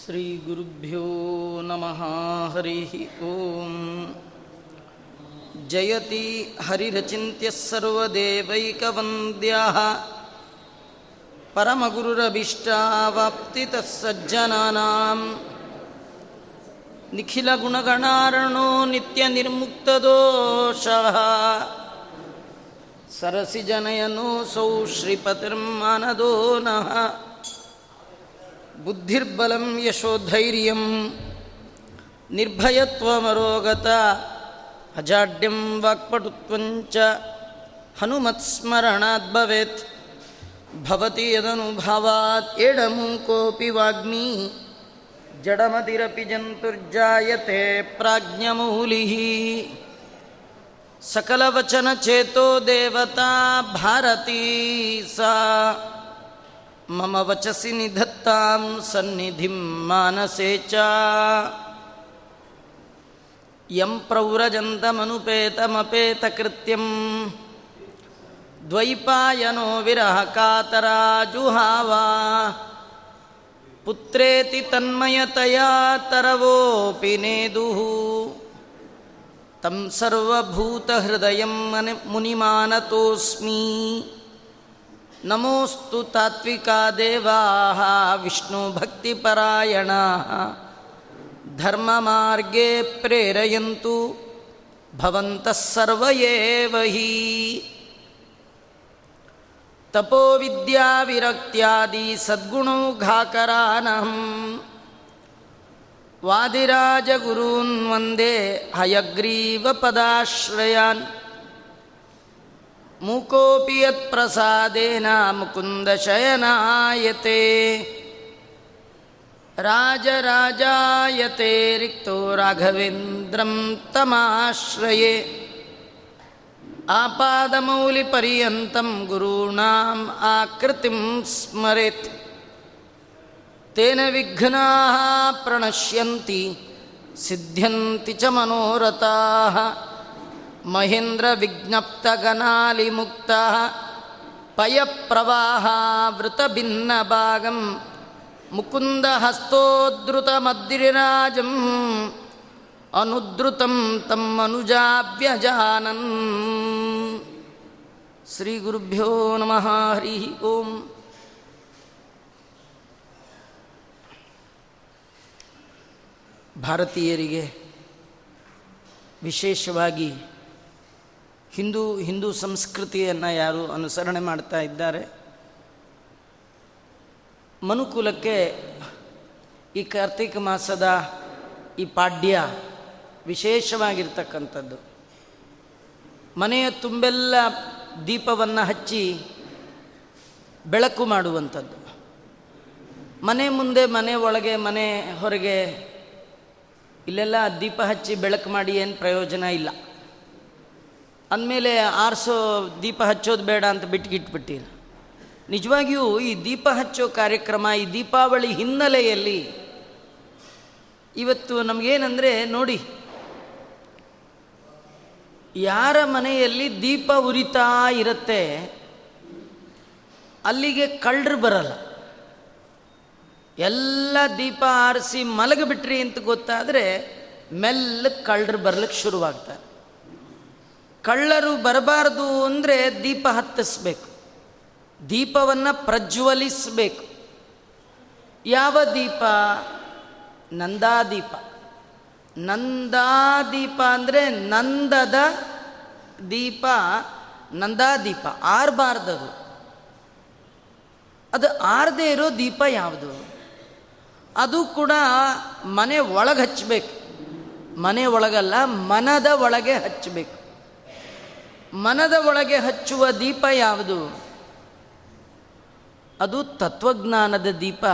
श्रीगुरुभ्यो नमः हरिः ॐ जयति हरिरचिन्त्यः सर्वदेवैकवन्द्यः परमगुरुरभीष्टावाप्तितः सज्जनानां निखिलगुणगणार्णो नित्यनिर्मुक्तदोषः सरसिजनयनोऽसौ श्रीपतिर्मानदो नः बुद्धिर्बलं यशोधैर्यं निर्भयत्वमरोगत अजाड्यं वाक्पटुत्वञ्च हनुमत्स्मरणात् भवेत्। भवति यदनुभावात् एडमुकोऽपि वाग्मी, जडमतिरपि जन्तुर्जायते प्राज्ञमौलिः। सकलवचनचेतो देवता भारती सा। मम वचसि निधत्तां सन्निधिं मानसे च यं प्रव्रजन्तमनुपेतमपेतकृत्यं द्वैपायनो विरहकातराजुहावा पुत्रेति तन्मयतया तरवोऽपि नेदुः तं सर्वभूतहृदयं मुनिमानतोऽस्मि ನಮೋಸ್ತು ತಾತ್ವಿಕಾ ದೇವಾ ವಿಷ್ಣು ಭಕ್ತಿಪರಾಯಣ ಧರ್ಮ ಮಾರ್ಗೇ ಪ್ರೇರಯಂತು ಭವಂತಃ ಸರ್ವೇವ ಹಿ. ತಪೋ ವಿದ್ಯಾ ವಿರಕ್ತ್ಯಾದಿ ಸದ್ಗುಣೌಘಾಕರಾನಹಂ ವಾದಿರಾಜಗುರೂನ್ ವಂದೇ ಹಯಗ್ರೀವಪದಾಶ್ರಯಾನ್ ಮುಕೋಪಿ ಯತ್ಪ್ರಸಾದೇನ ಮುಕುಂದಶಯನಾಯತೆ ರಾಜರಾಜಾಯತೆ ರಿಕ್ತೋ ರಾಘವೇಂದ್ರಂ ತಮಾಶ್ರಯೇ. ಆಪಾದಮೌಲಿಪರ್ಯಂತಂ ಗುರುಣಾಂ ಆಕೃತಿಂ ಸ್ಮರೆತ್. ತೇನ ವಿಘ್ನಾ ಪ್ರಣಶ್ಯಂತಿ ಸಿದ್ಧ್ಯಂತಿ ಚ ಮನೋರಥಾ. महेन्द्रविज्ञप्तगणालिमुक्तः पयप्रवाहावृतभिन्नभागं मुकुन्दहस्तोद्धृतमद्रिराजम् अनुद्धृतं तम् अनुजाभ्यजानन् ಶ್ರೀಗುರುಭ್ಯೋ ನಮಃ ಹರಿ ಓಂ ಭಾರತೀಯರಿಗೆ ವಿಶೇಷವಾಗಿ ಹಿಂದೂ ಹಿಂದೂ ಸಂಸ್ಕೃತಿಯನ್ನು ಯಾರು ಅನುಸರಣೆ ಮಾಡ್ತಾ ಇದ್ದಾರೆ? ಮನುಕುಲಕ್ಕೆ ಈ ಕಾರ್ತಿಕ ಮಾಸದ ಈ ಪಾಡ್ಯ ವಿಶೇಷವಾಗಿರ್ತಕ್ಕಂಥದ್ದು. ಮನೆಯ ತುಂಬೆಲ್ಲ ದೀಪವನ್ನು ಹಚ್ಚಿ ಬೆಳಕು ಮಾಡುವಂಥದ್ದು. ಮನೆ ಮುಂದೆ, ಮನೆ ಒಳಗೆ, ಮನೆ ಹೊರಗೆ ಇಲ್ಲೆಲ್ಲ ದೀಪ ಹಚ್ಚಿ ಬೆಳಕು ಮಾಡಿ ಏನು ಪ್ರಯೋಜನ ಇಲ್ಲ. ಅಂದಮೇಲೆ ಆರಿಸೋ ದೀಪ ಹಚ್ಚೋದು ಬೇಡ ಅಂತ ಬಿಟ್ಗಿಟ್ಬಿಟ್ಟಿರ. ನಿಜವಾಗಿಯೂ ಈ ದೀಪ ಹಚ್ಚೋ ಕಾರ್ಯಕ್ರಮ, ಈ ದೀಪಾವಳಿ ಹಿನ್ನೆಲೆಯಲ್ಲಿ ಇವತ್ತು ನಮಗೇನೆಂದರೆ ನೋಡಿ, ಯಾರ ಮನೆಯಲ್ಲಿ ದೀಪ ಉರಿತಾ ಇರುತ್ತೆ ಅಲ್ಲಿಗೆ ಕಳ್ಳರು ಬರಲ್ಲ. ಎಲ್ಲ ದೀಪ ಆರಿಸಿ ಮಲಗಿಬಿಟ್ರಿ ಅಂತ ಗೊತ್ತಾದರೆ ಮೆಲ್ಲ ಕಳ್ಳರು ಬರ್ಲಿಕ್ಕೆ ಶುರುವಾಗ್ತಾರೆ. ಕಳ್ಳರು ಬರಬಾರ್ದು ಅಂದರೆ ದೀಪ ಹತ್ತಿಸ್ಬೇಕು. ದೀಪವನ್ನು ಪ್ರಜ್ವಲಿಸಬೇಕು. ಯಾವ ದೀಪ? ನಂದಾದೀಪ. ನಂದಾದೀಪ ಅಂದರೆ ನಂದದ ದೀಪ, ನಂದಾದೀಪ. ಆರಬಾರ್ದದು. ಅದು ಆರದೇ ಇರೋ ದೀಪ ಯಾವುದು? ಅದು ಕೂಡ ಮನೆ ಒಳಗೆ ಹಚ್ಚಬೇಕು ಮನೆ ಒಳಗಲ್ಲ, ಮನದ ಒಳಗೆ ಹಚ್ಚಬೇಕು ಮನದ ಒಳಗೆ ಹಚ್ಚುವ ದೀಪ ಯಾವುದು? ಅದು ತತ್ವಜ್ಞಾನದ ದೀಪ.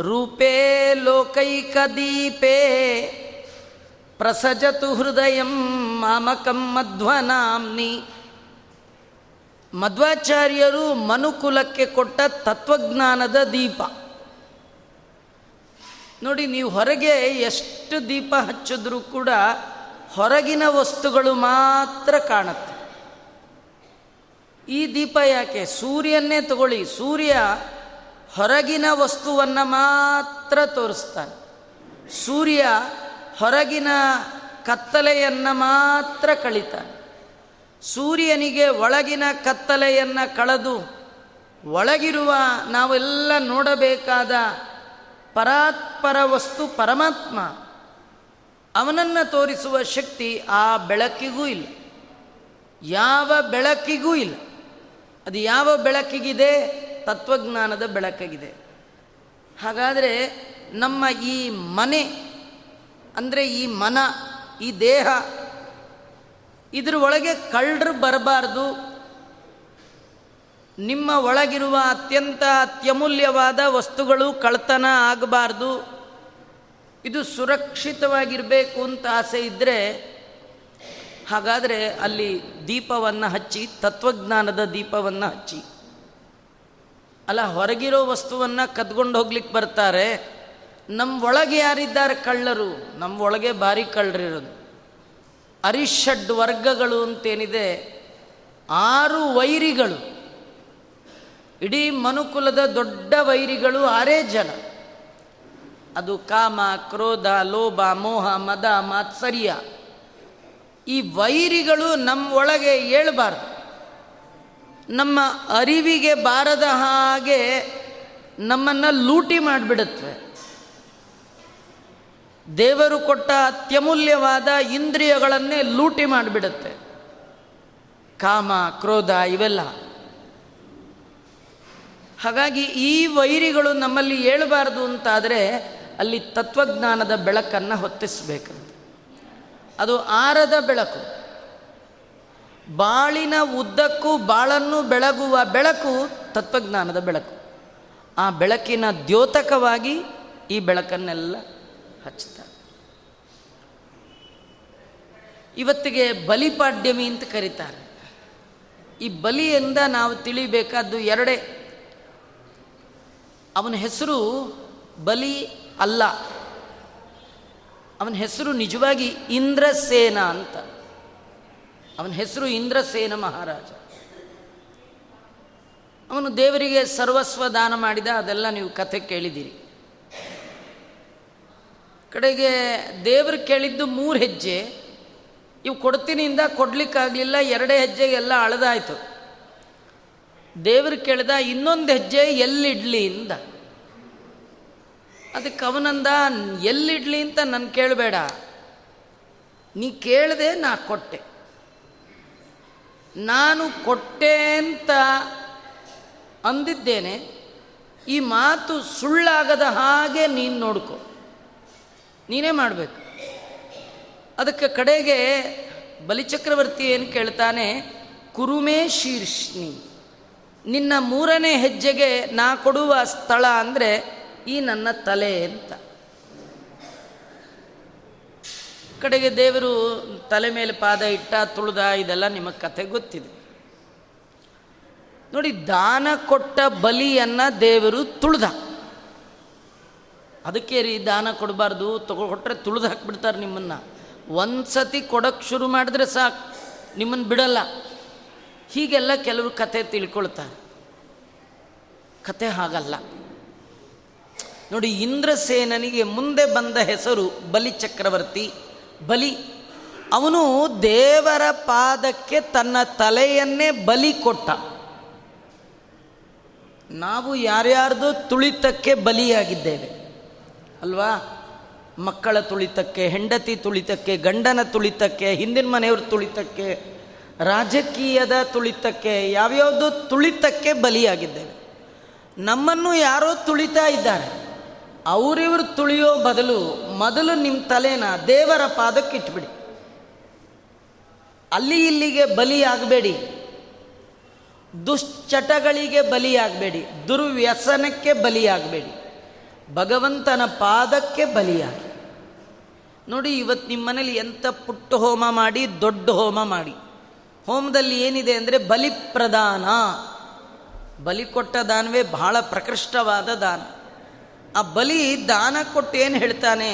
ರೂಪೇ ಲೋಕೈಕ ದೀಪೇ. ಪ್ರಸಜತು ಹೃದಯ ಮಾಮಕಂ ಮಧ್ವನಾಮ್ನಿ. ಮಧ್ವಾಚಾರ್ಯರು ಮನುಕುಲಕ್ಕೆ ಕೊಟ್ಟ ತತ್ವಜ್ಞಾನದ ದೀಪ. ನೋಡಿ, ನೀವು ಹೊರಗೆ ಎಷ್ಟು ದೀಪ ಹಚ್ಚಿದ್ರೂ ಕೂಡ ಹೊರಗಿನ ವಸ್ತುಗಳು ಮಾತ್ರ ಕಾಣುತ್ತೆ. ಈ ದೀಪ ಯಾಕೆ? ಸೂರ್ಯನ್ನೇ ತಗೊಳ್ಳಿ. ಸೂರ್ಯ ಹೊರಗಿನ ವಸ್ತುವನ್ನು ಮಾತ್ರ ತೋರಿಸ್ತಾನೆ. ಸೂರ್ಯ ಹೊರಗಿನ ಕತ್ತಲೆಯನ್ನು ಮಾತ್ರ ಕಳಿತಾನೆ. ಸೂರ್ಯನಿಗೆ ಒಳಗಿನ ಕತ್ತಲೆಯನ್ನು ಕಳೆದು ಒಳಗಿರುವ ನಾವೆಲ್ಲ ನೋಡಬೇಕಾದ ಪರಾತ್ಪರ ವಸ್ತು ಪರಮಾತ್ಮ. ಅವನನ್ನು ತೋರಿಸುವ ಶಕ್ತಿ ಆ ಬೆಳಕಿಗೂ ಇಲ್ಲ. ಯಾವ ಬೆಳಕಿಗೂ ಇಲ್ಲ. ಅದು ಯಾವ ಬೆಳಕಿಗಿದೆ? ತತ್ವಜ್ಞಾನದ ಬೆಳಕಿಗಿದೆ. ಹಾಗಾದರೆ ನಮ್ಮ ಈ ಮನೆ, ಅಂದರೆ ಈ ಮನ, ಈ ದೇಹ, ಇದ್ರ ಒಳಗೆ ಕಳ್ಳರು ಬರಬಾರ್ದು. ನಿಮ್ಮ ಒಳಗಿರುವ ಅತ್ಯಂತ ಅತ್ಯಮೂಲ್ಯವಾದ ವಸ್ತುಗಳು ಕಳ್ತನ ಆಗಬಾರ್ದು. ಇದು ಸುರಕ್ಷಿತವಾಗಿರಬೇಕು ಅಂತ ಆಸೆ ಇದ್ದರೆ ಹಾಗಾದರೆ ಅಲ್ಲಿ ದೀಪವನ್ನು ಹಚ್ಚಿ, ತತ್ವಜ್ಞಾನದ ದೀಪವನ್ನು ಹಚ್ಚಿ. ಅಲ್ಲ, ಹೊರಗಿರೋ ವಸ್ತುವನ್ನು ಕದ್ಕೊಂಡು ಹೋಗ್ಲಿಕ್ಕೆ ಬರ್ತಾರೆ. ನಮ್ಮ ಒಳಗೆ ಯಾರಿದ್ದಾರೆ ಕಳ್ಳರು? ನಮ್ಮ ಒಳಗೆ ಭಾರಿ ಕಳ್ಳರಿರೋದು. ಅರಿಷಡ್ ವರ್ಗಗಳು ಅಂತೇನಿದೆ, ಆರು ವೈರಿಗಳು. ಇಡೀ ಮನುಕುಲದ ದೊಡ್ಡ ವೈರಿಗಳು ಆರೇ ಜನ. ಅದು ಕಾಮ, ಕ್ರೋಧ, ಲೋಭ, ಮೋಹ, ಮದ ಮಾತ್ಸರ್ಯ ಈ ವೈರಿಗಳು ನಮ್ಮ ಒಳಗೆ ಏಳಬಾರ್ದು. ನಮ್ಮ ಅರಿವಿಗೆ ಬಾರದ ಹಾಗೆ ನಮ್ಮನ್ನು ಲೂಟಿ ಮಾಡಿಬಿಡುತ್ತವೆ ದೇವರು ಕೊಟ್ಟ ಅತ್ಯಮೂಲ್ಯವಾದ ಇಂದ್ರಿಯಗಳನ್ನೇ ಲೂಟಿ ಮಾಡಿಬಿಡುತ್ತೆ. ಕಾಮ, ಕ್ರೋಧ ಇವೆಲ್ಲ. ಹಾಗಾಗಿ ಈ ವೈರಿಗಳು ನಮ್ಮಲ್ಲಿ ಏಳಬಾರ್ದು ಅಂತಾದರೆ ಅಲ್ಲಿ ತತ್ವಜ್ಞಾನದ ಬೆಳಕನ್ನು ಹೊತ್ತಿಸಬೇಕು. ಅದು ಆರದ ಬೆಳಕು. ಬಾಳಿನ ಉದ್ದಕ್ಕೂ ಬಾಳನ್ನು ಬೆಳಗುವ ಬೆಳಕು ತತ್ವಜ್ಞಾನದ ಬೆಳಕು. ಆ ಬೆಳಕಿನ ದ್ಯೋತಕವಾಗಿ ಈ ಬೆಳಕನ್ನೆಲ್ಲ ಹಚ್ಚುತ್ತಾರೆ ಇವತ್ತಿಗೆ ಬಲಿಪಾಡ್ಯಮಿ ಅಂತ ಕರೀತಾರೆ. ಈ ಬಲಿಯಿಂದ ನಾವು ತಿಳಿಬೇಕಾದ್ದು ಎರಡೇ. ಅವನ ಹೆಸರು ಬಲಿ ಅಲ್ಲ. ಅವನ ಹೆಸರು ನಿಜವಾಗಿ ಇಂದ್ರಸೇನ ಅಂತ. ಅವನ ಹೆಸರು ಇಂದ್ರಸೇನ ಮಹಾರಾಜ. ಅವನು ದೇವರಿಗೆ ಸರ್ವಸ್ವ ದಾನ ಮಾಡಿದ ಅದೆಲ್ಲ ನೀವು ಕಥೆ ಕೇಳಿದ್ದೀರಿ. ಕಡೆಗೆ ದೇವರು ಕೇಳಿದ್ದು ಮೂರು ಹೆಜ್ಜೆ. ಇವು ಕೊಡ್ತೀನಿಂದ ಕೊಡ್ಲಿಕ್ಕಾಗಲಿಲ್ಲ, ಎರಡೇ ಹೆಜ್ಜೆಗೆಲ್ಲ ಅಳದಾಯಿತು. ದೇವರು ಕೇಳಿದ ಇನ್ನೊಂದು ಹೆಜ್ಜೆ ಎಲ್ಲಿಡ್ಲಿ ಇಂದ ಅದಕ್ಕೆ ಅವನಂದ, ಎಲ್ಲಿಡ್ಲಿ ಅಂತ ನಾನು ಕೇಳಬೇಡ. ನೀ ಕೇಳದೆ ನಾ ಕೊಟ್ಟೆ. ನಾನು ಕೊಟ್ಟೆ ಅಂತ ಅಂದಿದ್ದೇನೆ. ಈ ಮಾತು ಸುಳ್ಳಾಗದ ಹಾಗೆ ನೀನು ನೋಡ್ಕೊ. ನೀನೇ ಮಾಡಬೇಕು. ಅದಕ್ಕೆ ಕಡೆಗೆ ಬಲಿಚಕ್ರವರ್ತಿ ಏನು ಕೇಳ್ತಾನೆ, ಕುರುಮೇ ಶೀರ್ಷ್ಣಿ. ನಿನ್ನ ಮೂರನೇ ಹೆಜ್ಜೆಗೆ ನಾ ಕೊಡುವ ಸ್ಥಳ ಅಂದರೆ ಈ ನನ್ನ ತಲೆ ಅಂತ. ಕಡೆಗೆ ದೇವರು ತಲೆ ಮೇಲೆ ಪಾದ ಇಟ್ಟ, ತುಳಿದ, ಇದೆಲ್ಲ ನಿಮಗೆ ಕಥೆ ಗೊತ್ತಿದೆ. ನೋಡಿ, ದಾನ ಕೊಟ್ಟ ಬಲಿಯನ್ನ ದೇವರು ತುಳಿದ. ಅದಕ್ಕೆ ರೀ ದಾನ ಕೊಡಬಾರ್ದು, ತಗೊ ಕೊಟ್ಟರೆ ತುಳಿದು ಹಾಕ್ಬಿಡ್ತಾರೆ ನಿಮ್ಮನ್ನು. ಒಂದು ಸತಿ ಕೊಡೋಕ್ಕೆ ಶುರು ಮಾಡಿದ್ರೆ ಸಾಕು ನಿಮ್ಮನ್ನು ಬಿಡಲ್ಲ. ಹೀಗೆಲ್ಲ ಕೆಲವರು ಕತೆ ತಿಳ್ಕೊಳ್ತಾರೆ. ಕತೆ ಹಾಗಲ್ಲ. ನೋಡಿ, ಇಂದ್ರಸೇನನಿಗೆ ಮುಂದೆ ಬಂದ ಹೆಸರು ಬಲಿ ಚಕ್ರವರ್ತಿ. ಬಲಿ, ಅವನು ದೇವರ ಪಾದಕ್ಕೆ ತನ್ನ ತಲೆಯನ್ನೇ ಬಲಿ ಕೊಟ್ಟ. ನಾವು ಯಾರ್ಯಾರ್ದು ತುಳಿತಕ್ಕೆ ಬಲಿಯಾಗಿದ್ದೇವೆ. ಅಲ್ವಾ? ಮಕ್ಕಳ ತುಳಿತಕ್ಕೆ, ಹೆಂಡತಿ ತುಳಿತಕ್ಕೆ, ಗಂಡನ ತುಳಿತಕ್ಕೆ, ಹಿಂದಿನ ಮನೆಯವ್ರ ತುಳಿತಕ್ಕೆ, ರಾಜಕೀಯದ ತುಳಿತಕ್ಕೆ, ಯಾವ್ಯಾವುದು ತುಳಿತಕ್ಕೆ ಬಲಿಯಾಗಿದ್ದೇವೆ. ನಮ್ಮನ್ನು ಯಾರೋ ತುಳಿತಾ ಇದ್ದಾರೆ. ಅವರಿವರು ತುಳಿಯೋ ಬದಲು ಮೊದಲು ನಿಮ್ಮ ತಲೆನ ದೇವರ ಪಾದಕ್ಕೆ ಇಟ್ಬಿಡಿ. ಅಲ್ಲಿ ಇಲ್ಲಿಗೆ ಬಲಿಯಾಗಬೇಡಿ. ದುಶ್ಚಟಗಳಿಗೆ ಬಲಿಯಾಗಬೇಡಿ. ದುರ್ವ್ಯಸನಕ್ಕೆ ಬಲಿಯಾಗಬೇಡಿ. ಭಗವಂತನ ಪಾದಕ್ಕೆ ಬಲಿಯಾಗಿ. ನೋಡಿ ಇವತ್ತು ನಿಮ್ಮ ಮನೇಲಿ ಎಂಥ ಪುಟ್ಟ ಹೋಮ ಮಾಡಿ, ದೊಡ್ಡ ಹೋಮ ಮಾಡಿ. ಹೋಮದಲ್ಲಿ ಏನಿದೆ ಅಂದರೆ ಬಲಿಪ್ರದಾನ. ಬಲಿ ಕೊಟ್ಟ ದಾನವೇ ಬಹಳ ಪ್ರಕೃಷ್ಟವಾದ ದಾನ. ಆ ಬಲಿ ದಾನ ಕೊಟ್ಟು ಏನು ಹೇಳ್ತಾನೆ?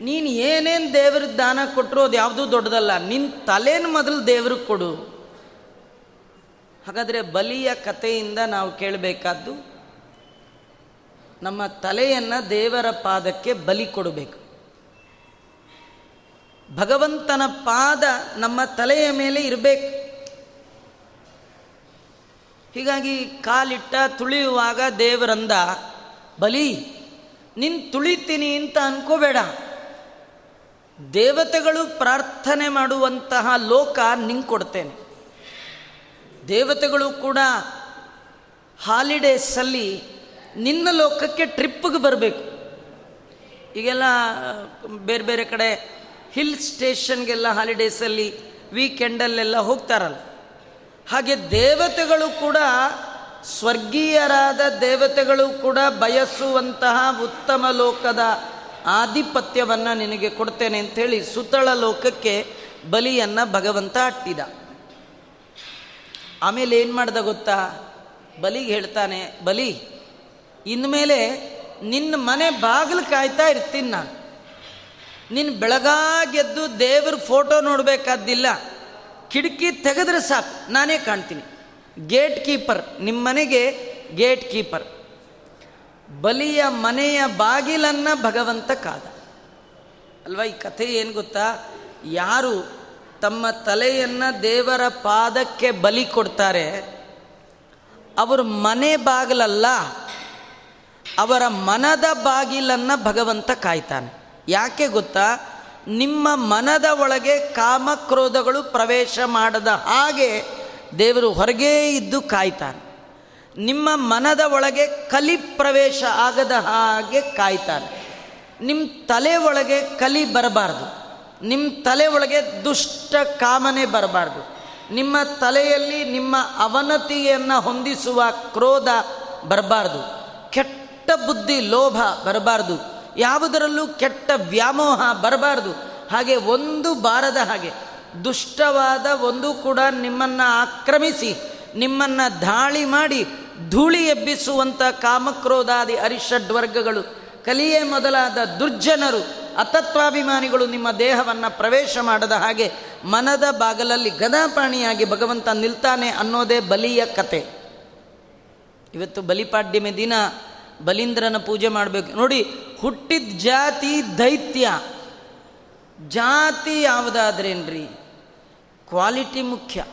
ನೀನು ಏನೇನು ದೇವ್ರಿಗೆ ದಾನ ಕೊಟ್ಟರು ಅದು ಯಾವುದೂ ದೊಡ್ಡದಲ್ಲ ನಿನ್ನ ತಲೆನ ಮೊದಲು ದೇವ್ರಿಗೆ ಕೊಡು. ಹಾಗಾದರೆ ಬಲಿಯ ಕಥೆಯಿಂದ ನಾವು ಕೇಳಬೇಕಾದ್ದು, ನಮ್ಮ ತಲೆಯನ್ನು ದೇವರ ಪಾದಕ್ಕೆ ಬಲಿ ಕೊಡಬೇಕು. ಭಗವಂತನ ಪಾದ ನಮ್ಮ ತಲೆಯ ಮೇಲೆ ಇರಬೇಕು. ಹೀಗಾಗಿ ಕಾಲಿಟ್ಟ ತುಳಿಯುವಾಗ ದೇವರಂದ ಬಲಿ, ನಿನ್ ತುಳಿತೀನಿ ಅಂತ ಅನ್ಕೋಬೇಡ. ದೇವತೆಗಳು ಪ್ರಾರ್ಥನೆ ಮಾಡುವಂತಹ ಲೋಕ ನಿಂಗೆ ಕೊಡ್ತೇನೆ. ದೇವತೆಗಳು ಕೂಡ ಹಾಲಿಡೇಸಲ್ಲಿ ನಿನ್ನ ಲೋಕಕ್ಕೆ ಟ್ರಿಪ್ಗೆ ಬರಬೇಕು. ಈಗೆಲ್ಲ, ಬೇರೆ ಬೇರೆ ಕಡೆ ಹಿಲ್ ಸ್ಟೇಷನ್ಗೆಲ್ಲ ಹಾಲಿಡೇಸಲ್ಲಿ ವೀಕೆಂಡಲ್ಲೆಲ್ಲ ಹೋಗ್ತಾರಲ್ಲ. ಹಾಗೆ ದೇವತೆಗಳು ಕೂಡ ಸ್ವರ್ಗೀಯರಾದ ದೇವತೆಗಳು ಕೂಡ ಬಯಸುವಂತಹ ಉತ್ತಮ ಲೋಕದ ಆಧಿಪತ್ಯವನ್ನು ನಿನಗೆ ಕೊಡ್ತೇನೆ ಅಂಥೇಳಿ ಸುತಳ ಲೋಕಕ್ಕೆ ಬಲಿಯನ್ನು ಭಗವಂತ ಅಟ್ಟಿದ. ಆಮೇಲೆ ಏನು ಮಾಡ್ದ ಗೊತ್ತಾ? ಬಲಿಗೆ ಹೇಳ್ತಾನೆ, ಬಲಿ, ಇನ್ಮೇಲೆ ನಿನ್ನ ಮನೆ ಬಾಗಿಲು ಕಾಯ್ತಾ ಇರ್ತೀನಿ ನಾನು. ನಿನ್ನ ಬೆಳಗಾಗೆದ್ದು ದೇವ್ರ ಫೋಟೋ ನೋಡಬೇಕಾದ್ದಿಲ್ಲ. ಕಿಟಕಿ ತೆಗೆದ್ರೆ ಸಾಕು, ನಾನೇ ಕಾಣ್ತೀನಿ. ಗೇಟ್ ಕೀಪರ್ ನಿಮ್ಮ ಮನೆಗೆ ಗೇಟ್ ಕೀಪರ್ ಬಲಿಯ ಮನೆಯ ಬಾಗಿಲನ್ನು ಭಗವಂತ ಕಾದ. ಅಲ್ವಾ ಈ ಕಥೆ ಏನು ಗೊತ್ತಾ? ಯಾರು ತಮ್ಮ ತಲೆಯನ್ನು ದೇವರ ಪಾದಕ್ಕೆ ಬಲಿ ಕೊಡ್ತಾರೆ, ಅವರು ಮನೆ ಬಾಗಿಲಲ್ಲ, ಅವರ ಮನದ ಬಾಗಿಲನ್ನು ಭಗವಂತ ಕಾಯ್ತಾನೆ. ಯಾಕೆ ಗೊತ್ತಾ? ನಿಮ್ಮ ಮನದ ಒಳಗೆ ಕಾಮಕ್ರೋಧಗಳು ಪ್ರವೇಶ ಮಾಡದ ಹಾಗೆ ದೇವರು ಹೊರಗೇ ಇದ್ದು ಕಾಯ್ತಾನೆ. ನಿಮ್ಮ ಮನದ ಒಳಗೆ ಕಲಿ ಪ್ರವೇಶ ಆಗದ ಹಾಗೆ ಕಾಯ್ತಾನೆ. ನಿಮ್ಮ ತಲೆ ಒಳಗೆ ಕಲಿ ಬರಬಾರ್ದು. ನಿಮ್ಮ ತಲೆ ಒಳಗೆ ದುಷ್ಟ ಕಾಮನೆ ಬರಬಾರ್ದು. ನಿಮ್ಮ ತಲೆಯಲ್ಲಿ ನಿಮ್ಮ ಅವನತಿಯನ್ನು ಹೊಂದಿಸುವ ಕ್ರೋಧ ಬರಬಾರ್ದು. ಕೆಟ್ಟ ಬುದ್ಧಿ, ಲೋಭ ಬರಬಾರ್ದು. ಯಾವುದರಲ್ಲೂ ಕೆಟ್ಟ ವ್ಯಾಮೋಹ ಬರಬಾರ್ದು. ಹಾಗೆ ಒಂದು ಬಾರದ ಹಾಗೆ ದುಷ್ಟವಾದ ಒಂದು ಕೂಡ ನಿಮ್ಮನ್ನು ಆಕ್ರಮಿಸಿ, ನಿಮ್ಮನ್ನು ದಾಳಿ ಮಾಡಿ ಧೂಳಿ ಎಬ್ಬಿಸುವಂಥ ಕಾಮಕ್ರೋಧಾದಿ ಅರಿಷಡ್ವರ್ಗಗಳು ಕಲಿಯೇ ಮೊದಲಾದ ದುರ್ಜನರು, ಅತತ್ವಾಭಿಮಾನಿಗಳು ನಿಮ್ಮ ದೇಹವನ್ನು ಪ್ರವೇಶ ಮಾಡದ ಹಾಗೆ ಮನದ ಬಾಗಲಲ್ಲಿ ಗದಾಪಾಣಿಯಾಗಿ ಭಗವಂತ ನಿಲ್ತಾನೆ ಅನ್ನೋದೇ ಬಲಿಯ ಕತೆ. ಇವತ್ತು ಬಲಿಪಾಡ್ಯಮೆ ದಿನ, ಬಲೀಂದ್ರನ ಪೂಜೆ ಮಾಡಬೇಕು. ನೋಡಿ, ಹುಟ್ಟಿದ ಜಾತಿ ದೈತ್ಯ. ಜಾತಿ ಯಾವುದಾದ್ರೇನ್ರಿ? ಕ್ವಾಲಿಟಿ ಮುಖ್ಯ.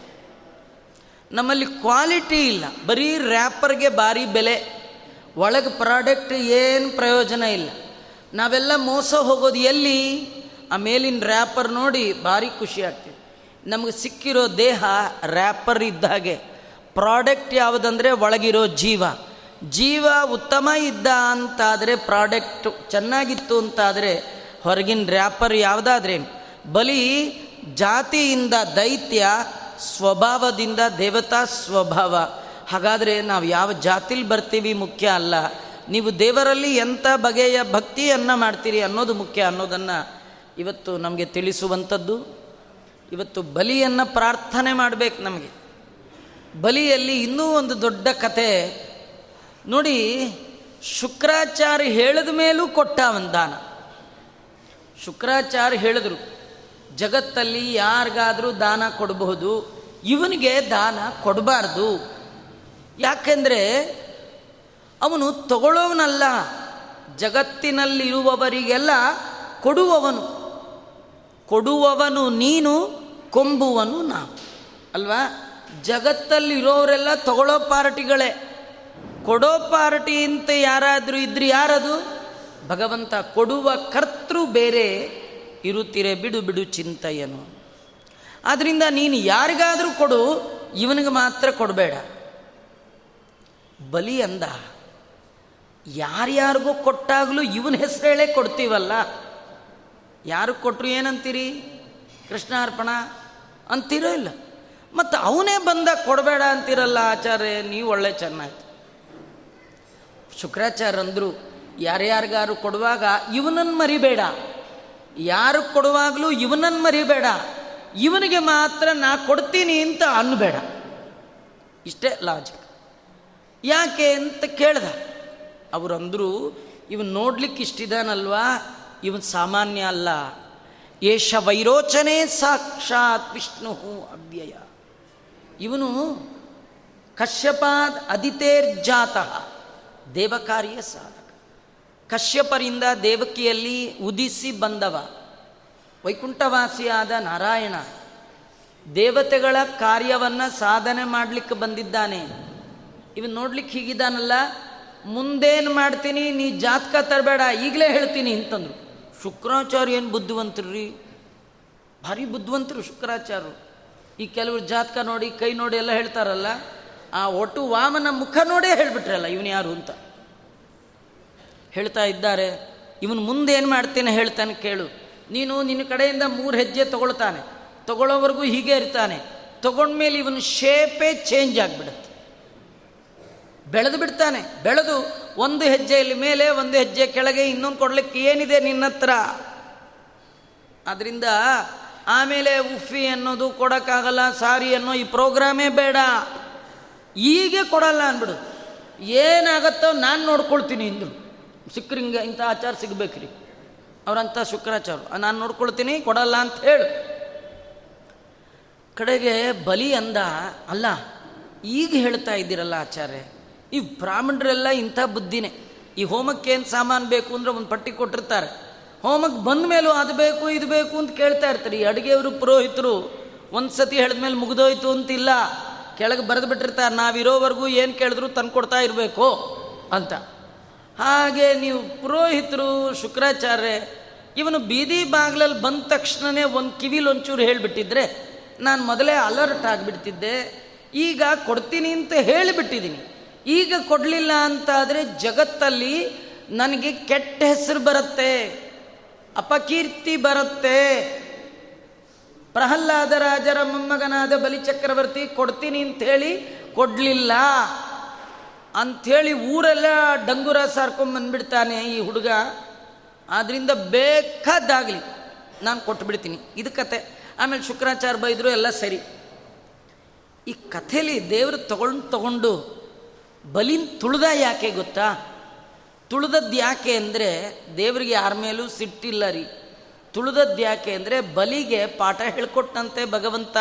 ನಮ್ಮಲ್ಲಿ ಕ್ವಾಲಿಟಿ ಇಲ್ಲ. ಬರೀ ರ್ಯಾಪರ್ಗೆ ಭಾರಿ ಬೆಲೆ. ಒಳಗೆ ಪ್ರಾಡಕ್ಟ್ ಏನು ಪ್ರಯೋಜನ ಇಲ್ಲ. ನಾವೆಲ್ಲ ಮೋಸ ಹೋಗೋದು ಎಲ್ಲಿ? ಆ ಮೇಲಿನ ರ್ಯಾಪರ್ ನೋಡಿ ಭಾರಿ ಖುಷಿ ಆಗ್ತೀವಿ ನಮಗೆ ಸಿಕ್ಕಿರೋ ದೇಹ ರ್ಯಾಪರ್ ಇದ್ದ ಹಾಗೆ. ಪ್ರಾಡಕ್ಟ್ ಯಾವುದಂದರೆ ಒಳಗಿರೋ ಜೀವ. ಜೀವ ಉತ್ತಮ ಇದ್ದ ಅಂತಾದರೆ ಪ್ರಾಡಕ್ಟ್ ಚೆನ್ನಾಗಿತ್ತು ಅಂತಾದರೆ ಹೊರಗಿನ ರ್ಯಾಪರ್ ಯಾವುದಾದ್ರೇನು? ಬಲಿ ಜಾತಿಯಿಂದ ದೈತ್ಯ ಸ್ವಭಾವದಿಂದ ದೇವತಾ ಸ್ವಭಾವ. ಹಾಗಾದರೆ ನಾವು ಯಾವ ಜಾತಿಲಿ ಬರ್ತೀವಿ ಮುಖ್ಯ ಅಲ್ಲ. ನೀವು ದೇವರಲ್ಲಿ ಎಂಥ ಬಗೆಯ ಭಕ್ತಿಯನ್ನು ಮಾಡ್ತೀರಿ ಅನ್ನೋದು ಮುಖ್ಯ ಅನ್ನೋದನ್ನು ಇವತ್ತು ನಮಗೆ ತಿಳಿಸುವಂಥದ್ದು. ಇವತ್ತು ಬಲಿಯನ್ನು ಪ್ರಾರ್ಥನೆ ಮಾಡಬೇಕು ನಮಗೆ. ಬಲಿಯಲ್ಲಿ ಇನ್ನೂ ಒಂದು ದೊಡ್ಡ ಕತೆ ನೋಡಿ, ಶುಕ್ರಾಚಾರ್ಯ ಹೇಳಿದ ಮೇಲೂ ಕೊಟ್ಟ ಒಂದು ದಾನ ಶುಕ್ರಾಚಾರ್ಯ ಹೇಳಿದ್ರು ಜಗತ್ತಲ್ಲಿ ಯಾರಿಗಾದರೂ ದಾನ ಕೊಡಬಹುದು, ಇವನಿಗೆ ದಾನ ಕೊಡಬಾರ್ದು. ಯಾಕೆಂದರೆ ಅವನು ತಗೊಳ್ಳೋವನಲ್ಲ, ಜಗತ್ತಿನಲ್ಲಿರುವವರಿಗೆಲ್ಲ ಕೊಡುವವನು. ಕೊಡುವವನು ನೀನು, ಕೊಂಬುವನು ನಾವು. ಅಲ್ವಾ? ಜಗತ್ತಲ್ಲಿರೋರೆಲ್ಲ ತಗೊಳ್ಳೋ ಪಾರ್ಟಿಗಳೇ. ಕೊಡೋ ಪಾರ್ಟಿ ಅಂತ ಯಾರಾದರೂ ಇದ್ರೆ ಯಾರದು? ಭಗವಂತ ಕೊಡುವ ಕರ್ತೃ ಬೇರೆ. ಇರುತ್ತೀರೆ ಬಿಡು ಬಿಡು ಚಿಂತೆಯನು. ಆದ್ದರಿಂದ ನೀನು ಯಾರಿಗಾದರೂ ಕೊಡು, ಇವನಿಗೆ ಮಾತ್ರ ಕೊಡಬೇಡ. ಬಲಿ ಅಂದ, ಯಾರ್ಯಾರಿಗೂ ಕೊಟ್ಟಾಗಲೂ ಇವನ ಹೇಳೇ ಕೊಡ್ತೀವಲ್ಲ? ಯಾರು ಕೊಟ್ಟರು ಏನಂತೀರಿ? ಕೃಷ್ಣಾರ್ಪಣ ಅಂತೀರೋ ಇಲ್ಲ? ಮತ್ತು ಅವನೇ ಬಂದ ಕೊಡಬೇಡ ಅಂತೀರಲ್ಲ ಆಚಾರ್ಯ, ನೀವು ಒಳ್ಳೆ ಚೆನ್ನಾಯ್ತು ಶುಕ್ರಾಚಾರ್ಯ ಅಂದರು ಯಾರ್ಯಾರಿಗಾರು ಕೊಡುವಾಗ ಇವನನ್ನು ಮರಿಬೇಡ. ಯಾರು ಕೊಡುವಾಗಲೂ ಇವನನ್ನು ಮರಿಬೇಡ. ಇವನಿಗೆ ಮಾತ್ರ ನಾ ಕೊಡ್ತೀನಿ ಅಂತ ಅನ್ನಬೇಡ. ಇಷ್ಟೇ ಲಾಜಿಕ್ ಯಾಕೆ ಅಂತ ಕೇಳ್ದ. ಅವರಂದರು, ಇವನು ನೋಡ್ಲಿಕ್ಕೆ ಇಷ್ಟಿದಾನಲ್ವಾ? ಇವನ್ ಸಾಮಾನ್ಯ ಅಲ್ಲ. ಏಷ ವೈರೋಚನೆ ಸಾಕ್ಷಾತ್ ವಿಷ್ಣು ಅವ್ಯಯ. ಇವನು ಕಶ್ಯಪಾದ್ ಅದಿತೇರ್ಜಾತ ದೇವಕಾರ್ಯ ಸಾಧಕ. ಕಶ್ಯಪರಿಂದ ದೇವಕಿಯಲ್ಲಿ ಉದಿಸಿ ಬಂದವ, ವೈಕುಂಠವಾಸಿಯಾದ ನಾರಾಯಣ. ದೇವತೆಗಳ ಕಾರ್ಯವನ್ನು ಸಾಧನೆ ಮಾಡಲಿಕ್ಕೆ ಬಂದಿದ್ದಾನೆ. ಇವನು ನೋಡ್ಲಿಕ್ಕೆ ಹೀಗಿದ್ದಾನಲ್ಲ ಮುಂದೇನು ಮಾಡ್ತೀನಿ, ನೀ ಜಾತಕ ತರಬೇಡ, ಈಗಲೇ ಹೇಳ್ತೀನಿ ಅಂತಂದ್ರು. ಶುಕ್ರಾಚಾರ್ಯ ಏನು ಬುದ್ಧಿವಂತರು ರೀ ಭಾರಿ ಬುದ್ಧಿವಂತರು ಶುಕ್ರಾಚಾರ್ಯರು ಈ ಕೆಲವರು ಜಾತಕ ನೋಡಿ, ಕೈ ನೋಡಿ ಎಲ್ಲ ಹೇಳ್ತಾರಲ್ಲ, ಆ ಒಟ್ಟು ವಾಮನ ಮುಖ ನೋಡೇ ಹೇಳ್ಬಿಟ್ರಲ್ಲ ಇವನು ಯಾರು ಅಂತ. ಹೇಳ್ತಾ ಇದ್ದಾರೆ. ಇವನು ಮುಂದೆ ಏನು ಮಾಡ್ತೇನೆ ಹೇಳ್ತಾನೆ ಕೇಳು. ನೀನು ನಿನ್ನ ಕಡೆಯಿಂದ ಮೂರು ಹೆಜ್ಜೆ ತಗೊಳ್ತಾನೆ. ತಗೊಳ್ಳೋವರೆಗೂ ಹೀಗೆ ಇರ್ತಾನೆ. ತಗೊಂಡ್ಮೇಲೆ ಇವನು ಶೇಪೇ ಚೇಂಜ್ ಆಗಿಬಿಡುತ್ತೆ. ಬೆಳೆದು ಬಿಡ್ತಾನೆ. ಬೆಳೆದು ಒಂದು ಹೆಜ್ಜೆಯಲ್ಲಿ ಮೇಲೆ, ಒಂದು ಹೆಜ್ಜೆ ಕೆಳಗೆ, ಇನ್ನೊಂದು ಕೊಡಲಿಕ್ಕೆ ಏನಿದೆ ನಿನ್ನ ಹತ್ರ ಆಮೇಲೆ ಉಫಿ ಅನ್ನೋದು ಕೊಡೋಕ್ಕಾಗಲ್ಲ, ಸಾರಿ ಅನ್ನೋ ಈ ಪ್ರೋಗ್ರಾಮೇ ಬೇಡ. ಹೀಗೆ ಕೊಡಲ್ಲ ಅಂದ್ಬಿಡು. ಏನಾಗತ್ತೋ ನಾನು ನೋಡ್ಕೊಳ್ತೀನಿ ಇಂದ್ರು ಸಿಕ್ಕರಿಂಗ ಇಂಥ ಆಚಾರ ಸಿಗಬೇಕ್ರಿ. ಅವರಂಥ ಶುಕ್ರಾಚಾರ ನಾನು ನೋಡ್ಕೊಳ್ತೀನಿ, ಕೊಡಲ್ಲ ಅಂತ ಹೇಳು. ಕಡೆಗೆ ಬಲಿ ಅಂದ, ಅಲ್ಲ, ಈಗ ಹೇಳ್ತಾ ಇದ್ದೀರಲ್ಲ ಆಚಾರ್ಯ, ಈ ಬ್ರಾಹ್ಮಣರೆಲ್ಲ ಇಂಥ ಬುದ್ಧಿನೇ. ಈ ಹೋಮಕ್ಕೆ ಏನು ಸಾಮಾನು ಬೇಕು ಅಂದ್ರೆ ಒಂದು ಪಟ್ಟಿ ಕೊಟ್ಟಿರ್ತಾರೆ. ಹೋಮಕ್ಕೆ ಬಂದ ಮೇಲೂ ಅದು ಬೇಕು, ಇದು ಬೇಕು ಅಂತ ಕೇಳ್ತಾ ಇರ್ತಾರೆ. ಈ ಅಡುಗೆಯವರು, ಪುರೋಹಿತರು ಒಂದು ಸತಿ ಹೇಳಿದ್ಮೇಲೆ ಮುಗಿದೋಯ್ತು ಅಂತಿಲ್ಲ. ಕೆಳಗೆ ಬರೆದು ಬಿಟ್ಟಿರ್ತಾರೆ. ನಾವಿರೋವರೆಗೂ ಏನು ಕೇಳಿದ್ರು ತಂದು ಕೊಡ್ತಾ ಇರಬೇಕು ಅಂತ. ಹಾಗೆ ನೀವು ಪುರೋಹಿತರು ಶುಕ್ರಾಚಾರ್ಯ ಇವನು ಬೀದಿ ಬಾಗ್ಲಲ್ಲಿ ಬಂದ ತಕ್ಷಣವೇ ಒಂದು ಕಿವಿಲಿ ಒಂಚೂರು ಹೇಳಿಬಿಟ್ಟಿದ್ರೆ, ನಾನು ಮೊದಲೇ ಅಲರ್ಟ್ ಆಗಿಬಿಡ್ತಿದ್ದೆ, ಈಗ ಕೊಡ್ತೀನಿ ಅಂತ ಹೇಳಿಬಿಟ್ಟಿದ್ದೀನಿ. ಈಗ ಕೊಡಲಿಲ್ಲ ಅಂತಾದರೆ ಜಗತ್ತಲ್ಲಿ ನನಗೆ ಕೆಟ್ಟ ಹೆಸರು ಬರುತ್ತೆ, ಅಪಕೀರ್ತಿ ಬರುತ್ತೆ. ಪ್ರಹ್ಲಾದ ರಾಜರ ಮೊಮ್ಮಗನಾದ ಬಲಿಚಕ್ರವರ್ತಿ ಕೊಡ್ತೀನಿ ಅಂತ ಹೇಳಿ ಕೊಡಲಿಲ್ಲ. ಅಂಥೇಳಿ ಊರೆಲ್ಲ ಡಂಗುರ ಸಾರ್ಕೊಂಬಂದ್ಬಿಡ್ತಾನೆ ಈ ಹುಡುಗ. ಆದ್ರಿಂದ ಬೇಕಾದಾಗಲಿ ನಾನು ಕೊಟ್ಬಿಡ್ತೀನಿ. ಇದು ಕತೆ. ಆಮೇಲೆ ಶುಕ್ರಾಚಾರ ಬೈದರು ಎಲ್ಲ ಸರಿ. ಈ ಕಥೆಯಲ್ಲಿ ದೇವರು ತಗೊಂಡು ತಗೊಂಡು ಬಲಿನ್ ತುಳಿದ ಯಾಕೆ ಗೊತ್ತಾ? ತುಳಿದದ್ದು ಯಾಕೆ ಅಂದರೆ ದೇವರಿಗೆ ಯಾರ ಮೇಲೂ ಸಿಟ್ಟಿಲ್ಲ ರೀ. ತುಳಿದದ್ದು ಯಾಕೆ ಅಂದರೆ ಬಲಿಗೆ ಪಾಠ ಹೇಳ್ಕೊಟ್ಟಂತೆ ಭಗವಂತ.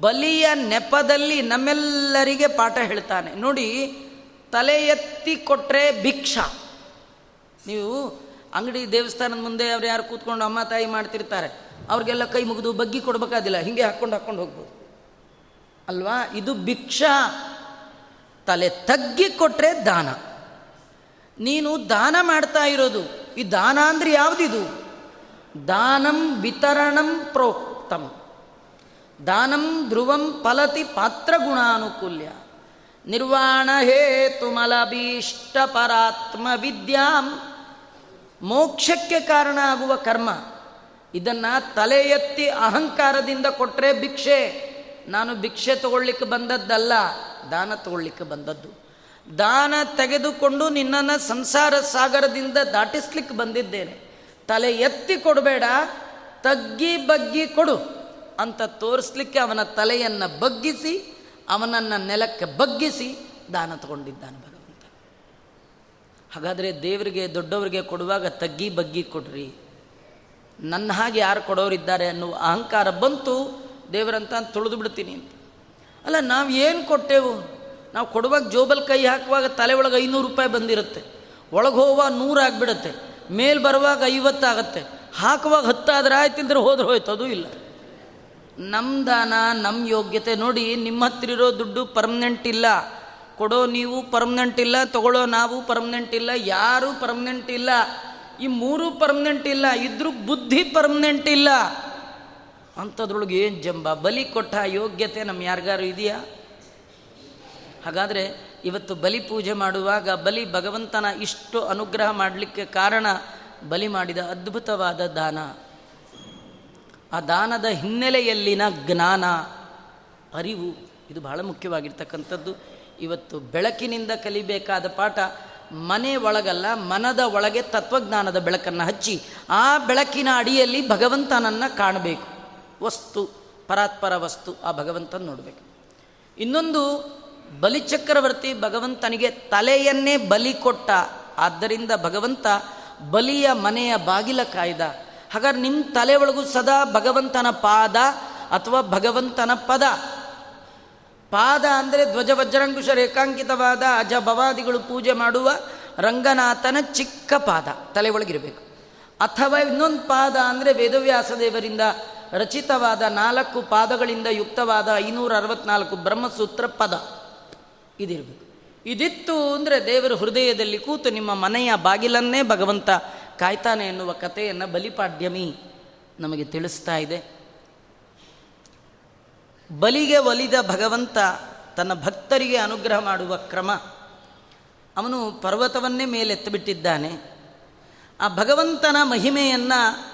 ಬಲಿಯ ನೆಪದಲ್ಲಿ ನಮ್ಮೆಲ್ಲರಿಗೆ ಪಾಠ ಹೇಳ್ತಾನೆ. ನೋಡಿ, ತಲೆ ಎತ್ತಿ ಕೊಟ್ಟರೆ ಭಿಕ್ಷಾ. ನೀವು ಅಂಗಡಿ ದೇವಸ್ಥಾನದ ಮುಂದೆ ಅವ್ರು ಯಾರು ಕೂತ್ಕೊಂಡು ಅಮ್ಮ, ತಾಯಿ ಮಾಡ್ತಿರ್ತಾರೆ, ಅವ್ರಿಗೆಲ್ಲ ಕೈ ಮುಗಿದು ಬಗ್ಗಿ ಕೊಡ್ಬೇಕಾದಿಲ್ಲ, ಹಿಂಗೆ ಹಾಕ್ಕೊಂಡು ಹಾಕ್ಕೊಂಡು ಹೋಗ್ಬೋದು. ಅಲ್ವಾ? ಇದು ಭಿಕ್ಷಾ. ತಲೆ ತಗ್ಗಿ ಕೊಟ್ಟರೆ ದಾನ. ನೀನು ದಾನ ಮಾಡ್ತಾ ಇರೋದು. ಈ ದಾನ ಅಂದ್ರೆ ಯಾವುದಿದು? ದಾನಂ ವಿತರಣಂ ಪ್ರೋಕ್ತಂ. ದಾನಂ ಧ್ರುವಂ ಫಲತಿ ಪಾತ್ರ ಗುಣಾನುಕೂಲ್ಯ ನಿರ್ವಾಣ ಹೇತು ಮಲಭೀಷ್ಟ ಪರಾತ್ಮ ವಿದ್ಯಾಂ. ಮೋಕ್ಷಕ್ಕೆ ಕಾರಣ ಆಗುವ ಕರ್ಮ. ಇದನ್ನು ತಲೆ ಎತ್ತಿ ಅಹಂಕಾರದಿಂದ ಕೊಟ್ಟರೆ ಭಿಕ್ಷೆ. ನಾನು ಭಿಕ್ಷೆ ತಗೊಳ್ಳಿಕ್ಕೆ ಬಂದದ್ದಲ್ಲ, ದಾನ ತಗೊಳ್ಳಿಕ್ಕೆ ಬಂದದ್ದು. ದಾನ ತೆಗೆದುಕೊಂಡು ನಿನ್ನನ್ನು ಸಂಸಾರ ಸಾಗರದಿಂದ ದಾಟಿಸ್ಲಿಕ್ಕೆ ಬಂದಿದ್ದೇನೆ. ತಲೆ ಎತ್ತಿ ಕೊಡಬೇಡ, ತಗ್ಗಿ ಬಗ್ಗಿ ಕೊಡು. ಅಂತ ತೋರಿಸ್ಲಿಕ್ಕೆ ಅವನ ತಲೆಯನ್ನು ಬಗ್ಗಿಸಿ, ಅವನನ್ನು ನೆಲಕ್ಕೆ ಬಗ್ಗಿಸಿ ದಾನ ತಗೊಂಡಿದ್ದಾನೆ ಭಗವಂತ. ಹಾಗಾದರೆ ದೇವರಿಗೆ, ದೊಡ್ಡವರಿಗೆ ಕೊಡುವಾಗ ತಗ್ಗಿ ಬಗ್ಗಿ ಕೊಡ್ರಿ. ನನ್ನ ಹಾಗೆ ಯಾರು ಕೊಡೋರಿದ್ದಾರೆ ಅನ್ನುವ ಅಹಂಕಾರ ಬಂತು, ದೇವರಂತ ತುಳಿದು ಬಿಡ್ತೀನಿ ಅಂತ. ಅಲ್ಲ, ನಾವು ಏನು ಕೊಟ್ಟೆವು? ನಾವು ಕೊಡುವಾಗ ಜೋಬಲ್ ಕೈ ಹಾಕುವಾಗ ತಲೆ ಒಳಗೆ ಐನೂರು ರೂಪಾಯಿ ಬಂದಿರುತ್ತೆ. ಒಳಗೆ ಹೋಗುವಾಗ ನೂರು ಆಗಿಬಿಡುತ್ತೆ. ಮೇಲೆ ಬರುವಾಗ ಐವತ್ತಾಗತ್ತೆ ಹಾಕುವಾಗ ಹತ್ತಾದ್ರೆ ಆಯ್ತಿಲ್ದ್ರೆ ಹೋದ್ರೆ ಹೋಯ್ತು, ಅದು ಇಲ್ಲ. ನಮ್ಮ ದಾನ ನಮ್ಮ ಯೋಗ್ಯತೆ ನೋಡಿ ನಿಮ್ಮ ಹತ್ರ ಇರೋ ದುಡ್ಡು ಪರ್ಮನೆಂಟ್ ಇಲ್ಲ. ಕೊಡೋ ನೀವು ಪರ್ಮನೆಂಟ್ ಇಲ್ಲ, ತಗೊಳ್ಳೋ ನಾವು ಪರ್ಮನೆಂಟ್ ಇಲ್ಲ, ಯಾರೂ ಪರ್ಮನೆಂಟ್ ಇಲ್ಲ. ಈ ಮೂರು ಪರ್ಮನೆಂಟ್ ಇಲ್ಲ, ಇದ್ರೂ ಬುದ್ಧಿ ಪರ್ಮನೆಂಟ್ ಇಲ್ಲ. ಅಂಥದ್ರೊಳಗೆ ಏನು ಜಂಬ? ಬಲಿ ಕೊಟ್ಟ ಯೋಗ್ಯತೆ ನಮ್ಮ ಯಾರಿಗಾರು ಇದೆಯಾ? ಹಾಗಾದರೆ ಇವತ್ತು ಬಲಿ ಪೂಜೆ ಮಾಡುವಾಗ ಬಲಿ ಭಗವಂತನ ಇಷ್ಟು ಅನುಗ್ರಹ ಮಾಡಲಿಕ್ಕೆ ಕಾರಣ ಬಲಿ ಮಾಡಿದ ಅದ್ಭುತವಾದ ದಾನ. ಆ ದಾನದ ಹಿನ್ನೆಲೆಯಲ್ಲಿನ ಜ್ಞಾನ, ಅರಿವು, ಇದು ಬಹಳ ಮುಖ್ಯವಾಗಿರ್ತಕ್ಕಂಥದ್ದು. ಇವತ್ತು ಬೆಳಕಿನಿಂದ ಕಲಿಬೇಕಾದ ಪಾಠ ಮನೆ ಒಳಗಲ್ಲ, ಮನದ ಒಳಗೆ ತತ್ವಜ್ಞಾನದ ಬೆಳಕನ್ನು ಹಚ್ಚಿ, ಆ ಬೆಳಕಿನ ಅಡಿಯಲ್ಲಿ ಭಗವಂತನನ್ನು ಕಾಣಬೇಕು. ವಸ್ತು, ಪರಾತ್ಪರ ವಸ್ತು, ಆ ಭಗವಂತನ ನೋಡಬೇಕು. ಇನ್ನೊಂದು ಬಲಿಚಕ್ರವರ್ತಿ ಭಗವಂತನಿಗೆ ತಲೆಯನ್ನೇ ಬಲಿ ಕೊಟ್ಟ, ಆದ್ದರಿಂದ ಭಗವಂತ ಬಲಿಯ ಮನೆಯ ಬಾಗಿಲ ಕಾಯ್ದ ಹಾಗಾದ್ರೆ ನಿಮ್ಮ ತಲೆ ಒಳಗೂ ಸದಾ ಭಗವಂತನ ಪಾದ ಅಥವಾ ಭಗವಂತನ ಪದ. ಪಾದ ಅಂದರೆ ಧ್ವಜ ವಜ್ರಾಂಕುಶ ರೇಖಾಂಕಿತವಾದ ಅಜ ಭವಾದಿಗಳು ಪೂಜೆ ಮಾಡುವ ರಂಗನಾಥನ ಚಿಕ್ಕ ಪಾದ ತಲೆ ಒಳಗಿರಬೇಕು ಅಥವಾ ಇನ್ನೊಂದು ಪಾದ ಅಂದರೆ ವೇದವ್ಯಾಸ ದೇವರಿಂದ ರಚಿತವಾದ ನಾಲ್ಕು ಪಾದಗಳಿಂದ ಯುಕ್ತವಾದ ಐನೂರ ಅರವತ್ನಾಲ್ಕು ಬ್ರಹ್ಮಸೂತ್ರ ಪದ. ಇದಿರಬೇಕು. ಇದಿತ್ತು ಅಂದರೆ ದೇವರ ಹೃದಯದಲ್ಲಿ ಕೂತು ನಿಮ್ಮ ಮನೆಯ ಬಾಗಿಲನ್ನೇ ಭಗವಂತ ಕಾಯ್ತಾನೆ ಎನ್ನುವ ಕಥೆಯನ್ನು ಬಲಿಪಾಡ್ಯಮಿ ನಮಗೆ ತಿಳಿಸ್ತಾ ಇದೆ. ಬಲಿಗೆ ಒಲಿದ ಭಗವಂತ ತನ್ನ ಭಕ್ತರಿಗೆ ಅನುಗ್ರಹ ಮಾಡುವ ಕ್ರಮ. ಅವನು ಪರ್ವತವನ್ನೇ ಮೇಲೆತ್ತಬಿಟ್ಟಿದ್ದಾನೆ. ಆ ಭಗವಂತನ ಮಹಿಮೆಯನ್ನು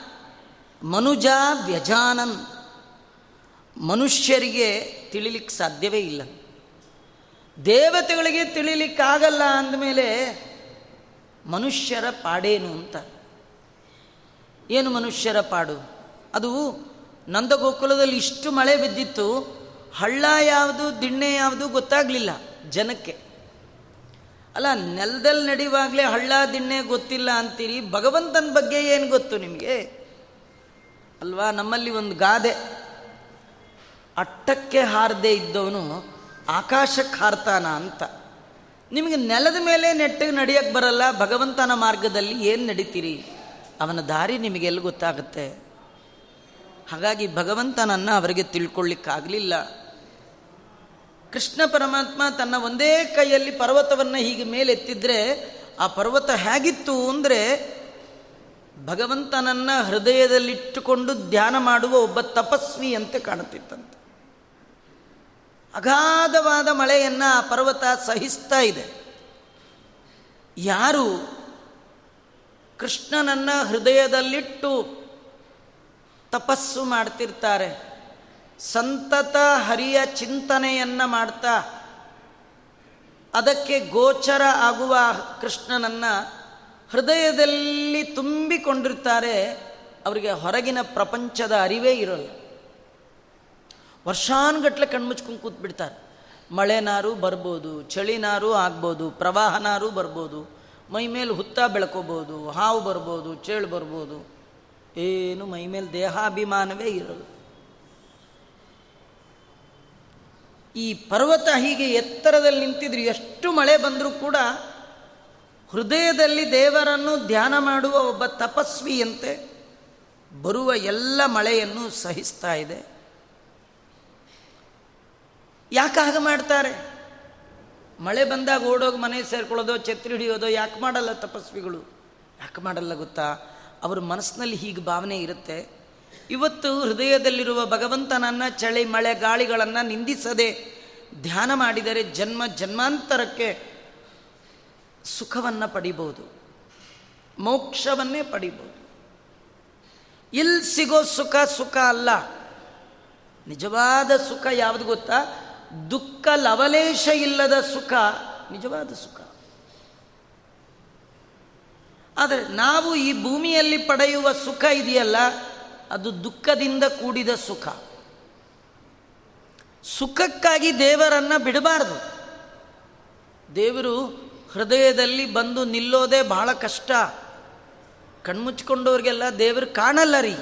ಮನುಜ ವ್ಯಜಾನನ್ ಮನುಷ್ಯರಿಗೆ ತಿಳಿಲಿಕ್ಕೆ ಸಾಧ್ಯವೇ ಇಲ್ಲ. ದೇವತೆಗಳಿಗೆ ತಿಳಿಲಿಕ್ಕಾಗಲ್ಲ ಅಂದಮೇಲೆ ಮನುಷ್ಯರ ಪಾಡೇನು ಅಂತ. ಏನು ಮನುಷ್ಯರ ಪಾಡು? ಅದು ನಂದಗೋಕುಲದಲ್ಲಿ ಇಷ್ಟು ಮಳೆ ಬಿದ್ದಿತ್ತು, ಹಳ್ಳ ಯಾವುದು, ದಿಣ್ಣೆ ಯಾವುದು ಗೊತ್ತಾಗಲಿಲ್ಲ ಜನಕ್ಕೆ. ಅಲ್ಲ, ನೆಲದಲ್ಲಿ ನಡೆಯುವಾಗಲೇ ಹಳ್ಳ, ದಿಣ್ಣೆ ಗೊತ್ತಿಲ್ಲ ಅಂತೀರಿ, ಭಗವಂತನ ಬಗ್ಗೆ ಏನು ಗೊತ್ತು ನಿಮಗೆ? ಅಲ್ವಾ, ನಮ್ಮಲ್ಲಿ ಒಂದು ಗಾದೆ. ಅಟ್ಟಕ್ಕೆ ಹಾರದೆ ಇದ್ದವನು ಆಕಾಶಕ್ಕೆ ಹಾರ್ತಾನ ಅಂತ. ನಿಮಗೆ ನೆಲದ ಮೇಲೆ ನೆಟ್ಟಿಗೆ ನಡೆಯಕ್ಕೆ ಬರಲ್ಲ, ಭಗವಂತನ ಮಾರ್ಗದಲ್ಲಿ ಏನು ನಡೀತೀರಿ? ಅವನ ದಾರಿ ನಿಮಗೆಲ್ಲ ಗೊತ್ತಾಗುತ್ತೆ? ಹಾಗಾಗಿ ಭಗವಂತನನ್ನು ಅವರಿಗೆ ತಿಳ್ಕೊಳ್ಳಿಕ್ಕಾಗಲಿಲ್ಲ. ಕೃಷ್ಣ ಪರಮಾತ್ಮ ತನ್ನ ಒಂದೇ ಕೈಯಲ್ಲಿ ಪರ್ವತವನ್ನು ಹೀಗೆ ಮೇಲೆತ್ತಿದ್ರೆ ಆ ಪರ್ವತ ಹೇಗಿತ್ತು ಅಂದರೆ ಭಗವಂತನನ್ನು ಹೃದಯದಲ್ಲಿಟ್ಟುಕೊಂಡು ಧ್ಯಾನ ಮಾಡುವ ಒಬ್ಬ ತಪಸ್ವಿಯಂತೆ ಕಾಣುತ್ತಿತ್ತಂತೆ. ಅಗಾಧವಾದ ಮಳೆಯನ್ನು ಆ ಪರ್ವತ ಸಹಿಸ್ತಾ ಇದೆ. ಯಾರು ಕೃಷ್ಣನನ್ನು ಹೃದಯದಲ್ಲಿಟ್ಟು ತಪಸ್ಸು ಮಾಡ್ತಿರ್ತಾರೆ. ಸಂತತ ಹರಿಯ ಚಿಂತನೆಯನ್ನು ಮಾಡ್ತಾ ಅದಕ್ಕೆ ಗೋಚರ ಆಗುವ ಕೃಷ್ಣನನ್ನು ಹೃದಯದಲ್ಲಿ ತುಂಬಿಕೊಂಡಿರ್ತಾರೆ. ಅವರಿಗೆ ಹೊರಗಿನ ಪ್ರಪಂಚದ ಅರಿವೇ ಇರೋಲ್ಲ. ವರ್ಷಾನುಗಟ್ಲೆ ಕಣ್ಮುಚ್ಕೊಂಡು ಕೂತ್ಬಿಡ್ತಾರೆ. ಮಳೆನಾರು ಬರ್ಬೋದು, ಚಳಿನಾರು ಆಗ್ಬೋದು, ಪ್ರವಾಹನಾರು ಬರ್ಬೋದು. ಮೈ ಮೇಲೆ ಹುತ್ತ ಬೆಳ್ಕೋಬೋದು, ಹಾವು ಬರ್ಬೋದು, ಚೇಳು ಬರ್ಬೋದು. ಏನು ಮೈ ಮೇಲೆ ದೇಹಾಭಿಮಾನವೇ ಇರಲ್ಲ. ಈ ಪರ್ವತ ಹೀಗೆ ಎತ್ತರದಲ್ಲಿ ನಿಂತಿದ್ರು ಎಷ್ಟು ಮಳೆ ಬಂದರೂ ಕೂಡ ಹೃದಯದಲ್ಲಿ ದೇವರನ್ನು ಧ್ಯಾನ ಮಾಡುವ ಒಬ್ಬ ತಪಸ್ವಿಯಂತೆ ಬರುವ ಎಲ್ಲ ಮಳೆಯನ್ನು ಸಹಿಸ್ತಾ ಇದೆ. ಯಾಕೆ ಹಾಗೆ ಮಾಡ್ತಾರೆ? ಮಳೆ ಬಂದಾಗ ಓಡೋಗಿ ಮನೆ ಸೇರ್ಕೊಳ್ಳೋದೋ, ಛತ್ರಿ ಹಿಡಿಯೋದೋ, ಯಾಕೆ ಮಾಡಲ್ಲ ತಪಸ್ವಿಗಳು? ಯಾಕೆ ಮಾಡಲ್ಲ ಗೊತ್ತಾ? ಅವ್ರ ಮನಸ್ಸಿನಲ್ಲಿ ಹೀಗೆ ಭಾವನೆ ಇರುತ್ತೆ. ಇವತ್ತು ಹೃದಯದಲ್ಲಿರುವ ಭಗವಂತನನ್ನು ಚಳಿ, ಮಳೆ, ಗಾಳಿಗಳನ್ನು ನಿಂದಿಸದೆ ಧ್ಯಾನ ಮಾಡಿದರೆ ಜನ್ಮ ಜನ್ಮಾಂತರಕ್ಕೆ ಸುಖವನ್ನು ಪಡಿಬೋದು ಮೋಕ್ಷವನ್ನೇ ಪಡಿಬೋದು ಇಲ್ಲಿ ಸಿಗೋ ಸುಖ ಸುಖ ಅಲ್ಲ. ನಿಜವಾದ ಸುಖ ಯಾವುದು ಗೊತ್ತಾ? ದುಃಖ ಲವಲೇಶ ಇಲ್ಲದ ಸುಖ ನಿಜವಾದ ಸುಖ. ಆದರೆ ನಾವು ಈ ಭೂಮಿಯಲ್ಲಿ ಪಡೆಯುವ ಸುಖ ಇದೆಯಲ್ಲ, ಅದು ದುಃಖದಿಂದ ಕೂಡಿದ ಸುಖ. ಸುಖಕ್ಕಾಗಿ ದೇವರನ್ನು ಬಿಡಬಾರ್ದು. ದೇವರು ಹೃದಯದಲ್ಲಿ ಬಂದು ನಿಲ್ಲೋದೇ ಬಹಳ ಕಷ್ಟ. ಕಣ್ಮುಚ್ಕೊಂಡವ್ರಿಗೆಲ್ಲ ದೇವರು ಕಾಣಲ್ಲ ರೀ.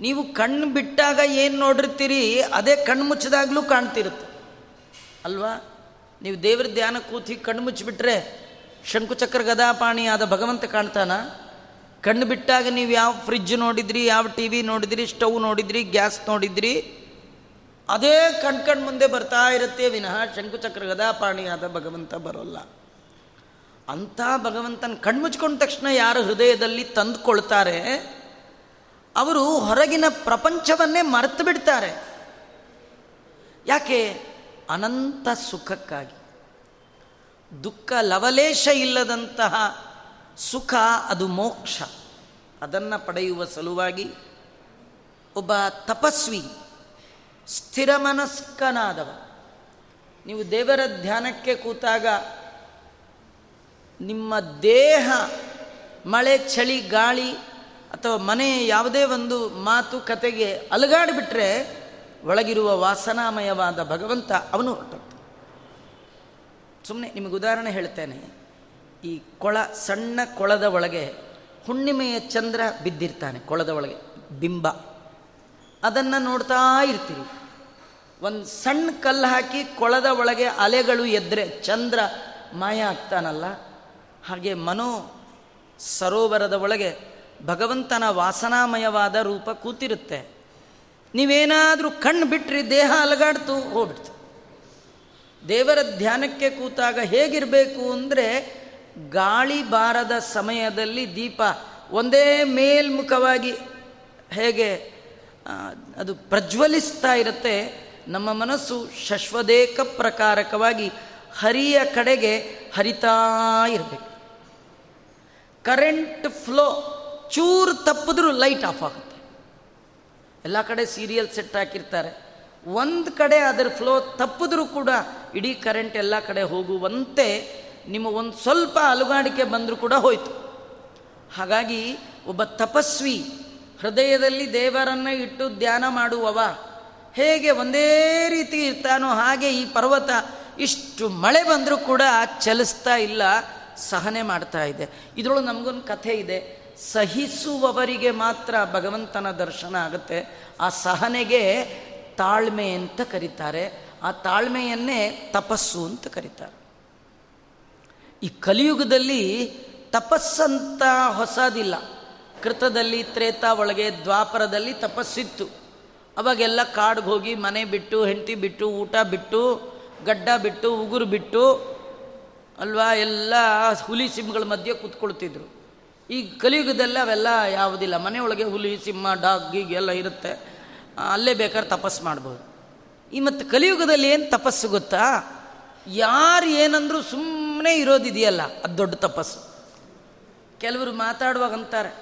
ನೀವು ಕಣ್ಣು ಬಿಟ್ಟಾಗ ಏನು ನೋಡಿರ್ತೀರಿ, ಅದೇ ಕಣ್ಣು ಮುಚ್ಚಿದಾಗಲೂ ಕಾಣ್ತಿರುತ್ತೆ. ಅಲ್ವಾ? ನೀವು ದೇವ್ರ ಧ್ಯಾನ ಕೂತಿ ಕಣ್ಣು ಮುಚ್ಚಿಬಿಟ್ರೆ ಶಂಕುಚಕ್ರ ಗದಾಪಾಣಿ ಆದ ಭಗವಂತ ಕಾಣ್ತಾನ? ಕಣ್ಣು ಬಿಟ್ಟಾಗ ನೀವು ಯಾವ ಫ್ರಿಜ್ ನೋಡಿದ್ರಿ, ಯಾವ ಟಿ ವಿ ನೋಡಿದ್ರಿ, ಸ್ಟವ್ ನೋಡಿದ್ರಿ, ಗ್ಯಾಸ್ ನೋಡಿದ್ರಿ, ಅದೇ ಕಣ್ ಕಣ್ ಮುಂದೆ ಬರ್ತಾ ಇರುತ್ತೆ, ವಿನಃ ಶಂಕುಚಕ್ರ ಆದ ಭಗವಂತ ಬರೋಲ್ಲ. ಅಂಥ ಭಗವಂತನ ಕಣ್ಮುಚ್ಕೊಂಡ ತಕ್ಷಣ ಯಾರು ಹೃದಯದಲ್ಲಿ ತಂದುಕೊಳ್ತಾರೆ? ಅವರು ಹೊರಗಿನ ಪ್ರಪಂಚವನ್ನೇ ಮರೆತು ಬಿಡ್ತಾರೆ. ಯಾಕೆ? ಅನಂತ ಸುಖಕ್ಕಾಗಿ. ದುಃಖ ಲವಲೇಶ ಇಲ್ಲದಂತಹ ಸುಖ ಅದು ಮೋಕ್ಷ. ಅದನ್ನು ಪಡೆಯುವ ಸಲುವಾಗಿ ಒಬ್ಬ ತಪಸ್ವಿ, ಸ್ಥಿರಮನಸ್ಕನಾದವ. ನೀವು ದೇವರ ಧ್ಯಾನಕ್ಕೆ ಕೂತಾಗ ನಿಮ್ಮ ದೇಹ ಮಳೆ, ಚಳಿ, ಗಾಳಿ ಅಥವಾ ಮನೆ ಯಾವುದೇ ಒಂದು ಮಾತು ಕತೆಗೆ ಅಲುಗಾಡಿಬಿಟ್ರೆ ಒಳಗಿರುವ ವಾಸನಾಮಯವಾದ ಭಗವಂತ ಅವನು ಹೊರಟು ಸುಮ್ಮನೆ ನಿಮಗೆ ಉದಾಹರಣೆ ಹೇಳ್ತೇನೆ. ಈ ಕೊಳ, ಸಣ್ಣ ಕೊಳದ ಒಳಗೆ ಹುಣ್ಣಿಮೆಯ ಚಂದ್ರ ಬಿದ್ದಿರ್ತಾನೆ, ಕೊಳದ ಒಳಗೆ, ಬಿಂಬ. ಅದನ್ನು ನೋಡ್ತಾ ಇರ್ತೀರಿ. ಒಂದು ಸಣ್ಣ ಕಲ್ಲು ಹಾಕಿ ಕೊಳದ ಒಳಗೆ ಅಲೆಗಳು ಎದ್ರೆ ಚಂದ್ರ ಮಾಯ ಆಗ್ತಾನಲ್ಲ? ಹಾಗೆ ಮನೋ ಸರೋವರದ ಒಳಗೆ ಭಗವಂತನ ವಾಸನಾಮಯವಾದ ರೂಪ ಕೂತಿರುತ್ತೆ. ನೀವೇನಾದರೂ ಕಣ್ಣು ಬಿಟ್ಟರೆ ದೇಹ ಅಲಗಾಡ್ತು, ಹೋಗ್ಬಿಡ್ತು. ದೇವರ ಧ್ಯಾನಕ್ಕೆ ಕೂತಾಗ ಹೇಗಿರಬೇಕು ಅಂದರೆ ಗಾಳಿ ಬಾರದ ಸಮಯದಲ್ಲಿ ದೀಪ ಒಂದೇ ಮೇಲ್ಮುಖವಾಗಿ ಹೇಗೆ ಅದು ಪ್ರಜ್ವಲಿಸ್ತಾ ಇರುತ್ತೆ. ನಮ್ಮ ಮನಸ್ಸು ಶಶ್ವದೇಕ ಪ್ರಕಾರಕವಾಗಿ ಹರಿಯ ಕಡೆಗೆ ಹರಿತಾ ಇರಬೇಕು. ಕರೆಂಟ್ ಫ್ಲೋ ಚೂರು ತಪ್ಪಿದ್ರೂ ಲೈಟ್ ಆಫ್ ಆಗುತ್ತೆ. ಎಲ್ಲ ಕಡೆ ಸೀರಿಯಲ್ ಸೆಟ್ ಹಾಕಿರ್ತಾರೆ. ಒಂದು ಕಡೆ ಅದರ ಫ್ಲೋ ತಪ್ಪಿದ್ರೂ ಕೂಡ ಇಡೀ ಕರೆಂಟ್ ಎಲ್ಲ ಕಡೆ ಹೋಗುವಂತೆ ನಿಮ್ಮ ಒಂದು ಸ್ವಲ್ಪ ಅಲುಗಾಡಿಕೆ ಬಂದರೂ ಕೂಡ ಹೋಯಿತು. ಹಾಗಾಗಿ ಒಬ್ಬ ತಪಸ್ವಿ ಹೃದಯದಲ್ಲಿ ದೇವರನ್ನು ಇಟ್ಟು ಧ್ಯಾನ ಮಾಡುವವ ಹೇಗೆ ಒಂದೇ ರೀತಿ ಇರ್ತಾನೋ ಹಾಗೆ ಈ ಪರ್ವತ ಇಷ್ಟು ಮಳೆ ಬಂದರೂ ಕೂಡ ಚಲಿಸ್ತಾ ಇಲ್ಲ, ಸಹನೆ ಮಾಡ್ತಾ ಇದೆ. ಇದರೊಳಗೆ ನಮಗೊಂದು ಕಥೆ ಇದೆ. ಸಹಿಸುವವರಿಗೆ ಮಾತ್ರ ಭಗವಂತನ ದರ್ಶನ ಆಗುತ್ತೆ. ಆ ಸಹನೆಗೆ ತಾಳ್ಮೆ ಅಂತ ಕರೀತಾರೆ. ಆ ತಾಳ್ಮೆಯನ್ನೇ ತಪಸ್ಸು ಅಂತ ಕರೀತಾರೆ. ಈ ಕಲಿಯುಗದಲ್ಲಿ ತಪಸ್ಸಂತ ಹೊಸದಿಲ್ಲ. ಕೃತದಲ್ಲಿ ತ್ರೇತ, ಒಳಗೆ ದ್ವಾಪರದಲ್ಲಿ ತಪಸ್ಸಿತ್ತು. ಅವಾಗೆಲ್ಲ ಕಾಡಿಗೆ ಹೋಗಿ ಮನೆ ಬಿಟ್ಟು, ಹೆಂಡತಿ ಬಿಟ್ಟು, ಊಟ ಬಿಟ್ಟು, ಗಡ್ಡ ಬಿಟ್ಟು, ಉಗುರು ಬಿಟ್ಟು, ಅಲ್ವಾ, ಎಲ್ಲ ಹುಲಿ ಸಿಂಹಗಳ ಮಧ್ಯೆ ಕೂತ್ಕೊಳ್ತಿದ್ರು. ಈ ಕಲಿಯುಗದಲ್ಲಿ ಅವೆಲ್ಲ ಯಾವುದಿಲ್ಲ. ಮನೆಯೊಳಗೆ ಹುಲಿ, ಸಿಂಹ, ಡಾಗ್ ಗೀಗ್ ಎಲ್ಲ ಇರುತ್ತೆ ಅಲ್ಲೇ ಬೇಕಾದ್ರೆ ತಪಸ್ಸು ಮಾಡ್ಬೋದು. ಈ ಮತ್ತು ಕಲಿಯುಗದಲ್ಲಿ ಏನು ತಪಸ್ಸು ಗೊತ್ತಾ? ಯಾರು ಏನಂದರೂ ಸುಮ್ಮನೆ ಇರೋದಿದೆಯಲ್ಲ, ಅದು ದೊಡ್ಡ ತಪಸ್ಸು. ಕೆಲವರು ಮಾತಾಡುವಾಗ ಅಂತಾರೆ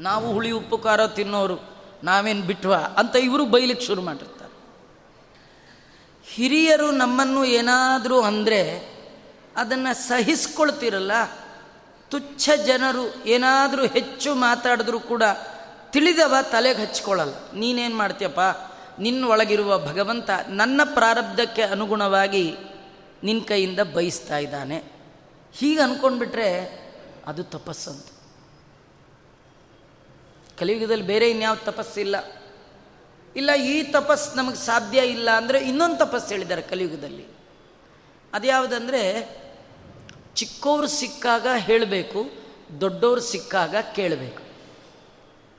ನಾವು ಹುಳಿ, ಉಪ್ಪು, ಖಾರ ತಿನ್ನೋರು, ನಾವೇನು ಬಿಟ್ವಾ? ಅಂತ ಇವರು ಬೈಲಿಕ್ಕೆ ಶುರು ಮಾಡಿರ್ತಾರೆ. ಹಿರಿಯರು ನಮ್ಮನ್ನು ಏನಾದರೂ ಅಂದರೆ ಅದನ್ನು ಸಹಿಸ್ಕೊಳ್ತಿರಲ್ಲ ತುಚ್ಛ ಜನರು ಏನಾದರೂ ಹೆಚ್ಚು ಮಾತಾಡಿದ್ರೂ ಕೂಡ ತಿಳಿದವ ತಲೆಗೆ ಹಚ್ಕೊಳ್ಳಲ್ಲ. ನೀನೇನು ಮಾಡ್ತೀಯಪ್ಪ? ನಿನ್ನ ಒಳಗಿರುವ ಭಗವಂತ ನನ್ನ ಪ್ರಾರಬ್ಧಕ್ಕೆ ಅನುಗುಣವಾಗಿ ನಿನ್ನ ಕೈಯಿಂದ ಬಯಸ್ತಾ ಇದ್ದಾನೆ. ಹೀಗೆ ಅಂದ್ಕೊಂಡ್ಬಿಟ್ರೆ ಅದು ತಪಸ್ಸಂತ. ಕಲಿಯುಗದಲ್ಲಿ ಬೇರೆ ಇನ್ಯಾವ ತಪಸ್ಸಿಲ್ಲ ಇಲ್ಲ. ಈ ತಪಸ್ ನಮಗೆ ಸಾಧ್ಯ ಇಲ್ಲ ಅಂದರೆ ಇನ್ನೊಂದು ತಪಸ್ಸು ಹೇಳಿದ್ದಾರೆ ಕಲಿಯುಗದಲ್ಲಿ. ಅದ್ಯಾವುದಂದರೆ ಚಿಕ್ಕವರು ಸಿಕ್ಕಾಗ ಹೇಳಬೇಕು ದೊಡ್ಡವರು ಸಿಕ್ಕಾಗ ಕೇಳಬೇಕು.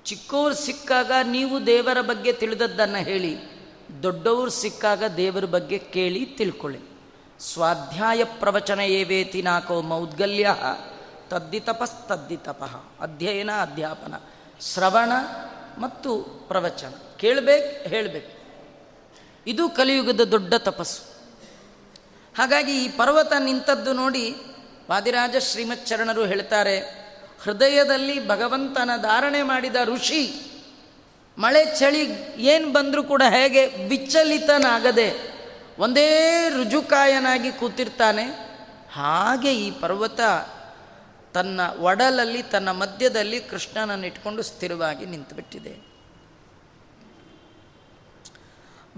ಚಿಕ್ಕವರು ಸಿಕ್ಕಾಗ ನೀವು ದೇವರ ಬಗ್ಗೆ ತಿಳಿದದ್ದನ್ನು ಹೇಳಿ ದೊಡ್ಡವರು ಸಿಕ್ಕಾಗ ದೇವರ ಬಗ್ಗೆ ಕೇಳಿ ತಿಳ್ಕೊಳ್ಳಿ. ಸ್ವಾಧ್ಯಾಯ ಪ್ರವಚನ ಏವೇತಿ ನಾಕೋ ಮೌದ್ಗಲ್ಯ ತದ್ದಿ ತಪಸ್ ತದ್ದಿ ತಪಃ. ಅಧ್ಯಯನ, ಅಧ್ಯಾಪನ, ಶ್ರವಣ ಮತ್ತು ಪ್ರವಚನ. ಕೇಳಬೇಕು, ಹೇಳಬೇಕು. ಇದು ಕಲಿಯುಗದ ದೊಡ್ಡ ತಪಸ್ಸು. ಹಾಗಾಗಿ ಈ ಪರ್ವತ ನಿಂತದ್ದು ನೋಡಿ ವಾದಿರಾಜ ಶ್ರೀಮಚ್ಚರಣರು ಹೇಳ್ತಾರೆ, ಹೃದಯದಲ್ಲಿ ಭಗವಂತನ ಧಾರಣೆ ಮಾಡಿದ ಋಷಿ, ಮಳೆ ಚಳಿ ಏನು ಬಂದರೂ ಕೂಡ ಹೇಗೆ ವಿಚಲಿತನಾಗದೆ ಒಂದೇ ರುಜುಕಾಯನಾಗಿ ಕೂತಿರ್ತಾನೆ, ಹಾಗೆ ಈ ಪರ್ವತ ತನ್ನ ಒಡಲಲ್ಲಿ, ತನ್ನ ಮಧ್ಯದಲ್ಲಿ ಕೃಷ್ಣನನ್ನು ಇಟ್ಕೊಂಡು ಸ್ಥಿರವಾಗಿ ನಿಂತುಬಿಟ್ಟಿದೆ.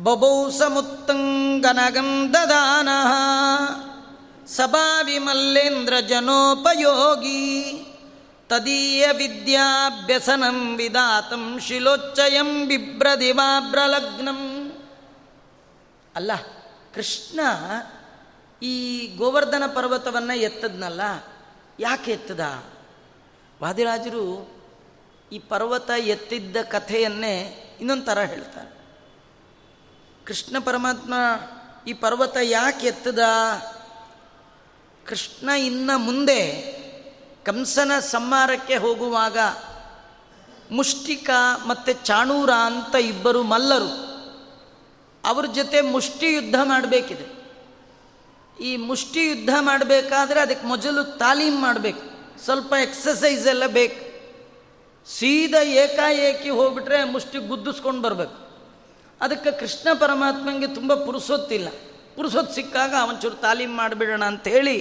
ಬಬೌ ಸಮುತ್ತಂಗನಗಂಧದಾನ ಸಭಾವಿಮಲ್ಲೇಂದ್ರ ಜನೋಪಯೋಗಿ ತದೀಯ ವಿದ್ಯಾಭ್ಯಸನಂ ವಿದಾತಂ ಶಿಲೋಚ್ಚಯಂ ಬಿಭ್ರದಿವಾಭ್ರಲಗ್ನಂ. ಅಲ್ಲ, ಕೃಷ್ಣ ಈ ಗೋವರ್ಧನ ಪರ್ವತವನ್ನು ಎತ್ತದ್ನಲ್ಲ, ಯಾಕೆ ಎತ್ತದ? ವಾದಿರಾಜರು ಈ ಪರ್ವತ ಎತ್ತಿದ್ದ ಕಥೆಯನ್ನೇ ಇನ್ನೊಂದು ಥರ ಹೇಳ್ತಾರೆ. ಕೃಷ್ಣ ಪರಮಾತ್ಮ ಈ ಪರ್ವತ ಯಾಕೆ ಎತ್ತದ? ಕೃಷ್ಣ ಇನ್ನ ಮುಂದೆ ಕಂಸನ ಸಂಹಾರಕ್ಕೆ ಹೋಗುವಾಗ ಮುಷ್ಟಿಕ ಮತ್ತು ಚಾಣೂರ ಅಂತ ಇಬ್ಬರು ಮಲ್ಲರು. ಅವ್ರ ಜೊತೆ ಮುಷ್ಟಿ ಯುದ್ಧ ಮಾಡಬೇಕಿದೆ. ಈ ಮುಷ್ಟಿ ಯುದ್ಧ ಮಾಡಬೇಕಾದ್ರೆ ಅದಕ್ಕೆ ಮೊದಲು ತಾಲೀಮ್ ಮಾಡಬೇಕು. ಸ್ವಲ್ಪ ಎಕ್ಸಸೈಸ್ ಎಲ್ಲ ಬೇಕು. ಸೀದಾ ಏಕಾಏಕಿ ಹೋಗ್ಬಿಟ್ರೆ ಮುಷ್ಟಿ ಗುದ್ದಿಸ್ಕೊಂಡು ಬರಬೇಕು. ಅದಕ್ಕೆ ಕೃಷ್ಣ ಪರಮಾತ್ಮನಿಗೆ ತುಂಬ ಪುರುಸೊತ್ತಿಲ್ಲ. ಪುರುಸೊತ್ತು ಸಿಕ್ಕಾಗ ಒಂಚೂರು ತಾಲೀಮ್ ಮಾಡಿಬಿಡೋಣ ಅಂಥೇಳಿ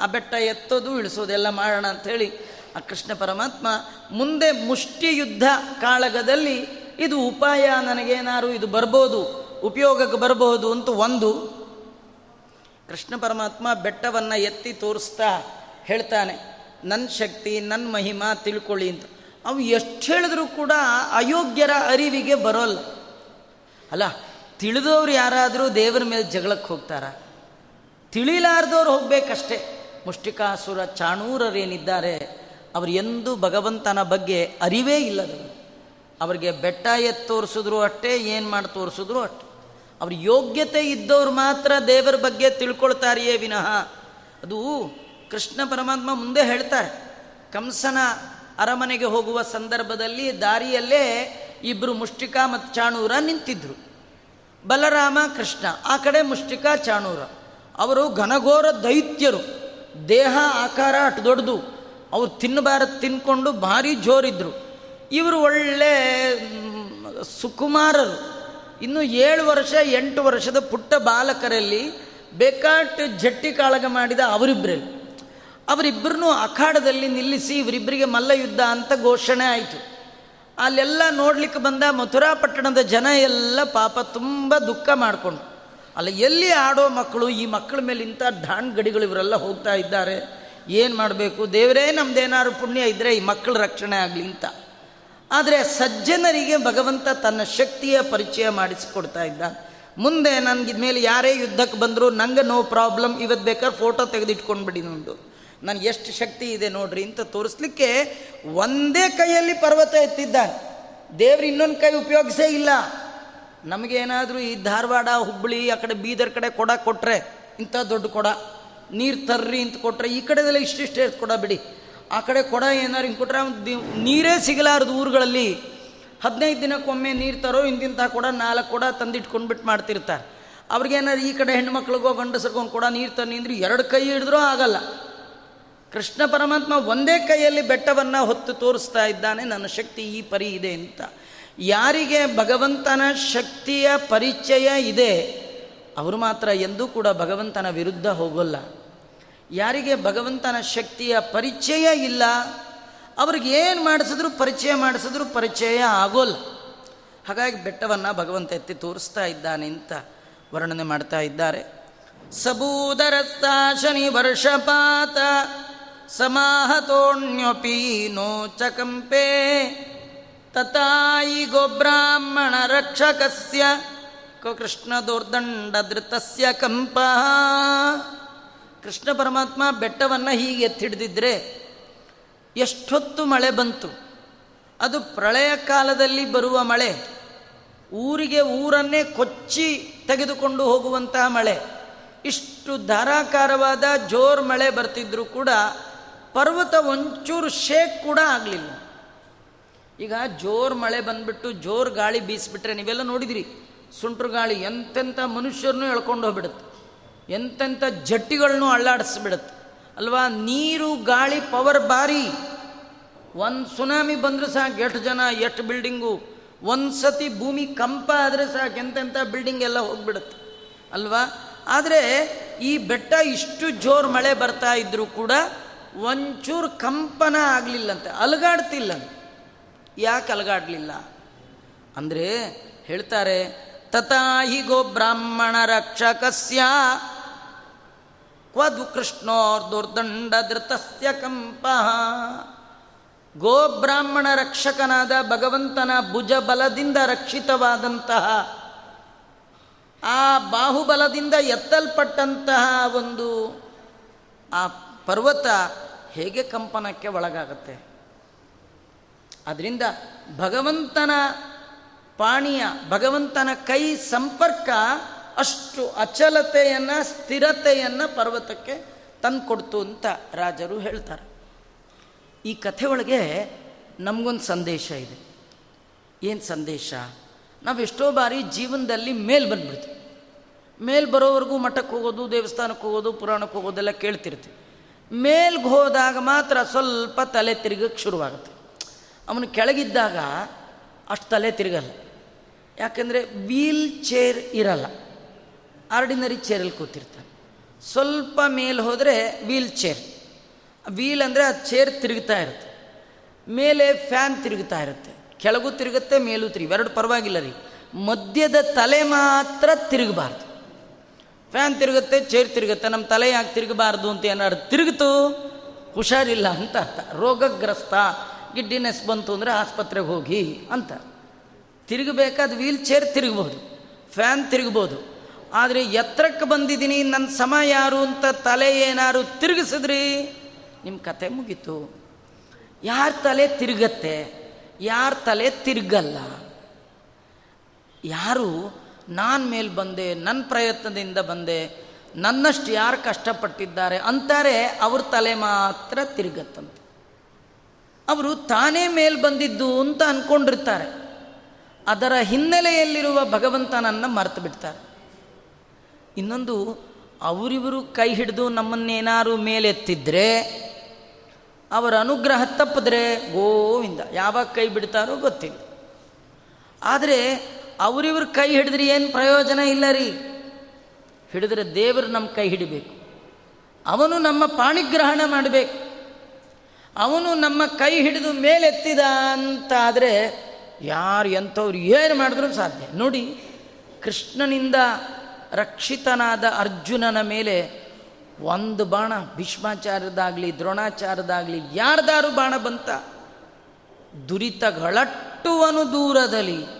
ಆ ಬೆಟ್ಟ ಎತ್ತೋದು ಇಳಿಸೋದು ಎಲ್ಲ ಮಾಡೋಣ ಅಂಥೇಳಿ ಆ ಕೃಷ್ಣ ಪರಮಾತ್ಮ ಮುಂದೆ ಮುಷ್ಟಿ ಯುದ್ಧ ಕಾಳಗದಲ್ಲಿ ಇದು ಉಪಾಯ, ನನಗೇನಾರು ಇದು ಬರ್ಬೋದು, ಉಪಯೋಗಕ್ಕೆ ಬರಬಹುದು ಅಂತ ಒಂದು ಕೃಷ್ಣ ಪರಮಾತ್ಮ ಬೆಟ್ಟವನ್ನು ಎತ್ತಿ ತೋರಿಸ್ತಾ ಹೇಳ್ತಾನೆ ನನ್ನ ಶಕ್ತಿ ನನ್ನ ಮಹಿಮಾ ತಿಳ್ಕೊಳ್ಳಿ ಅಂತ. ಅವು ಎಷ್ಟು ಹೇಳಿದ್ರು ಕೂಡ ಅಯೋಗ್ಯರ ಅರಿವಿಗೆ ಬರೋಲ್ಲ. ಅಲ್ಲ ತಿಳಿದವ್ರು ಯಾರಾದರೂ ದೇವರ ಮೇಲೆ ಜಗಳಕ್ಕೆ ಹೋಗ್ತಾರ? ತಿಳಿಲಾರ್ದವ್ರು ಹೋಗ್ಬೇಕಷ್ಟೇ. ಮುಷ್ಟಿಕಾಸುರ, ಚಾಣೂರರೇನಿದ್ದಾರೆ, ಅವರು ಎಂದೂ ಭಗವಂತನ ಬಗ್ಗೆ ಅರಿವೇ ಇಲ್ಲದ. ಅವರಿಗೆ ಬೆಟ್ಟ ಎತ್ತು ತೋರಿಸಿದ್ರು ಅಷ್ಟೇ, ಏನು ಮಾಡಿ ತೋರಿಸಿದ್ರು ಅಷ್ಟೇ. ಅವ್ರ ಯೋಗ್ಯತೆ ಇದ್ದವ್ರು ಮಾತ್ರ ದೇವರ ಬಗ್ಗೆ ತಿಳ್ಕೊಳ್ತಾರೆಯೇ ವಿನಃ. ಅದು ಕೃಷ್ಣ ಪರಮಾತ್ಮ ಮುಂದೆ ಹೇಳ್ತಾರೆ. ಕಂಸನ ಅರಮನೆಗೆ ಹೋಗುವ ಸಂದರ್ಭದಲ್ಲಿ ದಾರಿಯಲ್ಲೇ ಇಬ್ಬರು ಮುಷ್ಟಿಕಾ ಮತ್ತು ಚಾಣೂರ ನಿಂತಿದ್ರು. ಬಲರಾಮ ಕೃಷ್ಣ, ಆ ಕಡೆ ಮುಷ್ಟಿಕಾ ಚಾಣೂರ. ಅವರು ಘನಘೋರ ದೈತ್ಯರು. ದೇಹ, ಆಕಾರ ಅಟ್ ದೊಡ್ಡದು ಅವ್ರು ತಿನ್ನಬಾರದು ತಿನ್ಕೊಂಡು ಭಾರಿ ಜೋರಿದ್ರು. ಇವರು ಒಳ್ಳೆ ಸುಕುಮಾರರು. ಇನ್ನು ಏಳು ವರ್ಷ, ಎಂಟು ವರ್ಷದ ಪುಟ್ಟ ಬಾಲಕರಲ್ಲಿ ಬೇಕಾಟ್ ಜಟ್ಟಿ ಕಾಳಗ ಮಾಡಿದ ಅವರಿಬ್ಬರಲ್ಲಿ ಅವರಿಬ್ಬರನ್ನು ಅಖಾಡದಲ್ಲಿ ನಿಲ್ಲಿಸಿ ಇವರಿಬ್ಬರಿಗೆ ಮಲ್ಲ ಯುದ್ಧ ಅಂತ ಘೋಷಣೆ ಆಯಿತು. ಅಲ್ಲೆಲ್ಲ ನೋಡ್ಲಿಕ್ಕೆ ಬಂದ ಮಥುರಾ ಪಟ್ಟಣದ ಜನ ಎಲ್ಲ ಪಾಪ ತುಂಬ ದುಃಖ ಮಾಡಿಕೊಂಡು. ಅಲ್ಲ, ಎಲ್ಲಿ ಆಡೋ ಮಕ್ಕಳು, ಈ ಮಕ್ಕಳ ಮೇಲೆ ಇಂಥ ಢಾಣ್ ಗಡಿಗಳು ಇವರೆಲ್ಲ ಹೋಗ್ತಾ ಇದ್ದಾರೆ. ಏನು ಮಾಡಬೇಕು? ದೇವರೇ, ನಮ್ದೇನಾದ್ರು ಪುಣ್ಯ ಇದ್ದರೆ ಈ ಮಕ್ಕಳ ರಕ್ಷಣೆ ಆಗಲಿ ಅಂತ. ಆದರೆ ಸಜ್ಜನರಿಗೆ ಭಗವಂತ ತನ್ನ ಶಕ್ತಿಯ ಪರಿಚಯ ಮಾಡಿಸಿಕೊಡ್ತಾ ಇದ್ದ ಮುಂದೆ ನನಗಿದ್ಮೇಲೆ ಮೇಲೆ ಯಾರೇ ಯುದ್ಧಕ್ಕೆ ಬಂದರೂ ನಂಗೆ ನೋ ಪ್ರಾಬ್ಲಮ್ ಇವತ್ತು ಬೇಕಾದ್ರೆ ಫೋಟೋ ತೆಗೆದಿಟ್ಕೊಂಡ್ಬಿಡಿ ನೋಡು. ನನಗೆ ಎಷ್ಟು ಶಕ್ತಿ ಇದೆ ನೋಡ್ರಿ ಅಂತ ತೋರಿಸ್ಲಿಕ್ಕೆ ಒಂದೇ ಕೈಯಲ್ಲಿ ಪರ್ವತ ಎತ್ತಿದ್ದಾನೆ. ದೇವ್ರು ಇನ್ನೊಂದು ಕೈ ಉಪಯೋಗಿಸೇ ಇಲ್ಲ. ನಮಗೇನಾದರೂ ಈ ಧಾರವಾಡ, ಹುಬ್ಬಳ್ಳಿ, ಆ ಕಡೆ ಬೀದರ್ ಕಡೆ ಕೊಡ ಕೊಟ್ಟರೆ ಇಂಥ ದೊಡ್ಡ ಕೊಡ, ನೀರು ತರ್ರಿ ಅಂತ ಕೊಟ್ಟರೆ ಈ ಕಡೆದೆಲ್ಲ ಇಷ್ಟಿಷ್ಟೇ ಕೊಡ ಬಿಡಿ. ಆ ಕಡೆ ಕೊಡ ಏನಾರು ಹಿಂಗೆ ಕೊಟ್ಟರೆ ನೀರೇ ಸಿಗಲಾರದು ಊರುಗಳಲ್ಲಿ. ಹದಿನೈದು ದಿನಕ್ಕೊಮ್ಮೆ ನೀರು ತರೋ, ಇಂತಿಂಥ ಕೊಡ, ನಾಲ್ಕು ಕೊಡ ತಂದಿಟ್ಕೊಂಡ್ಬಿಟ್ಟು ಮಾಡ್ತಿರ್ತಾರೆ. ಅವ್ರಿಗೇನಾದ್ರು ಈ ಕಡೆ ಹೆಣ್ಮಕ್ಳಿಗೋ ಗಂಡಸರಿಗೊಂದು ಕೊಡ ನೀರು ತನ್ನಿ ಎರಡು ಕೈ ಹಿಡಿದ್ರೂ ಆಗಲ್ಲ. ಕೃಷ್ಣ ಪರಮಾತ್ಮ ಒಂದೇ ಕೈಯಲ್ಲಿ ಬೆಟ್ಟವನ್ನು ಹೊತ್ತು ತೋರಿಸ್ತಾ ಇದ್ದಾನೆ, ನನ್ನ ಶಕ್ತಿ ಈ ಪರಿ ಇದೆ ಅಂತ. ಯಾರಿಗೆ ಭಗವಂತನ ಶಕ್ತಿಯ ಪರಿಚಯ ಇದೆ, ಅವರು ಮಾತ್ರ ಎಂದೂ ಕೂಡ ಭಗವಂತನ ವಿರುದ್ಧ ಹೋಗೋಲ್ಲ. ಯಾರಿಗೆ ಭಗವಂತನ ಶಕ್ತಿಯ ಪರಿಚಯ ಇಲ್ಲ, ಅವ್ರಿಗೆ ಏನು ಮಾಡಿಸಿದ್ರು ಪರಿಚಯ ಮಾಡಿಸಿದ್ರು ಪರಿಚಯ ಆಗೋಲ್ಲ. ಹಾಗಾಗಿ ಬೆಟ್ಟವನ್ನು ಭಗವಂತ ಎತ್ತಿ ತೋರಿಸ್ತಾ ಇದ್ದಾನೆ ಅಂತ ವರ್ಣನೆ ಮಾಡ್ತಾ ಇದ್ದಾರೆ. ಸಬೂದರಸ್ತ ಶನಿ ವರ್ಷಪಾತ ಸಮಾಹತೋಣ್ಯಪಿ ನೋಚಕಂಪೆ ತತಾಯಿ ಗೋಬ್ರಾಹ್ಮಣ ರಕ್ಷಕಸ್ಯ ಕೃಷ್ಣ ಧೃತಸ್ಯ ಕಂಪ. ಕೃಷ್ಣ ಪರಮಾತ್ಮ ಬೆಟ್ಟವನ್ನು ಹೀಗೆ ಎತ್ತಿಡಿದಿದ್ರೆ ಎಷ್ಟೊತ್ತು ಮಳೆ ಬಂತು. ಅದು ಪ್ರಳಯ ಕಾಲದಲ್ಲಿ ಬರುವ ಮಳೆ. ಊರಿಗೆ ಊರನ್ನೇ ಕೊಚ್ಚಿ ತೆಗೆದುಕೊಂಡು ಹೋಗುವಂತಹ ಮಳೆ. ಇಷ್ಟು ಧಾರಾಕಾರವಾದ ಜೋರ್ ಮಳೆ ಬರ್ತಿದ್ರು ಕೂಡ ಪರ್ವತ ಒಂಚೂರು ಶೇಕ್ ಕೂಡ ಆಗಲಿಲ್ಲ. ಈಗ ಜೋರು ಮಳೆ ಬಂದ್ಬಿಟ್ಟು ಜೋರು ಗಾಳಿ ಬೀಸಿಬಿಟ್ರೆ ನೀವೆಲ್ಲ ನೋಡಿದಿರಿ, ಸುಂಟ್ರು ಗಾಳಿ ಎಂತೆಂಥ ಮನುಷ್ಯರನ್ನು ಎಳ್ಕೊಂಡು ಹೋಗ್ಬಿಡುತ್ತೆ, ಎಂತೆಂಥ ಜಟ್ಟಿಗಳನ್ನೂ ಅಳ್ಳಾಡಿಸ್ಬಿಡುತ್ತೆ. ಅಲ್ವಾ, ನೀರು, ಗಾಳಿ ಪವರ್ ಬಾರಿ. ಒಂದು ಸುನಾಮಿ ಬಂದರೆ ಸಾಕು ಎಷ್ಟು ಜನ, ಎಷ್ಟು ಬಿಲ್ಡಿಂಗು ಒಂದು ಸತಿ ಭೂಮಿ ಕಂಪ ಆದರೆ ಸಾಕು ಎಂತೆಂಥ ಬಿಲ್ಡಿಂಗ್ ಎಲ್ಲ ಹೋಗ್ಬಿಡುತ್ತೆ. ಅಲ್ವಾ, ಆದರೆ ಈ ಬೆಟ್ಟ ಇಷ್ಟು ಜೋರು ಮಳೆ ಬರ್ತಾ ಇದ್ದರೂ ಕೂಡ ಒಂಚೂರು ಕಂಪನ ಆಗಲಿಲ್ಲಂತೆ ಅಲಗಾಡ್ತಿಲ್ಲ ಯಾಕೆ ಅಲಗಾಡಲಿಲ್ಲ? ಅಂದರೆ ಹೇಳ್ತಾರೆ, ತಥಾಹಿ ಗೋ ಬ್ರಾಹ್ಮಣ ರಕ್ಷಕಸ್ಯ, ಕ್ವದು ಕೃಷ್ಣೋರ್ ದುರ್ದಂಡ ಧೃತಸ್ಯ ಕಂಪ. ಗೋಬ್ರಾಹ್ಮಣ ರಕ್ಷಕನಾದ ಭಗವಂತನ ಭುಜ ಬಲದಿಂದ ರಕ್ಷಿತವಾದಂತಹ, ಆ ಬಾಹುಬಲದಿಂದ ಎತ್ತಲ್ಪಟ್ಟಂತಹ ಒಂದು, ಆ ಪರ್ವತ ಹೇಗೆ ಕಂಪನಕ್ಕೆ ಒಳಗಾಗತ್ತೆ? ಅದರಿಂದ ಭಗವಂತನ ಪಾಣಿಯ, ಭಗವಂತನ ಕೈ ಸಂಪರ್ಕ ಅಷ್ಟು ಅಚಲತೆಯನ್ನು, ಸ್ಥಿರತೆಯನ್ನು ಪರ್ವತಕ್ಕೆ ತಂದುಕೊಡ್ತು ಅಂತ ರಾಜರು ಹೇಳ್ತಾರೆ. ಈ ಕಥೆ ಒಳಗೆ ನಮಗೊಂದು ಸಂದೇಶ ಇದೆ. ಏನು ಸಂದೇಶ? ನಾವು ಎಷ್ಟೋ ಬಾರಿ ಜೀವನದಲ್ಲಿ ಮೇಲ್ ಬಂದ್ಬಿಡ್ತೀವಿ. ಮೇಲ್ ಬರೋವರೆಗೂ ಮಠಕ್ಕೆ ಹೋಗೋದು, ದೇವಸ್ಥಾನಕ್ಕೆ ಹೋಗೋದು, ಪುರಾಣಕ್ಕೆ ಹೋಗೋದೆಲ್ಲ ಕೇಳ್ತಿರ್ತೀವಿ. ಮೇಲ್ಗೆ ಹೋದಾಗ ಮಾತ್ರ ಸ್ವಲ್ಪ ತಲೆ ತಿರುಗಕ್ಕೆ ಶುರುವಾಗುತ್ತೆ. ಅವನು ಕೆಳಗಿದ್ದಾಗ ಅಷ್ಟು ತಲೆ ತಿರುಗಲ್ಲ. ಯಾಕಂದರೆ ವೀಲ್ ಚೇರ್ ಇರಲ್ಲ. ಆರ್ಡಿನರಿ ಚೇರಲ್ಲಿ ಕೂತಿರ್ತಾನೆ. ಸ್ವಲ್ಪ ಮೇಲೆ ಹೋದರೆ ವೀಲ್ ಚೇರ್. ವೀಲ್ ಅಂದರೆ ಆ ಚೇರ್ ತಿರುಗ್ತಾ ಇರುತ್ತೆ. ಮೇಲೆ ಫ್ಯಾನ್ ತಿರುಗ್ತಾ ಇರುತ್ತೆ. ಕೆಳಗೂ ತಿರುಗುತ್ತೆ, ಮೇಲೂ ತಿರುಗಿ ಎರಡು ಪರವಾಗಿಲ್ಲ ರೀ. ಮಧ್ಯದ ತಲೆ ಮಾತ್ರ ತಿರುಗಬಾರ್ದು. ಫ್ಯಾನ್ ತಿರುಗುತ್ತೆ ಚೇರ್ ತಿರುಗುತ್ತೆ ನಮ್ಮ ತಲೆ ಯಾಕೆ ತಿರುಗಬಾರ್ದು ಅಂತ ಏನಾದ್ರು ತಿರುಗಿತು ಹುಷಾರಿಲ್ಲ ಅಂತ ಅರ್ಥ. ರೋಗಗ್ರಸ್ತ, ಗಿಡ್ಡಿನೆಸ್ ಬಂತು ಅಂದರೆ ಆಸ್ಪತ್ರೆಗೆ ಹೋಗಿ ಅಂತ. ತಿರುಗಬೇಕಾದ ವೀಲ್ ಚೇರ್ ತಿರುಗ್ಬೋದು. ಫ್ಯಾನ್ ತಿರುಗ್ಬೋದು. ಆದರೆ ಎತ್ತರಕ್ಕೆ ಬಂದಿದ್ದೀನಿ ನನ್ನ ಸಮ ಯಾರು ಅಂತ ತಲೆ ಏನಾರು ತಿರುಗಿಸಿದ್ರಿ? ನಿಮ್ಮ ಕತೆ ಮುಗೀತು. ಯಾರ ತಲೆ ತಿರುಗತ್ತೆ? ಯಾರ ತಲೆ ತಿರುಗಲ್ಲ? ಯಾರು ನಾನು ಮೇಲೆ ಬಂದೆ ನನ್ನ ಪ್ರಯತ್ನದಿಂದ ಬಂದೆ, ನನ್ನಷ್ಟು ಯಾರು ಕಷ್ಟಪಟ್ಟಿದ್ದಾರೆ ಅಂತಾರೆ ಅವ್ರ ತಲೆ ಮಾತ್ರ ತಿರುಗತ್ತಂತೆ. ಅವರು ತಾನೇ ಮೇಲೆ ಬಂದಿದ್ದು ಅಂತ ಅಂದ್ಕೊಂಡಿರ್ತಾರೆ ಅದರ ಹಿನ್ನೆಲೆಯಲ್ಲಿರುವ ಭಗವಂತನನ್ನು ಮರೆತು ಬಿಡ್ತಾರೆ. ಇನ್ನೊಂದು, ಅವರಿವರು ಕೈ ಹಿಡಿದು ನಮ್ಮನ್ನೇನಾರು ಮೇಲೆತ್ತಿದ್ರೆ ಅವರ ಅನುಗ್ರಹ ತಪ್ಪಿದ್ರೆ ಗೋವಿಂದ, ಯಾವಾಗ ಕೈ ಬಿಡ್ತಾರೋ ಗೊತ್ತಿಲ್ಲ. ಆದರೆ ಅವರಿವ್ರ ಕೈ ಹಿಡಿದ್ರೆ ಏನು ಪ್ರಯೋಜನ ಇಲ್ಲ ರೀ? ಹಿಡಿದ್ರೆ ದೇವರು ನಮ್ಮ ಕೈ ಹಿಡಿಬೇಕು. ಅವನು ನಮ್ಮ ಪಾಣಿಗ್ರಹಣ ಮಾಡಬೇಕು. ಅವನು ನಮ್ಮ ಕೈ ಹಿಡಿದು ಮೇಲೆತ್ತಿದ ಅಂತ ಆದರೆ ಯಾರು ಎಂಥವ್ರು ಏನು ಮಾಡಿದ್ರೂ ಸಾಧ್ಯ. ನೋಡಿ, ಕೃಷ್ಣನಿಂದ ರಕ್ಷಿತನಾದ ಅರ್ಜುನನ ಮೇಲೆ ಒಂದು ಬಾಣ, ಭೀಷ್ಮಾಚಾರ್ಯದಾಗಲಿ, ದ್ರೋಣಾಚಾರ್ಯದಾಗಲಿ ಯಾರ್ದಾರು ಬಾಣ ಬಂತ. ದುರಿತಗಳಟ್ಟುವನು ದೂರದಲ್ಲಿ.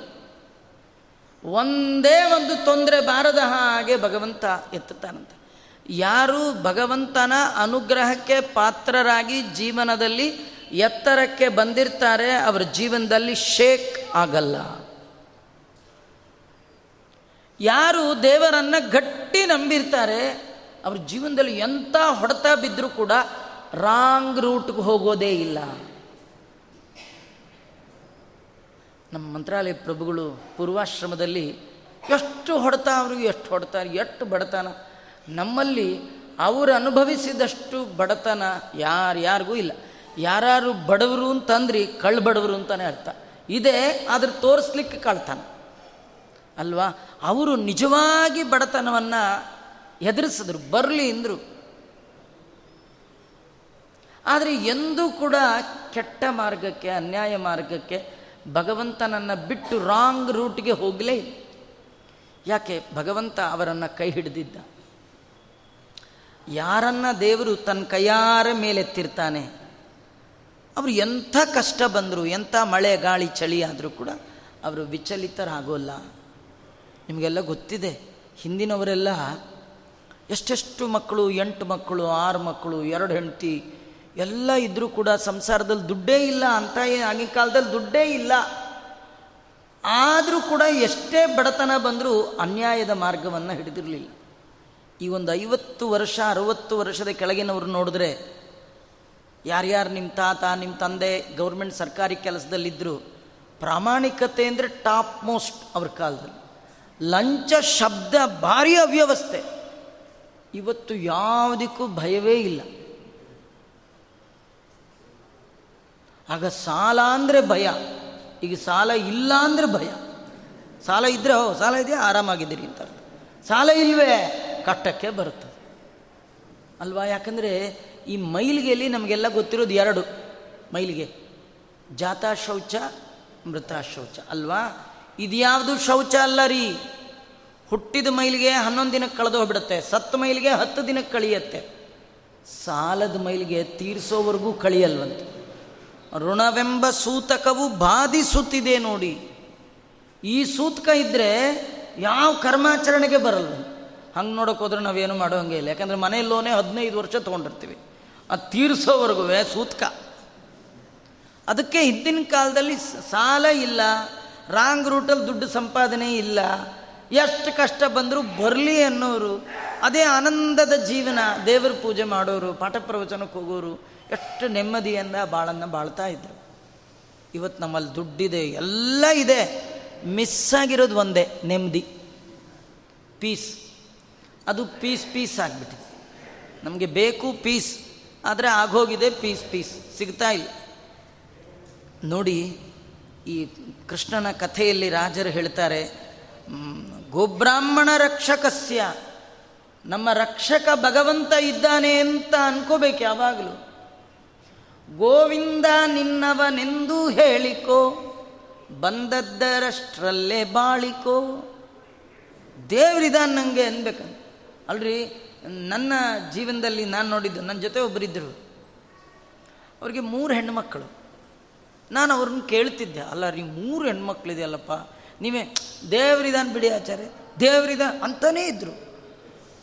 ಒಂದೇ ಒಂದು ತೊಂದರೆ ಬಾರದ ಹಾಗೆ ಭಗವಂತ ಎತ್ತುತ್ತಾನಂತೆ. ಯಾರು ಭಗವಂತನ ಅನುಗ್ರಹಕ್ಕೆ ಪಾತ್ರರಾಗಿ ಜೀವನದಲ್ಲಿ ಎತ್ತರಕ್ಕೆ ಬಂದಿರ್ತಾರೆ, ಅವರ ಜೀವನದಲ್ಲಿ ಶೇಕ್ ಆಗಲ್ಲ. ಯಾರು ದೇವರನ್ನ ಗಟ್ಟಿ ನಂಬಿರ್ತಾರೆ, ಅವ್ರ ಜೀವನದಲ್ಲಿ ಎಂಥ ಹೊಡೆತ ಬಿದ್ದರೂ ಕೂಡ ರಾಂಗ್ ರೂಟ್ಗೆ ಹೋಗೋದೇ ಇಲ್ಲ. ನಮ್ಮ ಮಂತ್ರಾಲಯ ಪ್ರಭುಗಳು ಪೂರ್ವಾಶ್ರಮದಲ್ಲಿ ಎಷ್ಟು ಹೊಡೆತ ಅವ್ರಿಗೆ ಎಷ್ಟು ಹೊಡ್ತಾರೆ, ಎಷ್ಟು ಬಡತನ. ನಮ್ಮಲ್ಲಿ ಅವರು ಅನುಭವಿಸಿದಷ್ಟು ಬಡತನ ಯಾರ್ಯಾರಿಗೂ ಇಲ್ಲ. ಯಾರು ಬಡವರು ಅಂತಂದ್ರಿ ಕಳ್ಳ ಬಡವರು ಅಂತಾನೆ ಅರ್ಥ. ಇದೆ ಆದ್ರೆ ತೋರಿಸ್ಲಿಕ್ಕೆ ಕಳ್ತಾನ. ಅಲ್ವಾ? ಅವರು ನಿಜವಾಗಿ ಬಡತನವನ್ನು ಎದುರಿಸಿದ್ರು, ಬರಲಿ ಅಂದರು. ಆದರೆ ಎಂದೂ ಕೂಡ ಕೆಟ್ಟ ಮಾರ್ಗಕ್ಕೆ, ಅನ್ಯಾಯ ಮಾರ್ಗಕ್ಕೆ ಭಗವಂತನನ್ನು ಬಿಟ್ಟು ರಾಂಗ್ ರೂಟ್ಗೆ ಹೋಗಲೇ ಯಾಕೆ? ಭಗವಂತ ಅವರನ್ನು ಕೈ ಹಿಡಿದಿದ್ದ. ಯಾರನ್ನ ದೇವರು ತನ್ನ ಕೈಯಾರ ಮೇಲೆತ್ತಿರ್ತಾನೆ ಅವರು ಎಂಥ ಕಷ್ಟ ಬಂದರು, ಎಂಥ ಮಳೆ, ಗಾಳಿ, ಚಳಿ ಆದರೂ ಕೂಡ ಅವರು ವಿಚಲಿತರಾಗೋಲ್ಲ. ನಿಮಗೆಲ್ಲ ಗೊತ್ತಿದೆ, ಹಿಂದಿನವರೆಲ್ಲ ಎಷ್ಟೆಷ್ಟು ಮಕ್ಕಳು, ಎಂಟು ಮಕ್ಕಳು, ಆರು ಮಕ್ಕಳು, ಎರಡು ಹೆಂಡತಿ ಎಲ್ಲ ಇದ್ದರೂ ಕೂಡ ಸಂಸಾರದಲ್ಲಿ ದುಡ್ಡೇ ಇಲ್ಲ ಅಂತ ಆಗಿನ ಕಾಲದಲ್ಲಿ ದುಡ್ಡೇ ಇಲ್ಲ. ಆದರೂ ಕೂಡ ಎಷ್ಟೇ ಬಡತನ ಬಂದರೂ ಅನ್ಯಾಯದ ಮಾರ್ಗವನ್ನು ಹಿಡಿದಿರಲಿಲ್ಲ. ಈ ಒಂದು ಐವತ್ತು ವರ್ಷ, ಅರುವತ್ತು ವರ್ಷದ ಕೆಳಗಿನವರು ನೋಡಿದ್ರೆ ಯಾರ್ಯಾರು ನಿಮ್ಮ ತಾತ ನಿಮ್ಮ ತಂದೆ ಗೌರ್ಮೆಂಟ್ ಸರ್ಕಾರಿ ಕೆಲಸದಲ್ಲಿದ್ದರು ಪ್ರಾಮಾಣಿಕತೆ ಅಂದರೆ ಟಾಪ್ ಮೋಸ್ಟ್ ಅವ್ರ ಕಾಲದಲ್ಲಿ. ಲಂಚ, ಶಬ್ದ, ಭಾರಿ ಅವ್ಯವಸ್ಥೆ. ಇವತ್ತು ಯಾವುದಕ್ಕೂ ಭಯವೇ ಇಲ್ಲ. ಆಗ ಸಾಲ ಅಂದರೆ ಭಯ. ಈಗ ಸಾಲ ಇಲ್ಲ ಅಂದರೆ ಭಯ. ಸಾಲ ಇದ್ದರೆ ಹೋ ಸಾಲ ಇದೆಯಾ? ಆರಾಮಾಗಿದ್ದೀರಿ ಅಂತ ಸಾಲ ಇಲ್ವೇ? ಕಟ್ಟಕ್ಕೆ ಬರುತ್ತೆ. ಅಲ್ವಾ? ಯಾಕಂದರೆ ಈ ಮೈಲಿಗೆಯಲ್ಲಿ ನಮಗೆಲ್ಲ ಗೊತ್ತಿರೋದು ಎರಡು. ಮೈಲಿಗೆ. ಜಾತಾ ಶೌಚ ಮೃತ ಶೌಚ ಅಲ್ವಾ? ಇದ್ಯಾವುದು ಶೌಚ ಅಲ್ಲ ರೀ? ಹುಟ್ಟಿದ ಮೈಲಿಗೆ ಹನ್ನೊಂದು ದಿನಕ್ಕೆ ಕಳೆದು ಹೋಗ್ಬಿಡುತ್ತೆ. ಸತ್ತು ಮೈಲಿಗೆ ಹತ್ತು ದಿನಕ್ಕೆ ಕಳಿಯತ್ತೆ. ಸಾಲದ ಮೈಲಿಗೆ ತೀರಿಸೋವರೆಗೂ ಕಳಿಯಲ್ವಂತೆ. ಋಣವೆಂಬ ಸೂತಕವು ಬಾಧಿಸುತ್ತಿದೆ ನೋಡಿ. ಈ ಸೂತಕ ಇದ್ದರೆ ಯಾವ ಕರ್ಮಾಚರಣೆಗೆ ಬರಲ್ಲ. ಹಂಗೆ ನೋಡೋಕೆ ಹೋದ್ರೆ ನಾವೇನು ಮಾಡೋಂಗೆ ಇಲ್ಲ. ಯಾಕಂದರೆ ಮನೆಯಲ್ಲೋನೇ ಹದಿನೈದು ವರ್ಷ ತೊಗೊಂಡಿರ್ತೀವಿ. ಅದು ತೀರಿಸೋವರೆಗೂ ಸೂತಕ. ಅದಕ್ಕೆ ಹಿಂದಿನ ಕಾಲದಲ್ಲಿ ಸಾಲ ಇಲ್ಲ, ರಾಂಗ್ ರೂಟಲ್ಲಿ ದುಡ್ಡು ಸಂಪಾದನೆ ಇಲ್ಲ, ಎಷ್ಟು ಕಷ್ಟ ಬಂದರೂ ಬರಲಿ ಅನ್ನೋರು, ಅದೇ ಆನಂದದ ಜೀವನ ದೇವರ ಪೂಜೆ ಮಾಡೋರು, ಪಾಠ ಪ್ರವಚನಕ್ಕೆ ಹೋಗೋರು ಎಷ್ಟು ನೆಮ್ಮದಿಯಿಂದ ಬಾಳನ್ನು ಬಾಳ್ತಾ ಇದ್ರು. ಇವತ್ತು ನಮ್ಮಲ್ಲಿ ದುಡ್ಡಿದೆ, ಎಲ್ಲ ಇದೆ. ಮಿಸ್ ಆಗಿರೋದು ಒಂದೇ, ನೆಮ್ಮದಿ. ಪೀಸ್ ಅದು ಪೀಸ್ ಪೀಸ್ ಆಗಿಬಿಟ್ಟಿದೆ. ನಮಗೆ ಬೇಕು ಪೀಸ್ ಆದರೆ ಆಗೋಗಿದೆ ಪೀಸ್ ಪೀಸ್ ಸಿಗ್ತಾ ಇಲ್ಲ. ನೋಡಿ, ಈ ಕೃಷ್ಣನ ಕಥೆಯಲ್ಲಿ ರಾಜರು ಹೇಳ್ತಾರೆ ಗೋಬ್ರಾಹ್ಮಣ ರಕ್ಷಕಸ್ಯ. ನಮ್ಮ ರಕ್ಷಕ ಭಗವಂತ ಇದ್ದಾನೆ ಅಂತ ಅನ್ಕೋಬೇಕು ಯಾವಾಗಲೂ. ಗೋವಿಂದ ನಿನ್ನವನೆಂದು ಹೇಳಿಕೋ, ಬಂದದ್ದರಷ್ಟರಲ್ಲೇ ಬಾಳಿಕೋ. ದೇವರಿದಾನ ನನಗೆ ಅನ್ಬೇಕು ಅಲ್ರಿ, ನನ್ನ ಜೀವನದಲ್ಲಿ ನಾನು ನೋಡಿದ್ದು ನನ್ನ ಜೊತೆ ಒಬ್ಬರಿದ್ದರು ಅವ್ರಿಗೆ ಮೂರು ಹೆಣ್ಣುಮಕ್ಕಳು ನಾನು ಅವ್ರನ್ನ ಕೇಳ್ತಿದ್ದೆ, ಅಲ್ಲ ರೀ, ಮೂರು ಹೆಣ್ಮಕ್ಳಿದೆಯಲ್ಲಪ್ಪ. ನೀವೇ ದೇವರಿದಾನ್ ಬಿಡಿ ಆಚಾರ್ಯ ದೇವರಿದ ಅಂತಲೇ ಇದ್ದರು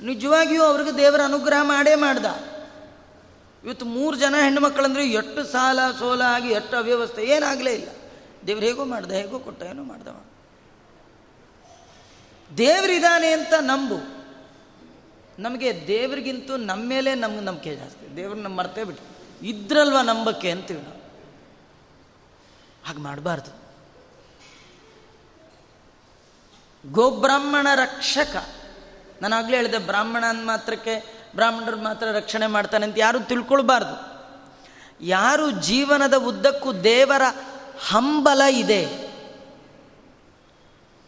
ನಿಜವಾಗಿಯೂ ಅವ್ರಿಗೆ ದೇವರ ಅನುಗ್ರಹ ಮಾಡೇ ಮಾಡ್ದ. ಇವತ್ತು ಮೂರು ಜನ ಹೆಣ್ಣುಮಕ್ಕಳಂದ್ರೆ ಎಷ್ಟು ಸಾಲ ಸೋಲ ಆಗಿ ಎಷ್ಟು ಅವ್ಯವಸ್ಥೆ ಏನಾಗಲೇ ಇಲ್ಲ. ದೇವ್ರು ಹೇಗೋ ಮಾಡ್ದೆ, ಹೇಗೋ ಕೊಟ್ಟ, ಏನೋ ಮಾಡ್ದವ. ದೇವರಿದ್ದಾನೆ ಅಂತ ನಂಬು. ನಮಗೆ ದೇವ್ರಿಗಿಂತೂ ನಮ್ಮ ಮೇಲೆ ನಮ್ಗೆ ನಂಬಿಕೆ ಜಾಸ್ತಿ. ದೇವ್ರನ್ನ ಮರ್ತೇ ಬಿಟ್ಟು. ಇದ್ರಲ್ವ ನಂಬಕ್ಕೆ ಅಂತೀವಿ ನಾವು. ಹಾಗೆ ಮಾಡಬಾರ್ದು. ಗೋಬ್ರಾಹ್ಮಣ ರಕ್ಷಕ. ನಾನಾಗಲೇ ಹೇಳಿದೆ ಬ್ರಾಹ್ಮಣ ಅಂದ ಮಾತ್ರಕ್ಕೆ ಬ್ರಾಹ್ಮಣರು ಮಾತ್ರ ರಕ್ಷಣೆ ಮಾಡ್ತಾನೆ ಅಂತ ಯಾರು ತಿಳ್ಕೊಳ್ಬಾರ್ದು. ಯಾರು ಜೀವನದ ಉದ್ದಕ್ಕೂ ದೇವರ ಹಂಬಲ ಇದೆ.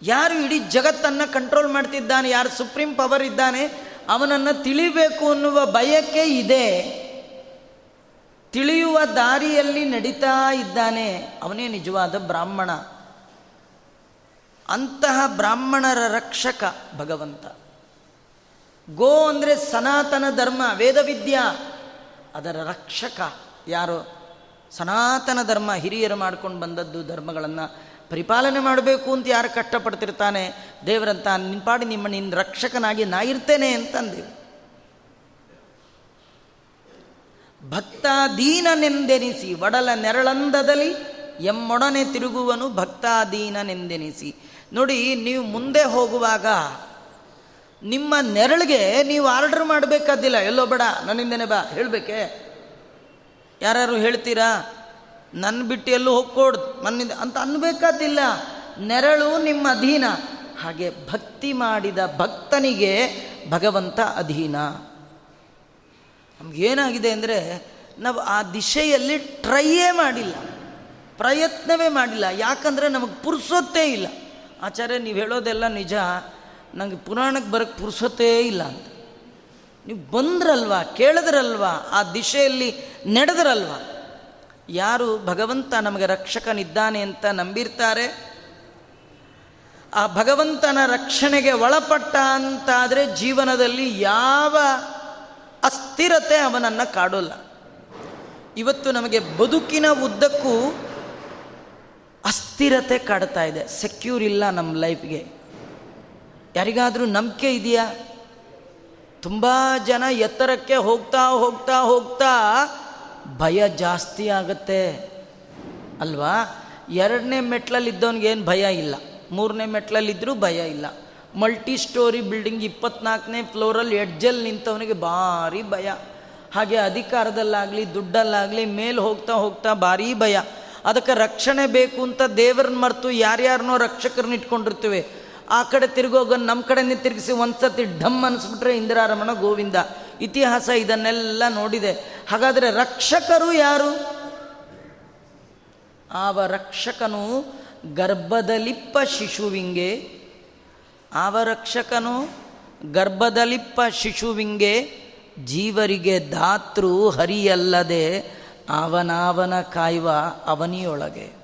ಯಾರು ಇಡೀ ಜಗತ್ತನ್ನು ಕಂಟ್ರೋಲ್ ಮಾಡ್ತಿದ್ದಾನೆ, ಯಾರು ಸುಪ್ರೀಂ ಪವರ್ ಇದ್ದಾನೆ, ಅವನನ್ನು ತಿಳಿಬೇಕು ಅನ್ನುವ ಬಯಕೆ ಇದೆ. ತಿಳಿಯುವ ದಾರಿಯಲ್ಲಿ ನಡೀತಾ ಇದ್ದಾನೆ. ಅವನೇ ನಿಜವಾದ ಬ್ರಾಹ್ಮಣ. ಅಂತಹ ಬ್ರಾಹ್ಮಣರ ರಕ್ಷಕ ಭಗವಂತ. ಗೋ ಅಂದರೆ ಸನಾತನ ಧರ್ಮ, ವೇದವಿದ್ಯಾ. ಅದರ ರಕ್ಷಕ ಯಾರು? ಸನಾತನ ಧರ್ಮ ಹಿರಿಯರು ಮಾಡ್ಕೊಂಡು ಬಂದದ್ದು ಧರ್ಮಗಳನ್ನು ಪರಿಪಾಲನೆ ಮಾಡಬೇಕು ಅಂತ ಯಾರು ಕಷ್ಟಪಡ್ತಿರ್ತಾನೆ? ದೇವರಂತ ನಿನ್ಪಾಡಿ ನಿಮ್ಮ ನಿನ್ನ ರಕ್ಷಕನಾಗಿ ನಾ ಇರ್ತೇನೆ ಅಂತಂದೇವು ಭಕ್ತಾದೀನನೆಂದೆನಿಸಿ ಒಡಲ ನೆರಳಂದದಲ್ಲಿ ಎಮ್ಮೊಡನೆ ತಿರುಗುವನು ಭಕ್ತಾದೀನನೆಂದೆನಿಸಿ ನೋಡಿ, ನೀವು ಮುಂದೆ ಹೋಗುವಾಗ ನಿಮ್ಮ ನೆರಳಿಗೆ ನೀವು ಆರ್ಡರ್ ಮಾಡಬೇಕಾದಿಲ್ಲ ಎಲ್ಲೋ ಬೇಡ, ನನ್ನಿಂದನೇ ಬಾ. ಹೇಳಬೇಕೆ? ಯಾರು ಹೇಳ್ತೀರಾ? ನನ್ನ ಬಿಟ್ಟು ಎಲ್ಲೂ ಹೋಗ್ಕೊಡ್ದು. ನನ್ನಿಂದ ಅಂತ ಅನ್ಬೇಕಾದಿಲ್ಲ ನೆರಳು ನಿಮ್ಮ ಅಧೀನ. ಹಾಗೆ ಭಕ್ತಿ ಮಾಡಿದ ಭಕ್ತನಿಗೆ ಭಗವಂತ ಅಧೀನ. ನಮಗೇನಾಗಿದೆ ಅಂದರೆ, ನಾವು ಆ ದಿಶೆಯಲ್ಲಿ ಟ್ರೈಯೇ ಮಾಡಿಲ್ಲ. ಪ್ರಯತ್ನವೇ ಮಾಡಿಲ್ಲ. ಯಾಕಂದರೆ ನಮಗೆ ಪುರುಸೊತ್ತೇ ಇಲ್ಲ. ಆಚಾರ್ಯ, ನೀವು ಹೇಳೋದೆಲ್ಲ ನಿಜ. ನನಗೆ ಪುರಾಣಕ್ಕೆ ಬರೋಕ್ಕೆ ಪುರುಸತ್ತೇ ಇಲ್ಲ ಅಂತ. ನೀವು ಬಂದ್ರಲ್ವಾ, ಕೇಳಿದ್ರಲ್ವಾ, ಆ ದಿಶೆಯಲ್ಲಿ ನಡೆದ್ರಲ್ವಾ? ಯಾರು ಭಗವಂತ ನಮಗೆ ರಕ್ಷಕನಿದ್ದಾನೆ ಅಂತ ನಂಬಿರ್ತಾರೆ? ಆ ಭಗವಂತನ ರಕ್ಷಣೆಗೆ ಒಳಪಟ್ಟ ಅಂತಾದರೆ ಜೀವನದಲ್ಲಿ ಯಾವ ಅಸ್ಥಿರತೆ ಅವನನ್ನು ಕಾಡೋಲ್ಲ. ಇವತ್ತು ನಮಗೆ ಬದುಕಿನ ಉದ್ದಕ್ಕೂ ಅಸ್ಥಿರತೆ ಕಾಡ್ತಾ ಇದೆ. ಸೆಕ್ಯೂರ್ ಇಲ್ಲ ನಮ್ಮ ಲೈಫ್ಗೆ. ಯಾರಿಗಾದರೂ ನಂಬಿಕೆ ಇದೆಯಾ? ತುಂಬ ಜನ ಎತ್ತರಕ್ಕೆ ಹೋಗ್ತಾ ಹೋಗ್ತಾ ಹೋಗ್ತಾ ಭಯ ಜಾಸ್ತಿ ಆಗುತ್ತೆ. ಅಲ್ವಾ? ಎರಡನೇ ಮೆಟ್ಲಲ್ಲಿದ್ದವನಿಗೇನು ಭಯ ಇಲ್ಲ. ಮೂರನೇ ಮೆಟ್ಲಲ್ಲಿದ್ದರೂ ಭಯ ಇಲ್ಲ. ಮಲ್ಟಿ ಸ್ಟೋರಿ ಬಿಲ್ಡಿಂಗ್ ಇಪ್ಪತ್ನಾಲ್ಕನೇ ಫ್ಲೋರಲ್ಲಿ ಎಡ್ಜಲ್ಲಿ ನಿಂತವನಿಗೆ ಭಾರಿ ಭಯ. ಹಾಗೆ ಅಧಿಕಾರದಲ್ಲಾಗಲಿ, ದುಡ್ಡಲ್ಲಾಗಲಿ ಮೇಲೆ ಹೋಗ್ತಾ ಹೋಗ್ತಾ ಭಾರೀ ಭಯ. ಅದಕ್ಕೆ ರಕ್ಷಣೆ ಬೇಕು ಅಂತ ದೇವರನ್ನ ಮರೆತು ಯಾರ್ಯಾರನ್ನೋ ರಕ್ಷಕರನ್ನ ಇಟ್ಕೊಂಡಿರ್ತೀವಿ. ಆ ಕಡೆ ತಿರುಗೋಗ ನಮ್ಮ ಕಡೆನೇ ತಿರುಗಿಸಿ ಒಂದ್ಸತಿ ಢಮ್ ಅನಿಸ್ಬಿಟ್ರೆ ಇಂದಿರಾರಮಣ ಗೋವಿಂದ. ಇತಿಹಾಸ ಇದನ್ನೆಲ್ಲ ನೋಡಿದೆ. ಹಾಗಾದರೆ ರಕ್ಷಕರು ಯಾರು? ಆವ ರಕ್ಷಕನು ಗರ್ಭದಲಿಪ್ಪ ಶಿಶುವಿಂಗೆ. ಆವ ರಕ್ಷಕನು ಗರ್ಭದಲಿಪ್ಪ ಶಿಶುವಿಂಗೆ. ಜೀವರಿಗೆ ದಾತೃ ಹರಿಯಲ್ಲದೆ ಅವನಾವನ ಕಾಯುವ ಅವನಿಯೊಳಗೆ.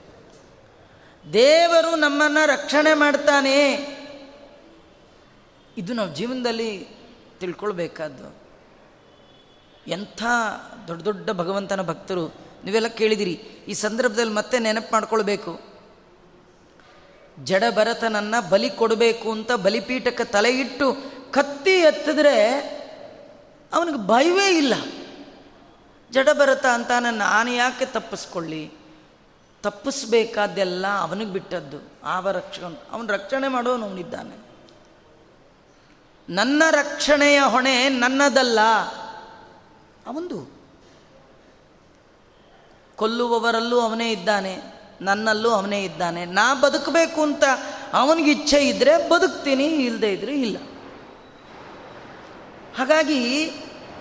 ದೇವರು ನಮ್ಮನ್ನು ರಕ್ಷಣೆ ಮಾಡ್ತಾನೆ. ಇದು ನಾವು ಜೀವನದಲ್ಲಿ ತಿಳ್ಕೊಳ್ಬೇಕಾದ್ದು. ಎಂಥ ದೊಡ್ಡ ದೊಡ್ಡ ಭಗವಂತನ ಭಕ್ತರು, ನೀವೆಲ್ಲ ಕೇಳಿದಿರಿ, ಈ ಸಂದರ್ಭದಲ್ಲಿ ಮತ್ತೆ ನೆನಪು ಮಾಡ್ಕೊಳ್ಬೇಕು. ಜಡ ಭರತನನ್ನು ಬಲಿ ಕೊಡಬೇಕು ಅಂತ ಬಲಿಪೀಠಕ್ಕೆ ತಲೆ ಇಟ್ಟು ಕತ್ತಿ ಎತ್ತಿದ್ರೆ ಅವನಿಗೆ ಭಯವೇ ಇಲ್ಲ. ಜಡಭರತ ಅಂತ ನಾನು ಯಾಕೆ ತಪ್ಪಿಸ್ಕೊಳ್ಳಿ? ತಪ್ಪಿಸ್ಬೇಕಾದ್ದೆಲ್ಲ ಅವನಿಗೆ ಬಿಟ್ಟದ್ದು. ಆವ ರಕ್ಷಕ ಅವನು ರಕ್ಷಣೆ ಮಾಡೋನು ಅವನಿದ್ದಾನೆ. ನನ್ನ ರಕ್ಷಣೆಯ ಹೊಣೆ ನನ್ನದಲ್ಲ. ಅವಂದು. ಕೊಲ್ಲುವವರಲ್ಲೂ ಅವನೇ ಇದ್ದಾನೆ, ನನ್ನಲ್ಲೂ ಅವನೇ ಇದ್ದಾನೆ. ನಾ ಬದುಕಬೇಕು ಅಂತ ಅವನಿಗೆ ಇಚ್ಛೆ ಇದ್ದರೆ ಬದುಕ್ತೀನಿ ಇಲ್ಲದೆ ಇದ್ರೆ ಇಲ್ಲ. ಹಾಗಾಗಿ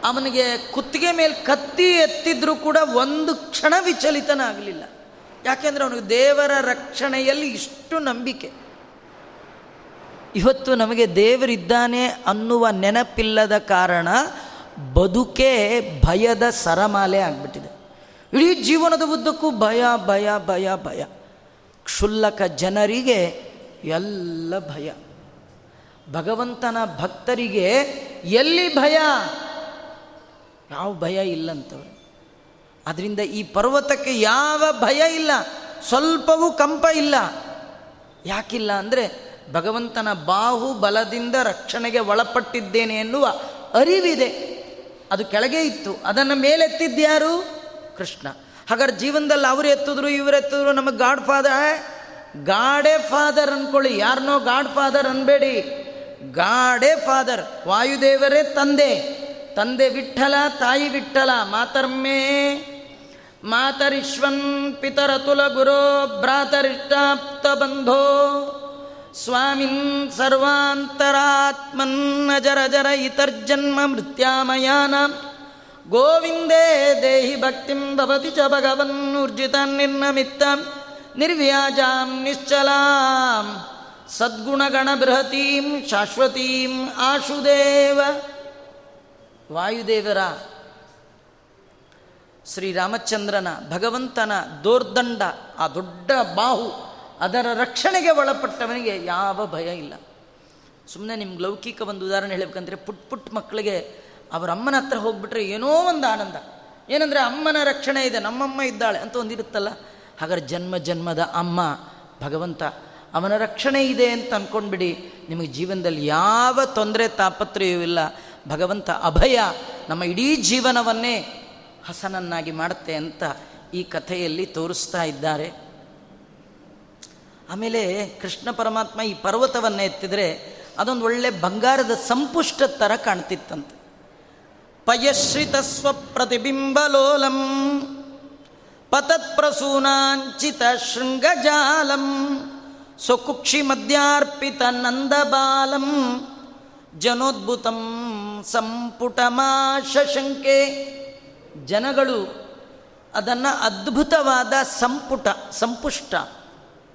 ಅವನಿಗೆ ಕುತ್ತಿಗೆ ಮೇಲೆ ಕತ್ತಿ ಎತ್ತಿದ್ರೂ ಕೂಡ ಒಂದು ಕ್ಷಣ ವಿಚಲಿತನಾಗಲಿಲ್ಲ. ಯಾಕೆಂದರೆ ಅವನಿಗೆ ದೇವರ ರಕ್ಷಣೆಯಲ್ಲಿ ಇಷ್ಟು ನಂಬಿಕೆ. ಇವತ್ತು ನಮಗೆ ದೇವರಿದ್ದಾನೆ ಅನ್ನುವ ನೆನಪಿಲ್ಲದ ಕಾರಣ ಬದುಕೇ ಭಯದ ಸರಮಾಲೆ ಆಗಿಬಿಟ್ಟಿದೆ. ಇಡೀ ಜೀವನದ ಉದ್ದಕ್ಕೂ ಭಯ ಭಯ ಭಯ ಭಯ. ಕ್ಷುಲ್ಲಕ ಜನರಿಗೆ ಎಲ್ಲ ಭಯ. ಭಗವಂತನ ಭಕ್ತರಿಗೆ ಎಲ್ಲಿ ಭಯ? ಯಾವ ಭಯ ಇಲ್ಲಂತವ್ರು. ಅದರಿಂದ ಈ ಪರ್ವತಕ್ಕೆ ಯಾವ ಭಯ ಇಲ್ಲ, ಸ್ವಲ್ಪವೂ ಕಂಪ ಇಲ್ಲ. ಯಾಕಿಲ್ಲ ಅಂದರೆ ಭಗವಂತನ ಬಾಹು ಬಲದಿಂದ ರಕ್ಷಣೆಗೆ ಒಳಪಟ್ಟಿದ್ದೇನೆ ಎನ್ನುವ ಅರಿವಿದೆ. ಅದು ಕೆಳಗೆ ಇತ್ತು. ಅದನ್ನು ಮೇಲೆತ್ತಿದ್ದ್ಯಾರು ಕೃಷ್ಣ. ಹಾಗಾದ್ರೆ ಜೀವನದಲ್ಲಿ ಅವರು ಎತ್ತಿದ್ರು, ಇವರು ಎತ್ತಿದ್ರು, ನಮಗೆ ಗಾಡ್ ಫಾದರ್ ಗಾಡೇ ಫಾದರ್ ಅನ್ಕೊಳ್ಳಿ. ಯಾರನ್ನೋ ಗಾಡ್ ಫಾದರ್ ಅನ್ಬೇಡಿ. ಗಾಡೇ ಫಾದರ್. ವಾಯುದೇವರೇ ತಂದೆ. ತಂದೆ ವಿಠಲ, ತಾಯಿ ವಿಠಲ, ಮಾತರ್ಮೇ. ಮಾತರಿಶ್ವನ್ ಪಿತರತುಲ ಗುರೋ ಭ್ರಾತರಿಷ್ಟಾಪ್ತ ಬಂಧೋ ಸ್ವಾಮಿನ್ ಸರ್ವಾಂತರಾತ್ಮನ್ನ ಜರ ಜರ ಇತರ್ಜನ್ಮ ಮೃತ್ಯಾಮಯಾನ. ಗೋವಿಂದೇ ದೇಹಿ ಭಕ್ತಿಂ ಭವತಿ ಚ ಭಗವನ್ನುರ್ಜಿತ ನಿರ್ನಮಿತ್ತ. ನಿರ್ವ್ಯಾಜಾಂ ನಿಶ್ಚಲಾಂ. ಸದ್ಗುಣಗಣ ಬೃಹತೀಂ ಶಾಶ್ವತೀಂ ಆಶುದೇವ. ವಾಯುದೇವರ ಶ್ರೀರಾಮಚಂದ್ರನ ಭಗವಂತನ ದೋರ್ದಂಡ, ಆ ದೊಡ್ಡ ಬಾಹು, ಅದರ ರಕ್ಷಣೆಗೆ ಒಳಪಟ್ಟವನಿಗೆ ಯಾವ ಭಯ ಇಲ್ಲ. ಸುಮ್ಮನೆ ನಿಮ್ಗೆ ಲೌಕಿಕ ಒಂದು ಉದಾಹರಣೆ ಹೇಳಬೇಕಂದ್ರೆ ಪುಟ್ ಪುಟ್ ಮಕ್ಕಳಿಗೆ ಅವರ ಅಮ್ಮನ ಹತ್ರ ಹೋಗ್ಬಿಟ್ರೆ ಏನೋ ಒಂದು ಆನಂದ. ಏನಂದರೆ ಅಮ್ಮನ ರಕ್ಷಣೆ ಇದೆ, ನಮ್ಮಮ್ಮ ಇದ್ದಾಳೆ ಅಂತ ಒಂದಿರುತ್ತಲ್ಲ ಹಾಗಾದ್ರೆ ಜನ್ಮ ಜನ್ಮದ ಅಮ್ಮ, ಭಗವಂತ, ಅವನ ರಕ್ಷಣೆ ಇದೆ ಅಂತ ಅಂದ್ಕೊಂಡ್ಬಿಡಿ ನಿಮಗೆ ಜೀವನದಲ್ಲಿ ಯಾವ ತೊಂದರೆ ತಾಪತ್ರೆಯೂ ಇಲ್ಲ. ಭಗವಂತ ಅಭಯ, ನಮ್ಮ ಇಡೀ ಜೀವನವನ್ನೇ ಹಸನನ್ನಾಗಿ ಮಾಡುತ್ತೆ ಅಂತ ಈ ಕಥೆಯಲ್ಲಿ ತೋರಿಸ್ತಾ ಇದ್ದಾರೆ. ಆಮೇಲೆ ಕೃಷ್ಣ ಪರಮಾತ್ಮ ಈ ಪರ್ವತವನ್ನು ಎತ್ತಿದರೆ ಅದೊಂದು ಒಳ್ಳೆ ಬಂಗಾರದ ಸಂಪುಷ್ಟ ಥರ ಕಾಣ್ತಿತ್ತಂತೆ. ಪಯಶ್ರಿತ ಸ್ವಪ್ರತಿಬಿಂಬಲೋಲಂ, ಪತತ್ಪ್ರಸೂನಾಂಚಿತ ಶೃಂಗಜಾಲಂ, ಸ್ವಕುಕ್ಷಿ ಮಧ್ಯಾರ್ಪಿತ ನಂದಬಾಲಂ, ಜನೋದ್ಭುತಂ ಸಂಪುಟಮಾಶಂಕೆ ಜನಗಳು ಅದನ್ನು ಅದ್ಭುತವಾದ ಸಂಪುಟ, ಸಂಪುಷ್ಟ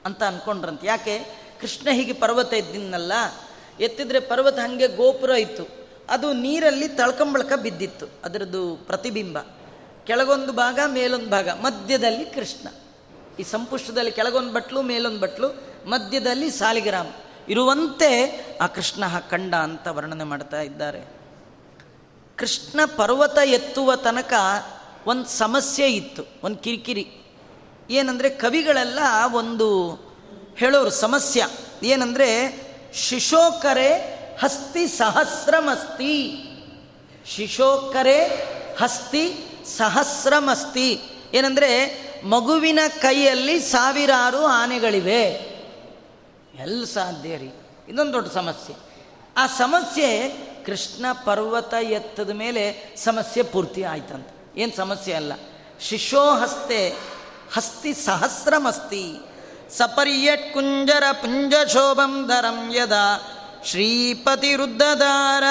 ಅಂತ ಅಂದ್ಕೊಂಡ್ರಂತೆ ಯಾಕೆ? ಕೃಷ್ಣ ಹೀಗೆ ಪರ್ವತ ಇದ್ದಿನಲ್ಲ ಎತ್ತಿದ್ರೆ ಪರ್ವತ ಹಾಗೆ ಗೋಪುರ ಇತ್ತು. ಅದು ನೀರಲ್ಲಿ ತಳ್ಕಂಬಳಕ ಬಿದ್ದಿತ್ತು, ಅದರದ್ದು ಪ್ರತಿಬಿಂಬ. ಕೆಳಗೊಂದು ಭಾಗ, ಮೇಲೊಂದು ಭಾಗ, ಮಧ್ಯದಲ್ಲಿ ಕೃಷ್ಣ. ಈ ಸಂಪುಷ್ಟದಲ್ಲಿ ಕೆಳಗೊಂದು ಬಟ್ಲು, ಮೇಲೊಂದು ಬಟ್ಲು, ಮಧ್ಯದಲ್ಲಿ ಸಾಲಿಗ್ರಾಮ. ಇರುವಂತೆ ಆ ಕೃಷ್ಣ ಕಂಡ ಅಂತ ವರ್ಣನೆ ಮಾಡ್ತಾ ಇದ್ದಾರೆ. ಕೃಷ್ಣ ಪರ್ವತ ಎತ್ತುವ ತನಕ ಒಂದು ಸಮಸ್ಯೆ ಇತ್ತು, ಒಂದು ಕಿರಿಕಿರಿ. ಏನಂದರೆ ಕವಿಗಳೆಲ್ಲ ಒಂದು ಹೇಳೋರು ಸಮಸ್ಯೆ. ಏನಂದರೆ ಶಿಶೋಕರೆ ಹಸ್ತಿ ಸಹಸ್ರಮಸ್ತಿ. ಶಿಶೋಕರೆ ಹಸ್ತಿ ಸಹಸ್ರಮಸ್ತಿ. ಏನಂದರೆ ಮಗುವಿನ ಕೈಯಲ್ಲಿ ಸಾವಿರಾರು ಆನೆಗಳಿವೆ. ಎಲ್ಲಿ ಸಾಧ್ಯ ರೀ? ಇದೊಂದು ದೊಡ್ಡ ಸಮಸ್ಯೆ. ಆ ಸಮಸ್ಯೆ ಕೃಷ್ಣ ಪರ್ವತ ಎತ್ತದ ಮೇಲೆ ಸಮಸ್ಯೆ ಪೂರ್ತಿ ಆಯ್ತಂತ. ಏನು ಸಮಸ್ಯೆ ಅಲ್ಲ. ಶಿಶೋ ಹಸ್ತೆ ಹಸ್ತಿ ಸಹಸ್ರಮಸ್ತಿ ಸಪರ್ಯಟ್ ಕುಂಜರ ಪುಂಜ ಶೋಭಂ ಧರಂ ಯದಾ ಶ್ರೀಪತಿ ರುದ್ಧದಾರ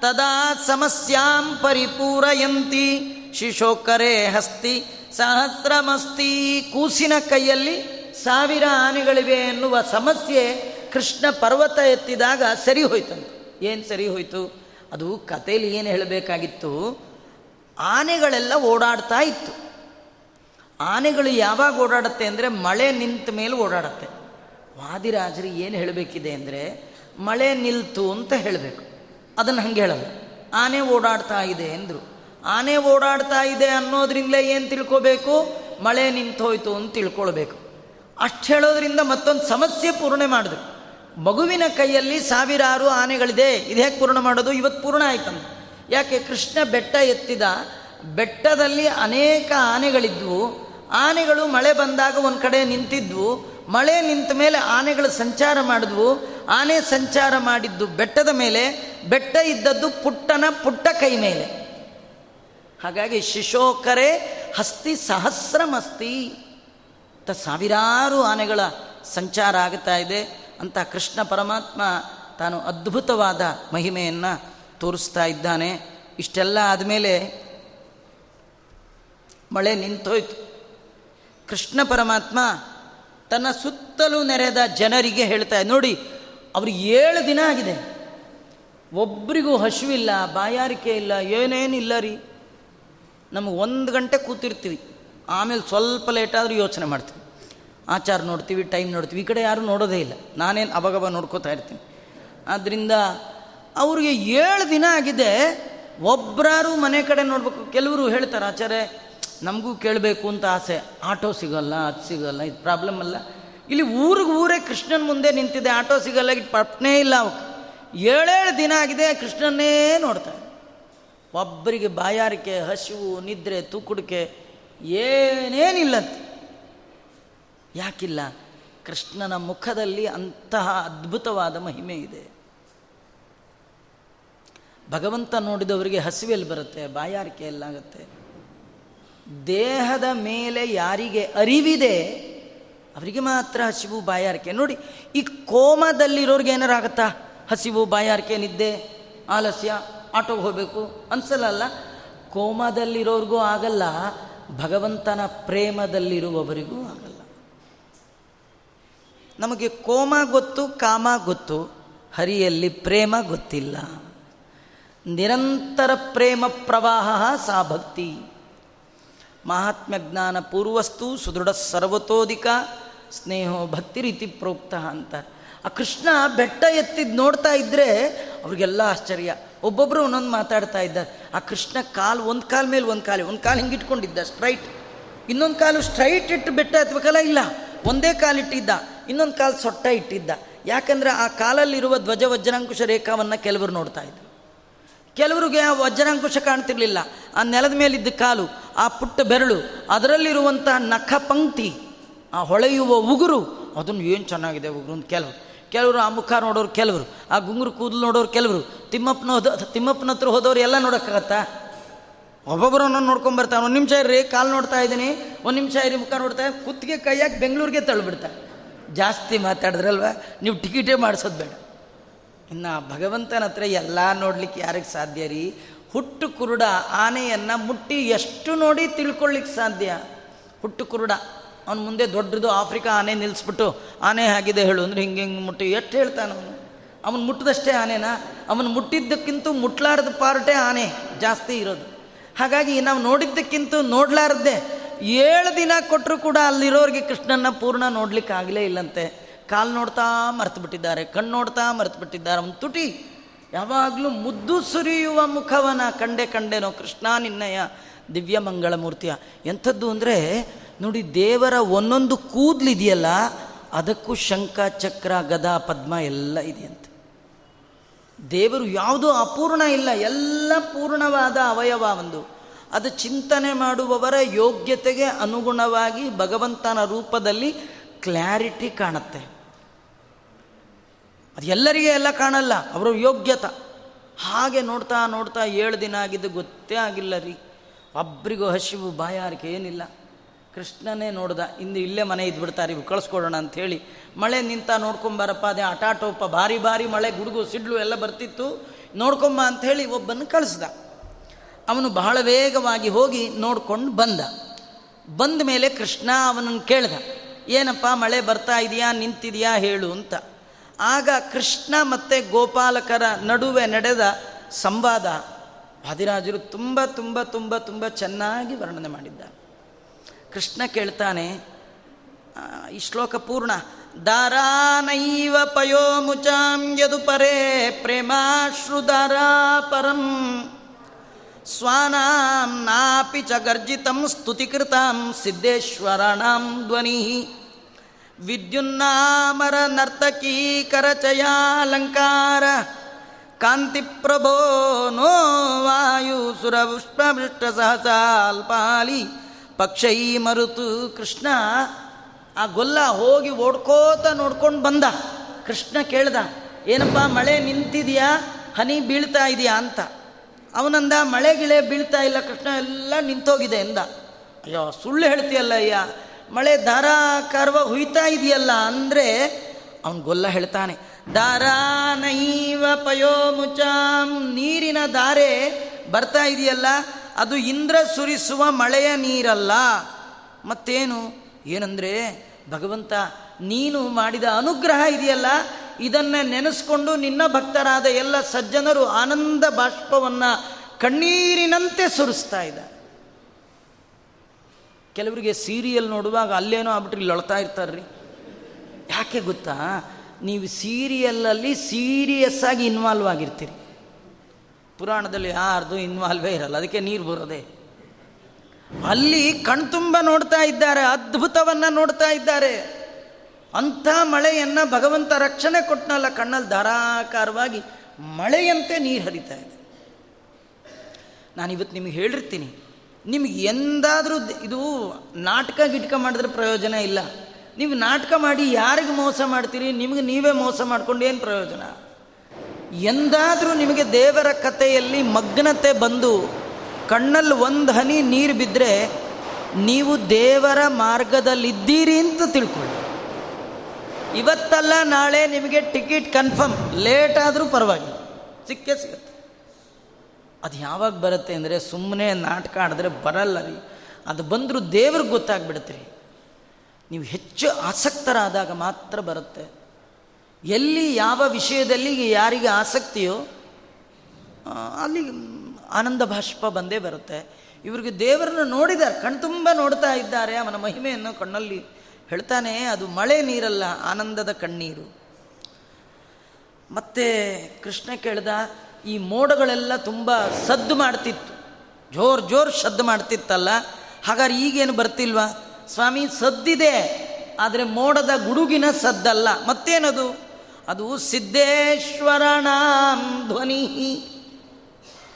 ತದಾ ಸಮಸ್ಯಾಂ ಪರಿಪೂರಯಂತಿ. ಶಿಶೋಕರೆ ಹಸ್ತಿ ಸಹಸ್ರಮಸ್ತಿ ಕೂಸಿನ ಕೈಯಲ್ಲಿ ಸಾವಿರ ಆನೆಗಳಿವೆ ಎನ್ನುವ ಸಮಸ್ಯೆ ಕೃಷ್ಣ ಪರ್ವತ ಎತ್ತಿದಾಗ ಸರಿ ಹೋಯ್ತಂತೆ. ಏನು ಸರಿ ಹೋಯಿತು? ಅದು ಕಥೆಯಲ್ಲಿ ಏನು ಹೇಳಬೇಕಾಗಿತ್ತು? ಆನೆಗಳೆಲ್ಲ ಓಡಾಡ್ತಾ ಇತ್ತು. ಆನೆಗಳು ಯಾವಾಗ ಓಡಾಡುತ್ತೆ ಅಂದರೆ ಮಳೆ ನಿಂತ ಮೇಲೆ ಓಡಾಡುತ್ತೆ. ವಾದಿರಾಜರು ಏನು ಹೇಳಬೇಕಿದೆ ಅಂದರೆ, ಮಳೆ ನಿಲ್ತು ಅಂತ ಹೇಳಬೇಕು. ಅದನ್ನು ಹಂಗೆ ಹೇಳಲ್ಲ. ಆನೆ ಓಡಾಡ್ತಾ ಇದೆ ಅಂದರು. ಆನೆ ಓಡಾಡ್ತಾ ಇದೆ ಅನ್ನೋದ್ರಿಂದಲೇ ಏನು ತಿಳ್ಕೋಬೇಕು? ಮಳೆ ನಿಂತು ಹೋಯ್ತು ಅಂತ ತಿಳ್ಕೊಳ್ಬೇಕು. ಅಷ್ಟು ಹೇಳೋದ್ರಿಂದ ಮತ್ತೊಂದು ಸಮಸ್ಯೆ ಪೂರ್ಣೆ ಮಾಡಿದ್ರು. ಮಗುವಿನ ಕೈಯಲ್ಲಿ ಸಾವಿರಾರು ಆನೆಗಳಿದೆ. ಇದು ಹೇಗೆ ಪೂರ್ಣ ಮಾಡೋದು? ಇವತ್ತು ಪೂರ್ಣ ಆಯ್ತಂತ. ಯಾಕೆ? ಕೃಷ್ಣ ಬೆಟ್ಟ ಎತ್ತಿದ ಬೆಟ್ಟದಲ್ಲಿ ಅನೇಕ ಆನೆಗಳಿದ್ವು. ಆನೆಗಳು ಮಳೆ ಬಂದಾಗ ಒಂದು ಕಡೆ ನಿಂತಿದ್ವು. ಮಳೆ ನಿಂತ ಮೇಲೆ ಆನೆಗಳು ಸಂಚಾರ ಮಾಡಿದ್ವು. ಆನೆ ಸಂಚಾರ ಮಾಡಿದ್ದು ಬೆಟ್ಟದ ಮೇಲೆ. ಬೆಟ್ಟ ಇದ್ದದ್ದು ಪುಟ್ಟನ ಪುಟ್ಟ ಕೈ ಮೇಲೆ. ಹಾಗಾಗಿ ಶಿಶೋಕರೆ ಹಸ್ತಿ ಸಹಸ್ರಮಸ್ತಿ. ಸಾವಿರಾರು ಆನೆಗಳ ಸಂಚಾರ ಆಗ್ತಾ ಇದೆ. ಅಂತ ಕೃಷ್ಣ ಪರಮಾತ್ಮ ತಾನು ಅದ್ಭುತವಾದ ಮಹಿಮೆಯನ್ನು ತೋರಿಸ್ತಾ ಇದ್ದಾನೆ. ಇಷ್ಟೆಲ್ಲ ಆದಮೇಲೆ ಮಳೆ ನಿಂತೋಯ್ತು. ಕೃಷ್ಣ ಪರಮಾತ್ಮ ತನ್ನ ಸುತ್ತಲೂ ನೆರೆದ ಜನರಿಗೆ ಹೇಳ್ತಾ ನೋಡಿ ಅವ್ರಿಗೆ ಏಳು ದಿನ ಆಗಿದೆ. ಒಬ್ರಿಗೂ ಹಸುವಿಲ್ಲ ಬಾಯಾರಿಕೆ ಇಲ್ಲ, ಏನೇನಿಲ್ಲ ರೀ. ನಮಗೆ ಒಂದು ಗಂಟೆ ಕೂತಿರ್ತೀವಿ. ಆಮೇಲೆ ಸ್ವಲ್ಪ ಲೇಟಾದರೂ ಯೋಚನೆ ಮಾಡ್ತೀವಿ. ಆಚಾರ ನೋಡ್ತೀವಿ ಟೈಮ್ ನೋಡ್ತೀವಿ. ಈ ಕಡೆ ಯಾರೂ ನೋಡೋದೇ ಇಲ್ಲ. ನಾನೇನು ಅವಾಗವಾಗ ನೋಡ್ಕೋತಾ ಇರ್ತೀನಿ. ಆದ್ದರಿಂದ ಅವ್ರಿಗೆ ಏಳು ದಿನ ಆಗಿದೆ ಒಬ್ಬರಾರು ಮನೆ ಕಡೆ ನೋಡಬೇಕು. ಕೆಲವರು ಹೇಳ್ತಾರೆ, ಆಚಾರ್ಯ, ನಮಗೂ ಕೇಳಬೇಕು ಅಂತ ಆಸೆ. ಆಟೋ ಸಿಗೋಲ್ಲ, ಅದು ಸಿಗೋಲ್ಲ, ಇದು ಪ್ರಾಬ್ಲಮ್ ಅಲ್ಲ. ಇಲ್ಲಿ ಊರಿಗೆ ಊರೇ ಕೃಷ್ಣನ ಮುಂದೆ ನಿಂತಿದೆ, ಆಟೋ ಸಿಗಲ್ಲ ಪಟ್ನೇ ಇಲ್ಲ ಅವಕ್ಕೆ ಏಳೇಳು ದಿನ ಆಗಿದೆ, ಕೃಷ್ಣನ್ನೇ ನೋಡ್ತಾರೆ ಒಬ್ಬರಿಗೆ ಬಾಯಾರಿಕೆ, ಹಸಿವು, ನಿದ್ರೆ, ತೂಕುಡಿಕೆ, ಏನೇನಿಲ್ಲಂತೆ. ಯಾಕಿಲ್ಲ? ಕೃಷ್ಣನ ಮುಖದಲ್ಲಿ ಅಂತಹ ಅದ್ಭುತವಾದ ಮಹಿಮೆ ಇದೆ. ಭಗವಂತ ನೋಡಿದವರಿಗೆ ಹಸಿವೆಲ್ಲಿ ಬರುತ್ತೆ, ಬಾಯಾರಿಕೆ ಎಲ್ಲಾಗುತ್ತೆ ದೇಹದ ಮೇಲೆ ಯಾರಿಗೆ ಅರಿವಿದೆ, ಅವರಿಗೆ ಮಾತ್ರ ಹಸಿವು, ಬಾಯಾರಿಕೆ. ನೋಡಿ, ಈ ಕೋಮದಲ್ಲಿರೋರಿಗೆ ಏನಾರು ಆಗುತ್ತಾ? ಹಸಿವು, ಬಾಯಾರಿಕೆ, ನಿದ್ದೆ, ಆಲಸ್ಯ, ಆಟೋಗೆ ಹೋಗಬೇಕು, ಅನ್ಸಲ್ಲ ಕೋಮದಲ್ಲಿರೋರಿಗೂ ಆಗಲ್ಲ, ಭಗವಂತನ ಪ್ರೇಮದಲ್ಲಿರುವವರಿಗೂ ಆಗಲ್ಲ. ನಮಗೆ ಕೋಮ ಗೊತ್ತು, ಕಾಮ ಗೊತ್ತು, ಹರಿಯಲ್ಲಿ ಪ್ರೇಮ ಗೊತ್ತಿಲ್ಲ. ನಿರಂತರ ಪ್ರೇಮ ಪ್ರವಾಹ ಸಾ ಭಕ್ತಿ. ಮಹಾತ್ಮ್ಯ ಜ್ಞಾನ ಪೂರ್ವಸ್ತು ಸುದೃಢ ಸರ್ವತೋಧಿಕ, ಸ್ನೇಹೋ ಭಕ್ತಿ ರೀತಿ ಪ್ರೋಕ್ತ ಅಂತ. ಆ ಕೃಷ್ಣ ಬೆಟ್ಟ ಎತ್ತಿದ್ದು ನೋಡ್ತಾ ಇದ್ದರೆ ಅವ್ರಿಗೆಲ್ಲ ಆಶ್ಚರ್ಯ. ಒಬ್ಬೊಬ್ಬರು ಒಂದೊಂದು ಮಾತಾಡ್ತಾ ಇದ್ದಾರೆ. ಆ ಕೃಷ್ಣ ಕಾಲು ಒಂದು ಕಾಲ ಮೇಲೆ ಒಂದು ಕಾಲು ಒಂದು ಕಾಲು ಹಿಂಗೆ ಇಟ್ಕೊಂಡಿದ್ದ ಸ್ಟ್ರೈಟ್ ಇನ್ನೊಂದು ಕಾಲು ಸ್ಟ್ರೈಟ್ ಇಟ್ಟು ಬೆಟ್ಟ ಎತ್ತಬೇಕಲ್ಲ ಇಲ್ಲ. ಒಂದೇ ಕಾಲು ಇಟ್ಟಿದ್ದ, ಇನ್ನೊಂದು ಕಾಲು ಸೊಟ್ಟ ಇಟ್ಟಿದ್ದ. ಯಾಕಂದರೆ ಆ ಕಾಲಲ್ಲಿರುವ ಧ್ವಜ ವಜ್ರಾಂಕುಶ ರೇಖಾವನ್ನು ಕೆಲವರು ನೋಡ್ತಾ ಇದ್ರು. ಕೆಲವರಿಗೆ ಆ ವಜ್ರಾಂಕುಶ ಕಾಣ್ತಿರ್ಲಿಲ್ಲ. ಆ ನೆಲದ ಮೇಲಿದ್ದ ಕಾಲು, ಆ ಪುಟ್ಟ ಬೆರಳು ಅದರಲ್ಲಿರುವಂತಹ ನಖ ಪಂಕ್ತಿ, ಆ ಹೊಳೆಯುವ ಉಗುರು, ಅದನ್ನು ಏನು ಚೆನ್ನಾಗಿದೆ ಉಗುರು ಅಂತ ಕೆಲವರು. ಕೆಲವರು ಆ ಮುಖ ನೋಡೋರು ಕೆಲವರು, ಆ ಗುಂಗುರು ಕೂದಲು ನೋಡೋರು ಕೆಲವರು. ತಿಮ್ಮಪ್ಪನ ಹೋದ ತಿಮ್ಮಪ್ಪನ ಹತ್ರ ಹೋದವ್ರು ಎಲ್ಲ ನೋಡೋಕ್ಕಾಗತ್ತಾ? ಒಬ್ಬೊಬ್ಬರು ಒಂದೊಂದು ನೋಡ್ಕೊಂಬರ್ತಾನೆ ಒಂದು ನಿಮಿಷ ಇರ್ರಿ, ಕಾಲು ನೋಡ್ತಾ ಇದ್ದೀನಿ. ಒಂದು ನಿಮಿಷ ಇರಿ ಮುಖ ನೋಡ್ತಾ. ಕುತ್ತಿಗೆ ಕೈಯಾಗಿ ಬೆಂಗಳೂರಿಗೆ ತಳ್ಳಿಬಿಡ್ತಾರೆ ಜಾಸ್ತಿ ಮಾತಾಡಿದ್ರಲ್ವ? ನೀವು ಟಿಕೆಟೇ ಮಾಡಿಸೋದು ಬೇಡ. ಇನ್ನು ಭಗವಂತನ ಹತ್ರ ಎಲ್ಲ ನೋಡ್ಲಿಕ್ಕೆ ಯಾರಿಗೆ ಸಾಧ್ಯ ರೀ? ಹುಟ್ಟು ಕುರುಡ ಆನೆಯನ್ನು ಮುಟ್ಟಿ ಎಷ್ಟು ನೋಡಿ ತಿಳ್ಕೊಳ್ಳಿಕ್ಕೆ ಸಾಧ್ಯ? ಹುಟ್ಟು ಕುರುಡ, ಅವನ ಮುಂದೆ ದೊಡ್ಡದು ಆಫ್ರಿಕಾ ಆನೆ ನಿಲ್ಲಿಸ್ಬಿಟ್ಟು ಆನೆ ಆಗಿದೆ ಹೇಳು ಅಂದ್ರೆ ಹಿಂಗೆ ಹಿಂಗೆ ಮುಟ್ಟಿ. ಎಷ್ಟು ಹೇಳ್ತಾನೆ ಅವನು? ಅವನು ಮುಟ್ಟಿದಷ್ಟೇ ಆನೆನಾ? ಅವನು ಮುಟ್ಟಿದ್ದಕ್ಕಿಂತ ಮುಟ್ಲಾರದ ಪಾರ್ಟೇ ಆನೆ ಜಾಸ್ತಿ ಇರೋದು. ಹಾಗಾಗಿ ನಾವು ನೋಡಿದ್ದಕ್ಕಿಂತ ನೋಡ್ಲಾರದ್ದೇ ಏಳು ದಿನ ಕೊಟ್ಟರು ಕೂಡ ಅಲ್ಲಿರೋರಿಗೆ ಕೃಷ್ಣನ ಪೂರ್ಣ ನೋಡ್ಲಿಕ್ಕೆ ಆಗಲೇ ಇಲ್ಲಂತೆ. ಕಾಲು ನೋಡ್ತಾ ಮರ್ತು ಬಿಟ್ಟಿದ್ದಾರೆ ಕಣ್ಣು ನೋಡ್ತಾ ಮರ್ತು ಬಿಟ್ಟಿದ್ದಾರೆ ಒಂದು ತುಟಿ, ಯಾವಾಗಲೂ ಮುದ್ದು ಸುರಿಯುವ ಮುಖವನ ಕಂಡೆ ಕಂಡೇನೋ ಕೃಷ್ಣ ನಿನ್ನಯ ದಿವ್ಯ ಮಂಗಳ ಮೂರ್ತಿಯ ಎಂಥದ್ದು ಅಂದರೆ, ನೋಡಿ ದೇವರ ಒಂದೊಂದು ಕೂದಲಿದೆಯಲ್ಲ, ಅದಕ್ಕೂ ಶಂಖ, ಚಕ್ರ, ಗದಾ, ಪದ್ಮ ಎಲ್ಲ ಇದೆಯಂತೆ ದೇವರು ಯಾವುದೂ ಅಪೂರ್ಣ ಇಲ್ಲ, ಎಲ್ಲ ಪೂರ್ಣವಾದ ಅವಯವ ಒಂದು. ಅದು ಚಿಂತನೆ ಮಾಡುವವರ ಯೋಗ್ಯತೆಗೆ ಅನುಗುಣವಾಗಿ ಭಗವಂತನ ರೂಪದಲ್ಲಿ ಕ್ಲಾರಿಟಿ ಕಾಣುತ್ತೆ. ಅದು ಎಲ್ಲರಿಗೆ ಎಲ್ಲ ಕಾಣಲ್ಲ, ಅವರ ಯೋಗ್ಯತ. ಹಾಗೆ ನೋಡ್ತಾ ನೋಡ್ತಾ ಏಳು ದಿನ ಆಗಿದ್ದು ಗೊತ್ತೇ ಆಗಿಲ್ಲ ರೀ. ಒಬ್ರಿಗೂ ಹಸಿವು ಬಾಯಾರಿಕೆ ಏನಿಲ್ಲ. ಕೃಷ್ಣನೇ ನೋಡ್ದ, ಇಂದು ಇಲ್ಲೇ ಮನೆ ಇದ್ಬಿಡ್ತಾರೆ ಇವು ಕಳಿಸ್ಕೊಡೋಣ ಅಂಥೇಳಿ ಮಳೆ ನಿಂತ ನೋಡ್ಕೊಂಬಾರಪ್ಪ, ಅದೇ ಅಟಾಟೋಪ ಭಾರಿ ಭಾರಿ ಮಳೆ, ಗುಡುಗು, ಸಿಡ್ಲು ಎಲ್ಲ ಬರ್ತಿತ್ತು. ನೋಡ್ಕೊಂಬ ಅಂಥೇಳಿ ಒಬ್ಬನ್ನು ಕಳಿಸ್ದ. ಅವನು ಬಹಳ ವೇಗವಾಗಿ ಹೋಗಿ ನೋಡ್ಕೊಂಡು ಬಂದ. ಬಂದ ಮೇಲೆ ಕೃಷ್ಣ ಅವನನ್ನು ಕೇಳ್ದ, ಏನಪ್ಪ, ಮಳೆ ಬರ್ತಾ ಇದೆಯಾ, ನಿಂತಿದೆಯಾ ಹೇಳು ಅಂತ. ಆಗ ಕೃಷ್ಣ ಮತ್ತು ಗೋಪಾಲಕರ ನಡುವೆ ನಡೆದ ಸಂವಾದ, ವಾದಿರಾಜರು ತುಂಬ ತುಂಬ ತುಂಬ ತುಂಬ ಚೆನ್ನಾಗಿ ವರ್ಣನೆ ಮಾಡಿದ್ದಾರೆ. ಕೃಷ್ಣ ಕೇಳ್ತಾನೆ ಈ ಶ್ಲೋಕ ಪೂರ್ಣ. ದಾರಾನೈವ ಪಯೋ ಮುಚಾಂ ಯದು ಪರೇ ಪ್ರೇಮಾಶ್ರುದಾರಾ ಪರಂ. ಸ್ವಾನಾಂ ನಾಪಿ ಚ ಗರ್ಜಿತಂ ಸ್ತುತಿಕೃತಾಂ ಸಿದ್ದೇಶ್ವರಾಣಾಂ ಧ್ವನಿ. ವಿದ್ಯುನ್ನಾಮರ ನರ್ತಕೀ ಕರಚಯಾಲಂಕಾರ ಕಾಂತಿಪ್ರಭೋ ನೋ ವಾಯು ಸುರಪುಷ್ಪಮೃಷ್ಟ ಸಹಸಾಲ್ಪಾಲಿ. ಪಕ್ಷೈ ಮರುತು ಕೃಷ್ಣ, ಆ ಗೊಲ್ಲ ಹೋಗಿ ಓಡ್ಕೋತ ನೋಡ್ಕೊಂಡು ಬಂದ. ಕೃಷ್ಣ ಕೇಳ್ದ, ಏನಪ್ಪ ಮಳೆ ನಿಂತಿದೆಯಾ? ಹನಿ ಬೀಳ್ತಾ ಇದೆಯಾ ಅಂತ. ಅವನಂದ, ಮಳೆ ಗಿಳೆ ಬೀಳ್ತಾ ಇಲ್ಲ ಕೃಷ್ಣ, ಎಲ್ಲ ನಿಂತೋಗಿದೆ ಎಂದ. ಅಯ್ಯೋ, ಸುಳ್ಳು ಹೇಳ್ತೀಯಲ್ಲ ಅಯ್ಯ, ಮಳೆ ಧಾರಾಕಾರವಾಗಿ ಹುಯ್ತಾ ಇದೆಯಲ್ಲ ಅಂದರೆ ಅವನು ಗೊಲ್ಲ ಹೇಳ್ತಾನೆ, ದಾರಾ ನೈವ ಪಯೋ ಮುಚಾಂ, ನೀರಿನ ದಾರೆ ಬರ್ತಾ ಇದೆಯಲ್ಲ ಅದು ಇಂದ್ರ ಸುರಿಸುವ ಮಳೆಯ ನೀರಲ್ಲ. ಮತ್ತೇನು? ಏನಂದರೆ, ಭಗವಂತ, ನೀನು ಮಾಡಿದ ಅನುಗ್ರಹ ಇದೆಯಲ್ಲ? ಇದನ್ನು ನೆನೆಸ್ಕೊಂಡು ನಿನ್ನ ಭಕ್ತರಾದ ಎಲ್ಲ ಸಜ್ಜನರು ಆನಂದ ಬಾಷ್ಪವನ್ನು ಕಣ್ಣೀರಿನಂತೆ ಸುರಿಸ್ತಾ ಇದ್ದಾರೆ. ಕೆಲವರಿಗೆ ಸೀರಿಯಲ್ ನೋಡುವಾಗ ಅಲ್ಲೇನೋ ಆಗ್ಬಿಟ್ರೆ ಇಲ್ಲಿ ಅಳ್ತಾ ಇರ್ತಾರ್ರಿ. ಯಾಕೆ ಗೊತ್ತಾ? ನೀವು ಸೀರಿಯಲ್ಲಲ್ಲಿ ಸೀರಿಯಸ್ ಆಗಿ ಇನ್ವಾಲ್ವ್ ಆಗಿರ್ತೀರಿ. ಪುರಾಣದಲ್ಲಿ ಯಾರ್ದು ಇನ್ವಾಲ್ವೇ ಇರಲ್ಲ, ಅದಕ್ಕೆ ನೀರು ಬರೋದೆ. ಅಲ್ಲಿ ಕಣ್ತುಂಬ ನೋಡ್ತಾ ಇದ್ದಾರೆ, ಅದ್ಭುತವನ್ನು ನೋಡ್ತಾ ಇದ್ದಾರೆ. ಅಂಥ ಮಳೆಯನ್ನು ಭಗವಂತ ರಕ್ಷಣೆ ಕೊಟ್ಟನಲ್ಲ ಕಣ್ಣಲ್ಲಿ ಧಾರಾಕಾರವಾಗಿ, ಮಳೆಯಂತೆ ನೀರು ಹರಿತಾ ಇದೆ. ನಾನು ಇವತ್ತು ನಿಮಗೆ ಹೇಳಿರ್ತೀನಿ ನಿಮಗೆ ಎಂದಾದರೂ ಇದು ನಾಟಕ ಗಿಟ್ಕ ಮಾಡಿದ್ರೆ ಪ್ರಯೋಜನ ಇಲ್ಲ. ನೀವು ನಾಟಕ ಮಾಡಿ ಯಾರಿಗೆ ಮೋಸ ಮಾಡ್ತೀರಿ, ನಿಮಗೆ ನೀವೇ ಮೋಸ ಮಾಡ್ಕೊಂಡು ಏನು ಪ್ರಯೋಜನ? ಎಂದಾದರೂ ನಿಮಗೆ ದೇವರ ಕಥೆಯಲ್ಲಿ ಮಗ್ನತೆ ಬಂದು ಕಣ್ಣಲ್ಲಿ ಒಂದು ಹನಿ ನೀರು ಬಿದ್ದರೆ ನೀವು ದೇವರ ಮಾರ್ಗದಲ್ಲಿದ್ದೀರಿ ಅಂತ ತಿಳ್ಕೊಳ್ಳಿ. ಇವತ್ತಲ್ಲ ನಾಳೆ ನಿಮಗೆ ಟಿಕೆಟ್ ಕನ್ಫರ್ಮ್, ಲೇಟ್ ಆದರೂ ಪರವಾಗಿಲ್ಲ. ಸಿಕ್ಕೇ ಸಿಗುತ್ತೆ. ಅದು ಯಾವಾಗ ಬರುತ್ತೆ ಅಂದರೆ ಸುಮ್ಮನೆ ನಾಟಕ ಆಡಿದ್ರೆ ಬರಲ್ಲ ರೀ. ಅದು ಬಂದರೂ ದೇವ್ರಿಗೆ ಗೊತ್ತಾಗ್ಬಿಡುತ್ತೆ ರೀ. ನೀವು ಹೆಚ್ಚು ಆಸಕ್ತರಾದಾಗ ಮಾತ್ರ ಬರುತ್ತೆ. ಎಲ್ಲಿ ಯಾವ ವಿಷಯದಲ್ಲಿ ಯಾರಿಗೆ ಆಸಕ್ತಿಯೋ ಅಲ್ಲಿ ಆನಂದ ಭಾಷ್ಪ ಬಂದೇ ಬರುತ್ತೆ. ಇವರಿಗೆ ದೇವರನ್ನು ನೋಡಿದ್ದಾರೆ ಕಣ್ತುಂಬ ನೋಡ್ತಾ ಇದ್ದಾರೆ. ಅವನ ಮಹಿಮೆಯನ್ನು ಕಣ್ಣಲ್ಲಿ ಹೇಳ್ತಾನೆ, ಅದು ಮಳೆ ನೀರಲ್ಲ, ಆನಂದದ ಕಣ್ಣೀರು. ಮತ್ತೆ ಕೃಷ್ಣ ಕೇಳ್ದ, ಈ ಮೋಡಗಳೆಲ್ಲ ತುಂಬ ಸದ್ದು ಮಾಡ್ತಿತ್ತು. ಜೋರ್ ಜೋರ್ ಸದ್ದು ಮಾಡ್ತಿತ್ತಲ್ಲ, ಹಾಗಾದ್ರೆ ಈಗೇನು ಬರ್ತಿಲ್ವಾ? ಸ್ವಾಮಿ, ಸದ್ದಿದೆ, ಆದರೆ ಮೋಡದ ಗುಡುಗಿನ ಸದ್ದಲ್ಲ. ಮತ್ತೇನದು? ಅದು ಸಿದ್ದೇಶ್ವರನಾಂ ಧ್ವನಿ.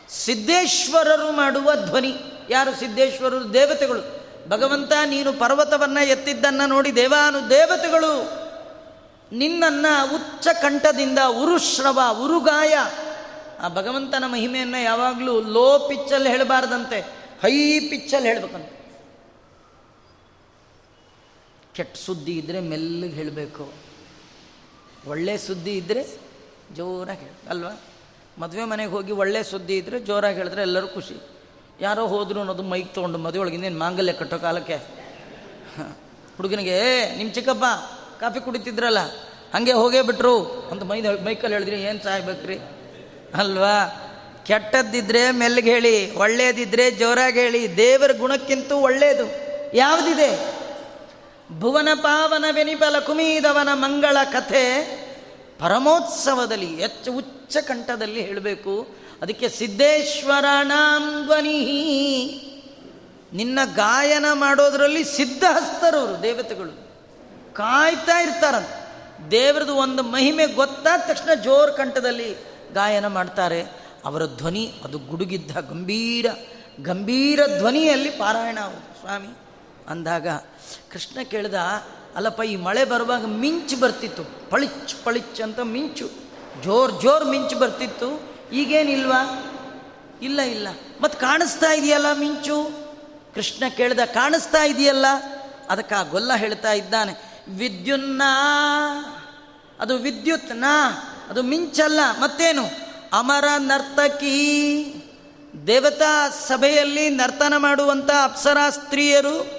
ಸಿದ್ದೇಶ್ವರರು ಮಾಡುವ ಧ್ವನಿ. ಯಾರು ಸಿದ್ದೇಶ್ವರರು? ದೇವತೆಗಳು. ಭಗವಂತ, ನೀನು ಪರ್ವತವನ್ನು ಎತ್ತಿದ್ದನ್ನು ನೋಡಿ ದೇವಾನು ದೇವತೆಗಳು. ನಿನ್ನನ್ನು ಉಚ್ಚ ಕಂಠದಿಂದ ಉರುಶ್ರವ, ಉರುಗಾಯ. ಆ ಭಗವಂತನ ಮಹಿಮೆಯನ್ನು ಯಾವಾಗಲೂ ಲೋ ಪಿಚ್ಚಲ್ಲಿ ಹೇಳಬಾರ್ದಂತೆ, ಹೈ ಪಿಚ್ಚಲ್ಲಿ ಹೇಳಬೇಕಂತ. ಕೆಟ್ಟ ಸುದ್ದಿ ಇದ್ದರೆ ಮೆಲ್ಲಗೆ ಹೇಳಬೇಕು. ಒಳ್ಳೆ ಸುದ್ದಿ ಇದ್ದರೆ ಜೋರಾಗಿ ಹೇಳಿ ಅಲ್ವಾ? ಮದುವೆ ಮನೆಗೆ ಹೋಗಿ ಒಳ್ಳೆ ಸುದ್ದಿ ಇದ್ದರೆ ಜೋರಾಗಿ ಹೇಳಿದ್ರೆ ಎಲ್ಲರೂ ಖುಷಿ. ಯಾರೋ ಹೋದ್ರು ಅನ್ನೋದು ಮೈಕ್ ತೊಗೊಂಡು ಮದುವೆ ಒಳಗಿಂದೇನು ಮಾಂಗಲ್ಯ ಕಟ್ಟೋ ಕಾಲಕ್ಕೆ? ಹುಡುಗನಿಗೆ ನಿಮ್ಮ ಚಿಕ್ಕಪ್ಪ, ಕಾಫಿ ಕುಡಿತಿದ್ರಲ್ಲ, ಹಾಗೆ ಹೋಗೇ ಬಿಟ್ರು. ಅಂತ ಮೈ ಮೈಕಲ್ಲಿ ಹೇಳಿದ್ರಿ, ಏನು ಸಾಯ್ಬೇಕ್ರಿ ಅಲ್ವಾ? ಕೆಟ್ಟದ್ದಿದ್ರೆ ಮೆಲ್ಲಗೆ ಹೇಳಿ, ಒಳ್ಳೇದಿದ್ರೆ ಜೋರಾಗಿ ಹೇಳಿ, ದೇವರ ಗುಣಕ್ಕಿಂತೂ ಒಳ್ಳೆಯದು ಯಾವುದಿದೆ? ಭುವನ ಪಾವನ ವೆನಿಪಲ ಕುಮೀದವನ ಮಂಗಳ ಕಥೆ ಪರಮೋತ್ಸವದಲ್ಲಿ ಹೆಚ್ಚು ಉಚ್ಚ ಕಂಠದಲ್ಲಿ ಹೇಳಬೇಕು. ಅದಕ್ಕೆ ಸಿದ್ದೇಶ್ವರನಾಂ ಧ್ವನಿ. ನಿನ್ನ ಗಾಯನ ಮಾಡೋದರಲ್ಲಿ ಸಿದ್ಧಹಸ್ತರವರು, ದೇವತೆಗಳು. ಕಾಯ್ತಾ ಇರ್ತಾರಂತ. ದೇವರದು ಒಂದು ಮಹಿಮೆ ಗೊತ್ತಾದ ತಕ್ಷಣ ಜೋರ್ ಕಂಠದಲ್ಲಿ ಗಾಯನ ಮಾಡ್ತಾರೆ. ಅವರ ಧ್ವನಿ, ಅದು ಗುಡುಗಿದ್ದ ಗಂಭೀರ ಗಂಭೀರ ಧ್ವನಿಯಲ್ಲಿ ಪಾರಾಯಣ ಸ್ವಾಮಿ ಅಂದಾಗ ಕೃಷ್ಣ ಕೇಳ್ದ, ಅಲ್ಲಪ್ಪ, ಈ ಮಳೆ ಬರುವಾಗ ಮಿಂಚು ಬರ್ತಿತ್ತು. ಪಳಿಚ್ ಪಳಿಚ್ ಅಂತ ಮಿಂಚು. ಜೋರ್ ಜೋರ್ ಮಿಂಚು ಬರ್ತಿತ್ತು. ಈಗೇನಿಲ್ವಾ? ಇಲ್ಲ ಇಲ್ಲ. ಮತ್ತು ಕಾಣಿಸ್ತಾ ಇದೆಯಲ್ಲ ಮಿಂಚು? ಕೃಷ್ಣ ಕೇಳ್ದ, ಕಾಣಿಸ್ತಾ ಇದೆಯಲ್ಲ? ಅದಕ್ಕೆ ಆ ಗೊಲ್ಲ ಹೇಳ್ತಾ ಇದ್ದಾನೆ, ವಿದ್ಯುನ್ನ, ಅದು ವಿದ್ಯುತ್ ನಾ ಅದು ಮಿಂಚಲ್ಲ. ಮತ್ತೇನು? ಅಮರ ನರ್ತಕಿ ದೇವತಾ ಸಭೆಯಲ್ಲಿ ನರ್ತನ ಮಾಡುವಂಥ ಅಪ್ಸರಾ ಸ್ತ್ರೀಯರು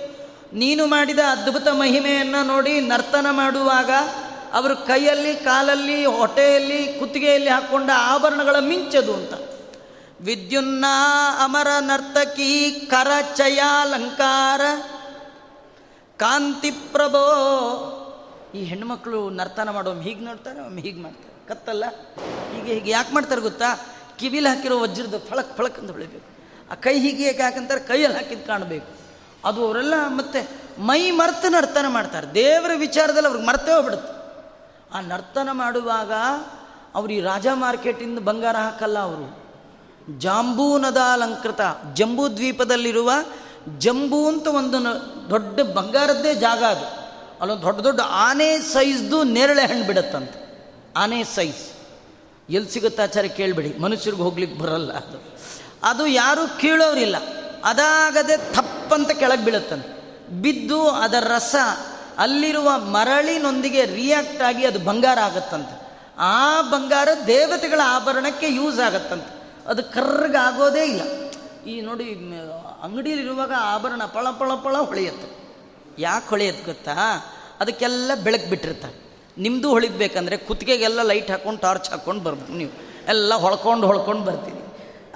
ನೀನು ಮಾಡಿದ ಅದ್ಭುತ ಮಹಿಮೆಯನ್ನು ನೋಡಿ ನರ್ತನ ಮಾಡುವಾಗ ಅವರು ಕೈಯಲ್ಲಿ, ಕಾಲಲ್ಲಿ, ಹೊಟ್ಟೆಯಲ್ಲಿ, ಕುತ್ತಿಗೆಯಲ್ಲಿ ಹಾಕ್ಕೊಂಡ ಆಭರಣಗಳ ಮಿಂಚದು ಅಂತ. ವಿದ್ಯುನ್ನ ಅಮರ ನರ್ತಕಿ ಕರಚಯಾಲಂಕಾರ ಕಾಂತಿ ಪ್ರಭೋ. ಈ ಹೆಣ್ಮಕ್ಳು ನರ್ತನ ಮಾಡೋ ಹೀಗೆ ನೋಡ್ತಾರೆ ಒಮ್ಮೆ ಹೀಗೆ ಮಾಡ್ತಾರೆ. ಕತ್ತಲ್ಲ? ಹೀಗೆ ಹೀಗೆ ಯಾಕೆ ಮಾಡ್ತಾರೆ ಗೊತ್ತಾ? ಕಿವಿಲಿ ಹಾಕಿರೋ ವಜ್ರದ ಫಳಕ್ ಫಳಕ್ ಅಂತ ಹೊಳಿಬೇಕು. ಆ ಕೈ ಹೀಗೆ ಯಾಕೆ ಹಾಕಂತಾರೆ? ಕೈಯಲ್ಲಿ ಹಾಕಿದ್ದು ಕಾಣಬೇಕು. ಅದು ಅವರೆಲ್ಲ ಮತ್ತೆ ಮೈ ಮರ್ತ ನರ್ತನ ಮಾಡ್ತಾರೆ. ದೇವರ ವಿಚಾರದಲ್ಲಿ ಅವ್ರಿಗೆ ಮರ್ತೇ ಹೋಗ್ಬಿಡುತ್ತೆ. ಆ ನರ್ತನ ಮಾಡುವಾಗ ಅವ್ರು ಈ ರಾಜ ಮಾರ್ಕೆಟಿಂದ ಬಂಗಾರ ಹಾಕಲ್ಲ ಅವರು. ಜಾಂಬೂನದ ಅಲಂಕೃತ, ಜಂಬೂ ದ್ವೀಪದಲ್ಲಿರುವ ಜಂಬೂ ಅಂತ ಒಂದು ದೊಡ್ಡ ಬಂಗಾರದ್ದೇ ಜಾಗ ಅದು. ಅಲ್ಲೊಂದು ದೊಡ್ಡ ದೊಡ್ಡ ಆನೆ ಸೈಜ್ದು ನೇರಳೆ ಹಣ್ಣು ಬಿಡತ್ತಂತ. ಆನೆ ಸೈಜ್. ಎಲ್ಲಿ ಸಿಗುತ್ತೆ ಆಚಾರ್ಯ ಕೇಳಬೇಡಿ. ಮನುಷ್ಯರಿಗೆ ಹೋಗ್ಲಿಕ್ಕೆ ಬರಲ್ಲ ಅದು. ಅದು ಯಾರೂ ಕೀಳೋರಿಲ್ಲ. ಅದಾಗದೆ ಥಪ್ಪಂತ ಕೆಳಗೆ ಬೀಳುತ್ತಂತೆ. ಬಿದ್ದು ಅದರ ರಸ ಅಲ್ಲಿರುವ ಮರಳಿನೊಂದಿಗೆ ರಿಯಾಕ್ಟ್ ಆಗಿ ಅದು ಬಂಗಾರ ಆಗತ್ತಂತೆ. ಆ ಬಂಗಾರ ದೇವತೆಗಳ ಆಭರಣಕ್ಕೆ ಯೂಸ್ ಆಗತ್ತಂತೆ. ಅದು ಕರ್ರಗಾಗೋದೇ ಇಲ್ಲ. ಈ ನೋಡಿ ಅಂಗಡಿಯಲ್ಲಿರುವಾಗ ಆಭರಣ ಪಳ ಪಳ ಪಳ ಹೊಳೆಯುತ್ತೆ. ಯಾಕೆ ಹೊಳೆಯತ್ತೆ ಗೊತ್ತಾ? ಅದಕ್ಕೆಲ್ಲ ಬೆಳಕು ಬಿಟ್ಟಿರ್ತಾರೆ. ನಿಮ್ಮದು ಹೊಳಿಬೇಕಂದ್ರೆ ಕುತ್ತಿಗೆಗೆಲ್ಲ ಲೈಟ್ ಹಾಕ್ಕೊಂಡು ಟಾರ್ಚ್ ಹಾಕ್ಕೊಂಡು ಬರ್ಬೇಕು ನೀವು. ಎಲ್ಲ ಹೊಳ್ಕೊಂಡು ಹೊಳ್ಕೊಂಡು ಬರ್ತೀನಿ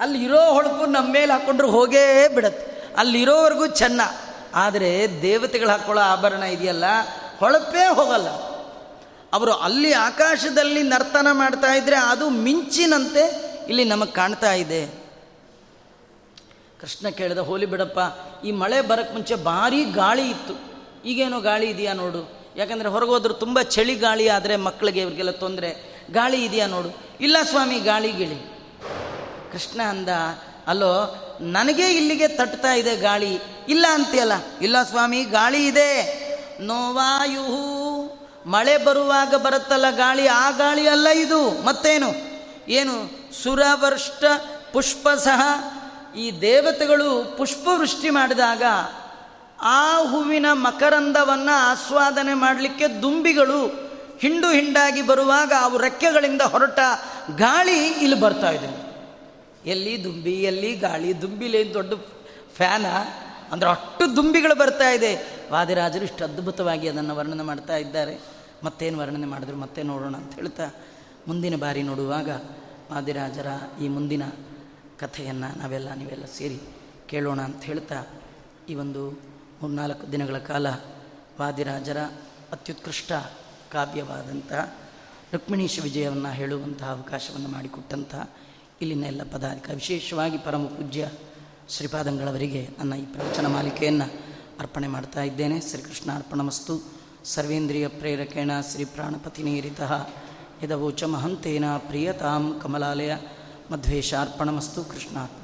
ಅಲ್ಲಿ ಇರೋ ಹೊಳಪು ನಮ್ಮ ಮೇಲೆ ಹಾಕ್ಕೊಂಡ್ರೆ ಹೋಗೇ ಬಿಡತ್ತೆ. ಅಲ್ಲಿರೋವರೆಗೂ ಚೆನ್ನ. ಆದರೆ ದೇವತೆಗಳು ಹಾಕ್ಕೊಳ್ಳೋ ಆಭರಣ ಇದೆಯಲ್ಲ? ಹೊಳಪೇ ಹೋಗಲ್ಲ. ಅವರು ಅಲ್ಲಿ ಆಕಾಶದಲ್ಲಿ ನರ್ತನ ಮಾಡ್ತಾ ಇದ್ರೆ ಅದು ಮಿಂಚಿನಂತೆ ಇಲ್ಲಿ ನಮಗೆ ಕಾಣ್ತಾ ಇದೆ. ಕೃಷ್ಣ ಕೇಳಿದ, ಹೋಲಿ ಬಿಡಪ್ಪ, ಈ ಮಳೆ ಬರಕ್ಕೆ ಮುಂಚೆ ಭಾರಿ ಗಾಳಿ ಇತ್ತು. ಈಗೇನೋ ಗಾಳಿ ಇದೆಯಾ ನೋಡು. ಯಾಕಂದರೆ ಹೊರಗೋದ್ರು ತುಂಬ ಚಳಿ ಗಾಳಿ ಆದರೆ ಮಕ್ಕಳಿಗೆ ಇವ್ರಿಗೆಲ್ಲ ತೊಂದರೆ. ಗಾಳಿ ಇದೆಯಾ ನೋಡು. ಇಲ್ಲ ಸ್ವಾಮಿ, ಗಾಳಿ ಗಿಳಿ. ಕೃಷ್ಣ ಅಂದ ಅಲ್ಲೋ, ನನಗೆ ಇಲ್ಲಿಗೆ ತಟ್ತಾ ಇದೆ ಗಾಳಿ. ಇಲ್ಲ ಅಂತೀಯಲ್ಲ? ಇಲ್ಲ ಸ್ವಾಮಿ, ಗಾಳಿ ಇದೆ. ನೋವಾಯು ಮಳೆ ಬರುವಾಗ ಬರುತ್ತಲ್ಲ ಗಾಳಿ, ಆ ಗಾಳಿ ಅಲ್ಲ ಇದು. ಮತ್ತೇನು? ಏನು? ಸುರವರ್ಷ್ಟ ಪುಷ್ಪ ಸಹ ಈ ದೇವತೆಗಳು ಪುಷ್ಪವೃಷ್ಟಿ ಮಾಡಿದಾಗ ಆ ಹೂವಿನ ಮಕರಂದವನ್ನು ಆಸ್ವಾದನೆ ಮಾಡಲಿಕ್ಕೆ ದುಂಬಿಗಳು ಹಿಂಡು ಹಿಂಡಾಗಿ ಬರುವಾಗ ಅವು ರೆಕ್ಕೆಗಳಿಂದ ಹೊರಟ ಗಾಳಿ ಇಲ್ಲಿ ಬರ್ತಾ ಇದೆ. ಎಲ್ಲಿ ದುಂಬಿ, ಎಲ್ಲಿ ಗಾಳಿ, ದುಂಬಿಲಿ ದೊಡ್ಡ ಫ್ಯಾನ? ಅಂದ್ರೆ ಅಷ್ಟು ದುಂಬಿಗಳು ಬರ್ತಾ ಇದೆ. ವಾದಿರಾಜರು ಇಷ್ಟು ಅದ್ಭುತವಾಗಿ ಅದನ್ನು ವರ್ಣನೆ ಮಾಡ್ತಾ ಇದ್ದಾರೆ. ಮತ್ತೇನು ವರ್ಣನೆ ಮಾಡಿದ್ರು ಮತ್ತೆ ನೋಡೋಣ ಅಂತ ಹೇಳ್ತಾ ಮುಂದಿನ ಬಾರಿ ನೋಡುವಾಗ ವಾದಿರಾಜರ ಈ ಮುಂದಿನ ಕಥೆಯನ್ನು ನಾವೆಲ್ಲ ನೀವೆಲ್ಲ ಸೇರಿ ಕೇಳೋಣ ಅಂತ ಹೇಳ್ತಾ ಈ ಒಂದು ಮೂರ್ನಾಲ್ಕು ದಿನಗಳ ಕಾಲ ವಾದಿರಾಜರ ಅತ್ಯುತ್ಕೃಷ್ಟ ಕಾವ್ಯವಾದಂಥ ರುಕ್ಮಿಣೀಶ ವಿಜಯವನ್ನು ಹೇಳುವಂತಹ ಅವಕಾಶವನ್ನು ಮಾಡಿಕೊಟ್ಟಂತಹ ಇಲ್ಲಿನ ಎಲ್ಲ ಪದಾಧಿಕ ವಿಶೇಷವಾಗಿ ಪರಮ ಪೂಜ್ಯ ಶ್ರೀಪಾದಂಗಳವರಿಗೆ ನನ್ನ ಈ ಪ್ರವಚನ ಮಾಲಿಕೆಯನ್ನು ಅರ್ಪಣೆ ಮಾಡ್ತಾ ಇದ್ದೇನೆ. ಶ್ರೀಕೃಷ್ಣ ಅರ್ಪಣಮಸ್ತು ಸರ್ವೇಂದ್ರಿಯ ಪ್ರೇರಕೇಣ ಶ್ರೀ ಪ್ರಾಣಪತಿನೇರಿತ. ಯದವೋಚ ಮಹಂತೇನ ಪ್ರಿಯತಾಂ ಕಮಲಾಲಯ. ಮಧ್ವೇಶಾರ್ಪಣಮಸ್ತು ಕೃಷ್ಣಾರ್ಪಣಮಸ್ತು.